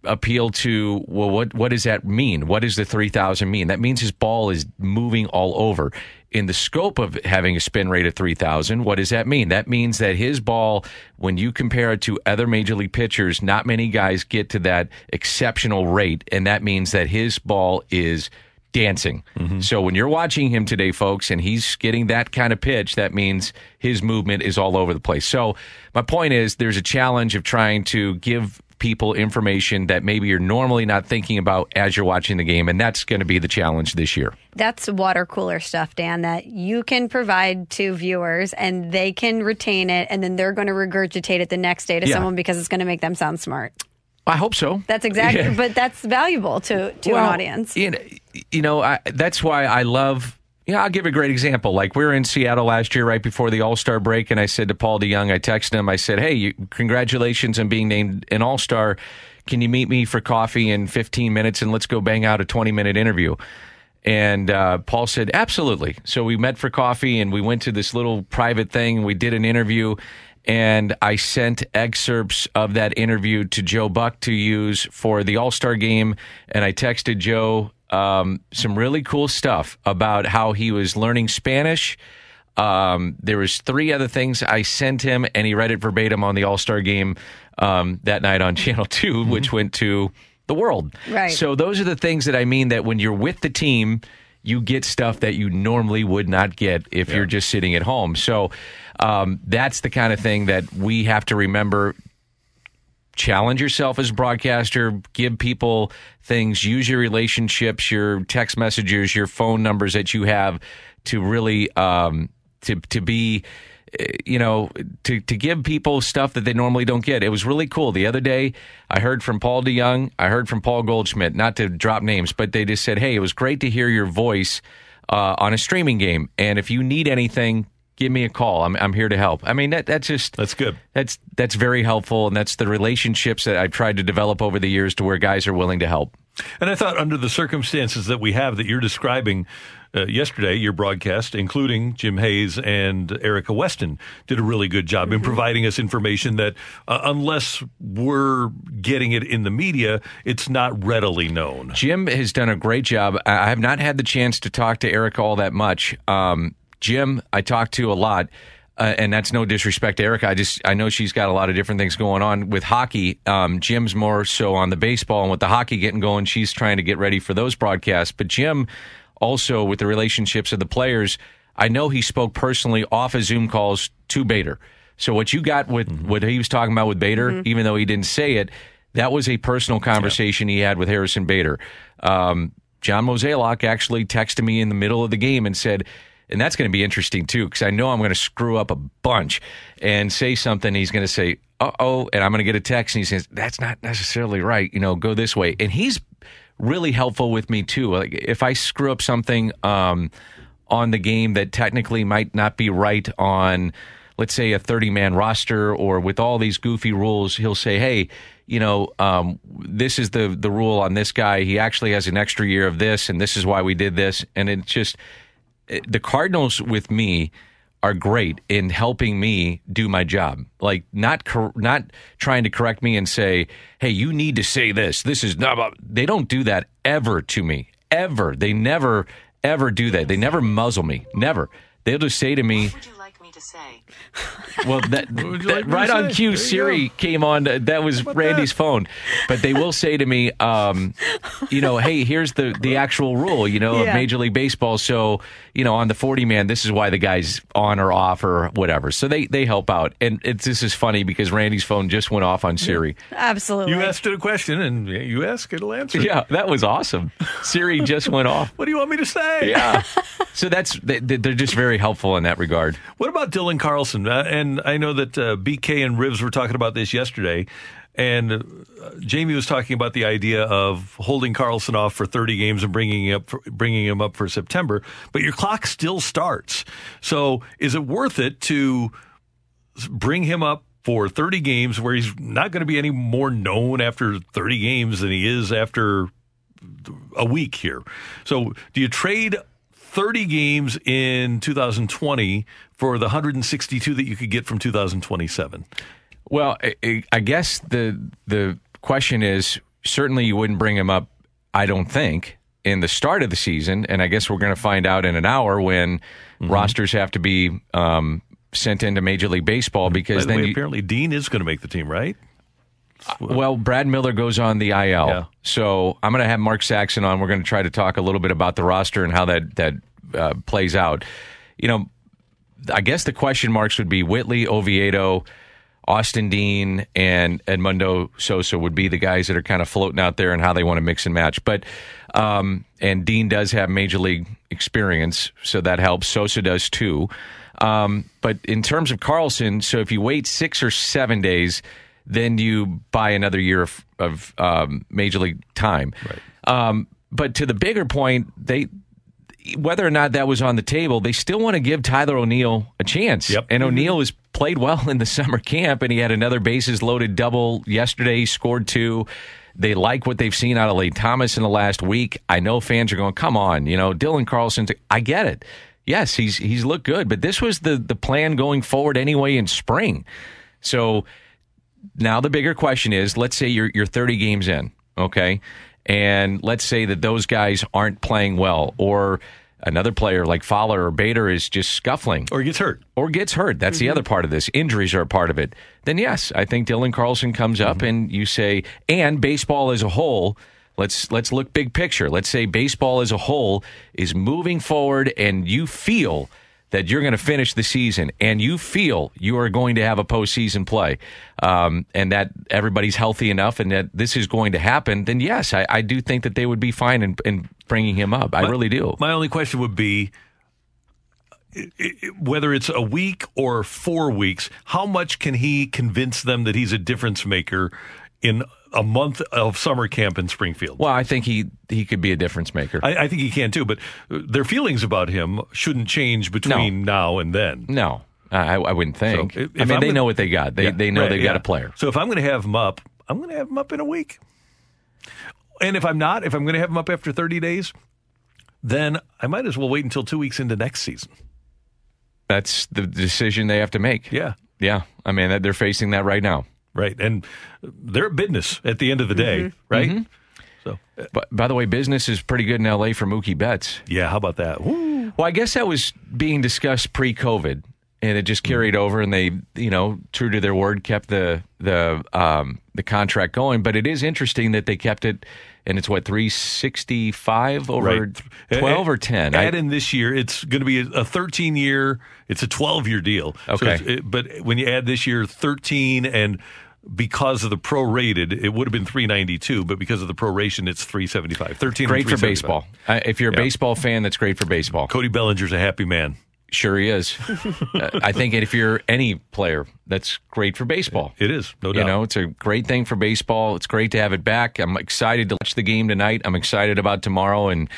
appeal to well what what does that mean? What does the 3000 mean? That means his ball is moving all over. In the scope of having a spin rate of 3000 what does that mean? That means that his ball when you compare it to other major league pitchers not many guys get to that exceptional rate and that means that his ball is dancing. Mm-hmm. So when you're watching him today, folks, and he's getting that kind of pitch, that means his movement is all over the place. So my point is there's a challenge of trying to give people information that maybe you're normally not thinking about as you're watching the game, and that's going to be the challenge this year. That's water cooler stuff, Dan, that you can provide to viewers and they can retain it and then they're going to regurgitate it the next day to Yeah. someone because it's going to make them sound smart. I hope so. That's exactly, Yeah. but that's valuable to, to Well, an audience. You know, you know I, that's why I love. You know, I'll give a great example. Like we were in Seattle last year, right before the All Star break, and I said to Paul DeJong, I texted him, I said, "Hey, you, congratulations on being named an All Star. Can you meet me for coffee in 15 minutes and let's go bang out a 20 minute interview?" And uh, Paul said, absolutely. So we met for coffee and we went to this little private thing. and We did an interview and I sent excerpts of that interview to Joe Buck to use for the All Star game. And I texted Joe um, some really cool stuff about how he was learning Spanish. Um, there was three other things I sent him, and he read it verbatim on the All Star game um, that night on [LAUGHS] Channel 2 which went to the world. Right. So those are the things that I mean that when you're with the team, you get stuff that you normally would not get if you're just sitting at home. So um, that's the kind of thing that we have to remember. Challenge yourself as a broadcaster, give people things, use your relationships, your text messages, your phone numbers that you have to really um, to to be you know to to give people stuff that they normally don't get. It was really cool. The other day, I heard from Paul DeJong, I heard from Paul Goldschmidt. Not to drop names, but they just said, "Hey, it was great to hear your voice uh, on a streaming game, and if you need anything." Give me a call. I'm I'm here to help. I mean that that's just that's good. That's that's very helpful, and that's the relationships that I've tried to develop over the years to where guys are willing to help. And I thought, under the circumstances that we have that you're describing uh, yesterday, your broadcast, including Jim Hayes and Erica Weston, did a really good job in providing us information that, uh, unless we're getting it in the media, it's not readily known. Jim has done a great job. I I have not had the chance to talk to Erica all that much. Um, Jim, I talk to a lot. Uh, and that's no disrespect to Erica. I just I know she's got a lot of different things going on with hockey. Um, Jim's more so on the baseball, and with the hockey getting going, she's trying to get ready for those broadcasts. But Jim, also with the relationships of the players, I know he spoke personally off of Zoom calls to Bader. So what you got with what he was talking about with Bader, even though he didn't say it, that was a personal conversation he had with Harrison Bader. Um, John Mozeliak actually texted me in the middle of the game and said, and that's going to be interesting too, because I know I'm going to screw up a bunch and say something. He's going to say, "Uh oh," and I'm going to get a text, and he says, "That's not necessarily right." You know, go this way. And he's really helpful with me too. Like if I screw up something um, on the game that technically might not be right on, let's say, a 30 man roster or with all these goofy rules, he'll say, "Hey." You know, um, this is the the rule on this guy. He actually has an extra year of this, and this is why we did this. And it just the Cardinals with me are great in helping me do my job. Like not cor- not trying to correct me and say, "Hey, you need to say this. This is not." about-" They don't do that ever to me. Ever. They never ever do that. They never muzzle me. Never. They'll just say to me, well, that, would you like me to [LAUGHS] right on say? cue, There you Siri came on. That was Randy's phone. But they will say to me, um, you know, hey, here's the the actual rule, you know, Yeah. of Major League Baseball. So, you know, on the 40 man, this is why the guy's on or off or whatever. So they they help out. And it's this is funny because Randy's phone just went off on Siri. Absolutely. You asked it a question, and you ask, it'll answer. Yeah, that was awesome. Siri just went off. What do you want me to say? Yeah. So that's they, they're just very helpful in that regard. What about Dylan Carlson? Uh, and I know that uh, BK and Rivs were talking about this yesterday. And uh, Jamie was talking about the idea of holding Carlson off for 30 games and bringing up, for, bringing him up for September. But your clock still starts. So is it worth it to bring him up for 30 games where he's not going to be any more known after 30 games than he is after a week here. So, do you trade 30 games in 2020 for the 162 that you could get from 2027? Well, I- I, I guess the the question is certainly you wouldn't bring him up. I don't think in the start of the season, and I guess we're going to find out in an hour when Mm-hmm. rosters have to be um, sent into Major League Baseball because the then way, you, apparently Dean is going to make the team, right? Well, Brad Miller goes on the IL. So I'm going to have Mark Saxon on. We're going to try to talk a little bit about the roster and how that that uh, plays out. You know, I guess the question marks would be Whitley, Oviedo, Austin Dean, and Edmundo Sosa would be the guys that are kind of floating out there and how they want to mix and match. But um, and Dean does have major league experience, so that helps. Sosa does too. Um, but in terms of Carlson, so if you wait six or seven days, then you buy another year of, of um, major league time. Um, but to the bigger point, they whether or not that was on the table, they still want to give Tyler O'Neill a chance. Yep. And O'Neill has played well in the [LAUGHS] summer camp, and he had another bases loaded double yesterday. He scored two. They like what they've seen out of Lane Thomas in the last week. I know fans are going, "Come on, you know, Dylan Carlson." I get it. Yes, he's he's looked good, but this was the the plan going forward anyway in spring. So now the bigger question is, let's say you're you're 30 games in, okay? And let's say that those guys aren't playing well or another player like Fowler or Bader is just scuffling or gets hurt. Or gets hurt. That's the mm-hmm. other part of this. Injuries are a part of it. Then yes, I think Dylan Carlson comes up mm-hmm. and you say and baseball as a whole Let's let's look big picture. Let's say baseball as a whole is moving forward and you feel that you're going to finish the season and you feel you are going to have a postseason play, um, and that everybody's healthy enough and that this is going to happen, then yes, I, I do think that they would be fine in, in bringing him up. I My- really do. My only question would be whether it's a week or four weeks, how much can he convince them that he's a difference maker in a month of summer camp in Springfield? Well, I think he he could be a difference maker. I, I think he can too, but uh, their feelings about him shouldn't change between now and then. No, I, I wouldn't think. So if- I mean, I'm they gonna- know what they got. They Yeah, they know right, they've got a player. So if I'm going to have him up, I'm going to have him up in a week. And if I'm not, if I'm going to have him up after 30 days, then I might as well wait until two weeks into next season. That's the decision they have to make. Yeah. Yeah. I mean, they're facing that right now. Right. And they're a business at the end of the day, Mhm. right? Mhm. So, But by the way, business is pretty good in LA for Mookie Betts. Yeah, how about that? Well, I guess that was being discussed pre-COVID, and it just carried over, and they, you know, true to their word, kept the the um, the contract going. But it is interesting that they kept it, and it's what three sixty five over Right. twelve or ten. I- Add in this year, it's going to be a 13 year, it's a 12 year deal. Okay. it's- it- but when you add this year 13 and because of the prorated, it would have been 392, but because of the proration, it's 375. 13 great for baseball. Uh, if you're a Yeah. baseball fan, that's great for baseball. Cody Bellinger's a happy man. Sure, he is. [LAUGHS] Uh, I think if you're any player, that's great for baseball. It is, no doubt. You know, it's a great thing for baseball. It's great to have it back. I'm excited to watch the game tonight. I'm excited about tomorrow. And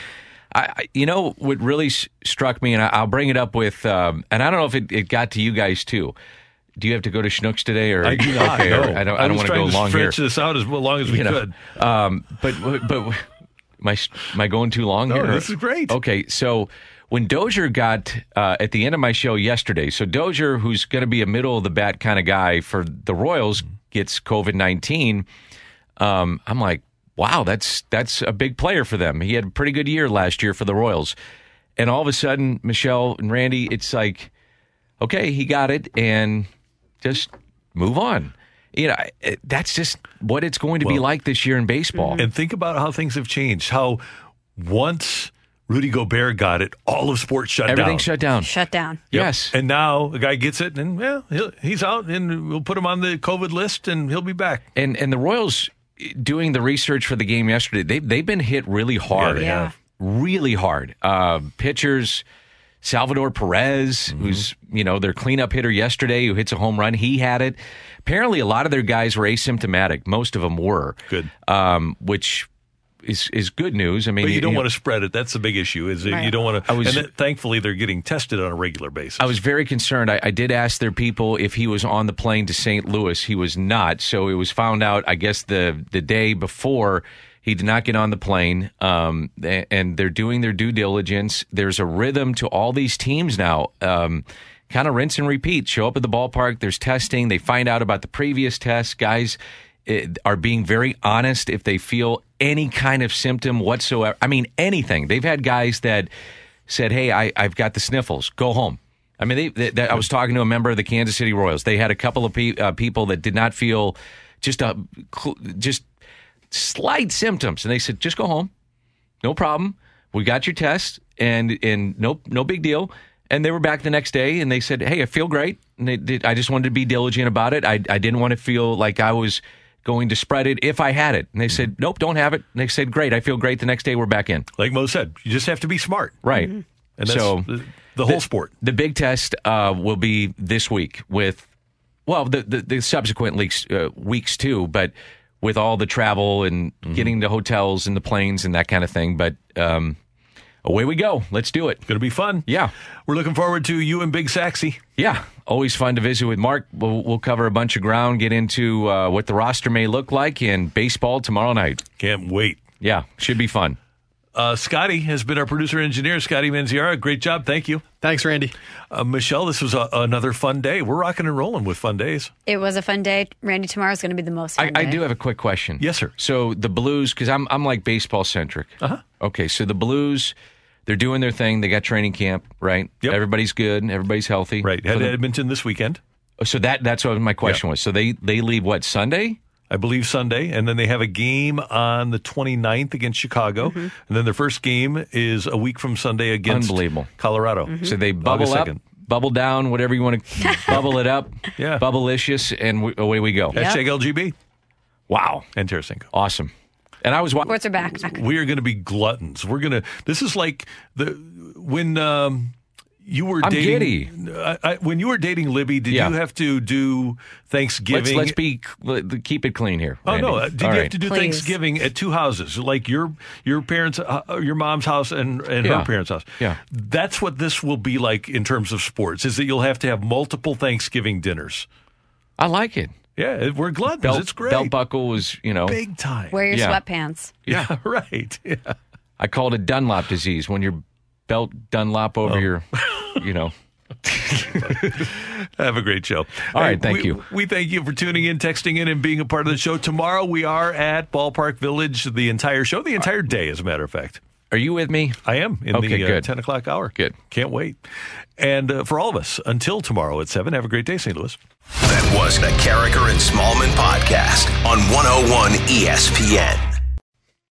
I, you know, what really s- struck me, and I, I'll bring it up with, um, and I don't know if it, it got to you guys too. Do you have to go to Schnucks today, or I do not. Okay, no. I don't. I, don't want to go to long stretch here. this out as long as we You know, could. Um, but but my am I going too long No, here? this is great. Okay, so when Dozier got uh, at the end of my show yesterday, so Dozier, who's going to be a middle of the bat kind of guy for the Royals, gets COVID nineteen. Um, I'm like, wow, that's that's a big player for them. He had a pretty good year last year for the Royals, and all of a sudden, Michelle and Randy, it's like, okay, he got it, and just move on. You know, it- that's just what it's going to be like this year in baseball. And think about how things have changed. How once Rudy Gobert got it, all of sports shut Everything down. Everything shut down. Shut down. Yep. Yes. And now a guy gets it, and well, he'll, he's out, and we'll put him on the COVID list, and he'll be back. And and the Royals doing the research for the game yesterday, they they've been hit really hard. Yeah, they Yeah. have. Really hard. Uh, pitchers Salvador Perez, who's you know their cleanup hitter yesterday, who hits a home run. He had it. Apparently, a lot of their guys were asymptomatic. Most of them were good, um, which is is good news. I mean, But you don't know- want to spread it. That's the big issue. Is that you don't want to. I was- and then, thankfully, they're getting tested on a regular basis. I was very concerned. I, I did ask their people if he was on the plane to St. Louis. He was not. So it was found out, I guess, the the day before he did not get on the plane. Um, and they're doing their due diligence. There's a rhythm to all these teams now. Um, kind of rinse and repeat. Show up at the ballpark. There's testing. They find out about the previous tests. Guys are being very honest if they feel any kind of symptom whatsoever. I mean, anything. They've had guys that said, "Hey, I, I've got the sniffles. Go home." I mean, they, they, that- I was talking to a member of the Kansas City Royals. They had a couple of pe- uh, people that did not feel just a just slight symptoms, and they said, "Just go home, no problem. We got your test, and and no no big deal." And they were back the next day, and they said, "Hey, I feel great." And they, did I just wanted to be diligent about it. I I didn't want to feel like I was going to spread it if I had it. And they said, "Nope, don't have it." And they said, "Great, I feel great." The next day, we're back in. Like Mo said, you just have to be smart, Right. And that's so the, the whole sport. The big test uh, will be this week with, well, the the, the subsequent weeks uh, weeks too, but with all the travel and Mm-hmm. getting the hotels and the planes and that kind of thing. But um, away we go. Let's do it. Going to be fun. Yeah, we're looking forward to you and Big Saxy. Yeah, always fun to visit with Mark. We'll, we'll cover a bunch of ground, get into uh, what the roster may look like in baseball tomorrow night. Can't wait. Yeah, should be fun. Uh, Scotty has been our producer engineer, Scotty Manziara. Great job. Thank you. Thanks, Randy. Uh, Michelle, this was a, another fun day. We're rocking and rolling with fun days. It was a fun day. Randy, tomorrow's going to be the most fun I, I do have a quick question. Yes, sir. So the Blues, because I'm I'm like baseball centric. Uh huh. Okay, so the Blues, they're doing their thing. They got training camp, right? Yep. Everybody's good. Everybody's healthy. Right. For Had the- Edmonton this weekend. so that that's what my question was. So they they leave what Sunday? I believe Sunday, and then they have a game on the 29th against Chicago, Mm-hmm. and then their first game is a week from Sunday against Unbelievable. Colorado. Mm-hmm. So they bubble August up, 2nd. bubble down, whatever you want to [LAUGHS] bubble it up. Yeah. Bubblicious, and we, away we go. Hashtag LGB Wow. and Tarasenko. Awesome. And I was wa- Sports are back. We are going to be gluttons. We're going to. This is like the when um, you were I'm dating. I, I, when you were dating Libby, did Yeah. you have to do Thanksgiving? Let's, let's be let- keep it clean here. Oh no! Uh, Did All you right. have to do Please. Thanksgiving at two houses, like your your parents, uh, your mom's house and and Yeah. her parents' house? Yeah. That's what this will be like in terms of sports. Is that you'll have to have multiple Thanksgiving dinners. I like it. Yeah, we're gluttons. Belt, it's great. belt buckle was, you know, Big time. Wear your Yeah. sweatpants. Yeah, [LAUGHS] right. Yeah. I called it a Dunlop disease when your belt Dunlop over Oh. your, you know. [LAUGHS] Have a great show. All right, thank we- you. We thank you for tuning in, texting in, and being a part of the show. Tomorrow we are at Ballpark Village the entire show, the entire day, as a matter of fact. Are you with me? I am in Okay, the uh, good. 10 o'clock hour. Good. Can't wait. And uh, for all of us, until tomorrow at 7, have a great day, St. Louis. That was the Karraker and Smallman podcast on 101 ESPN.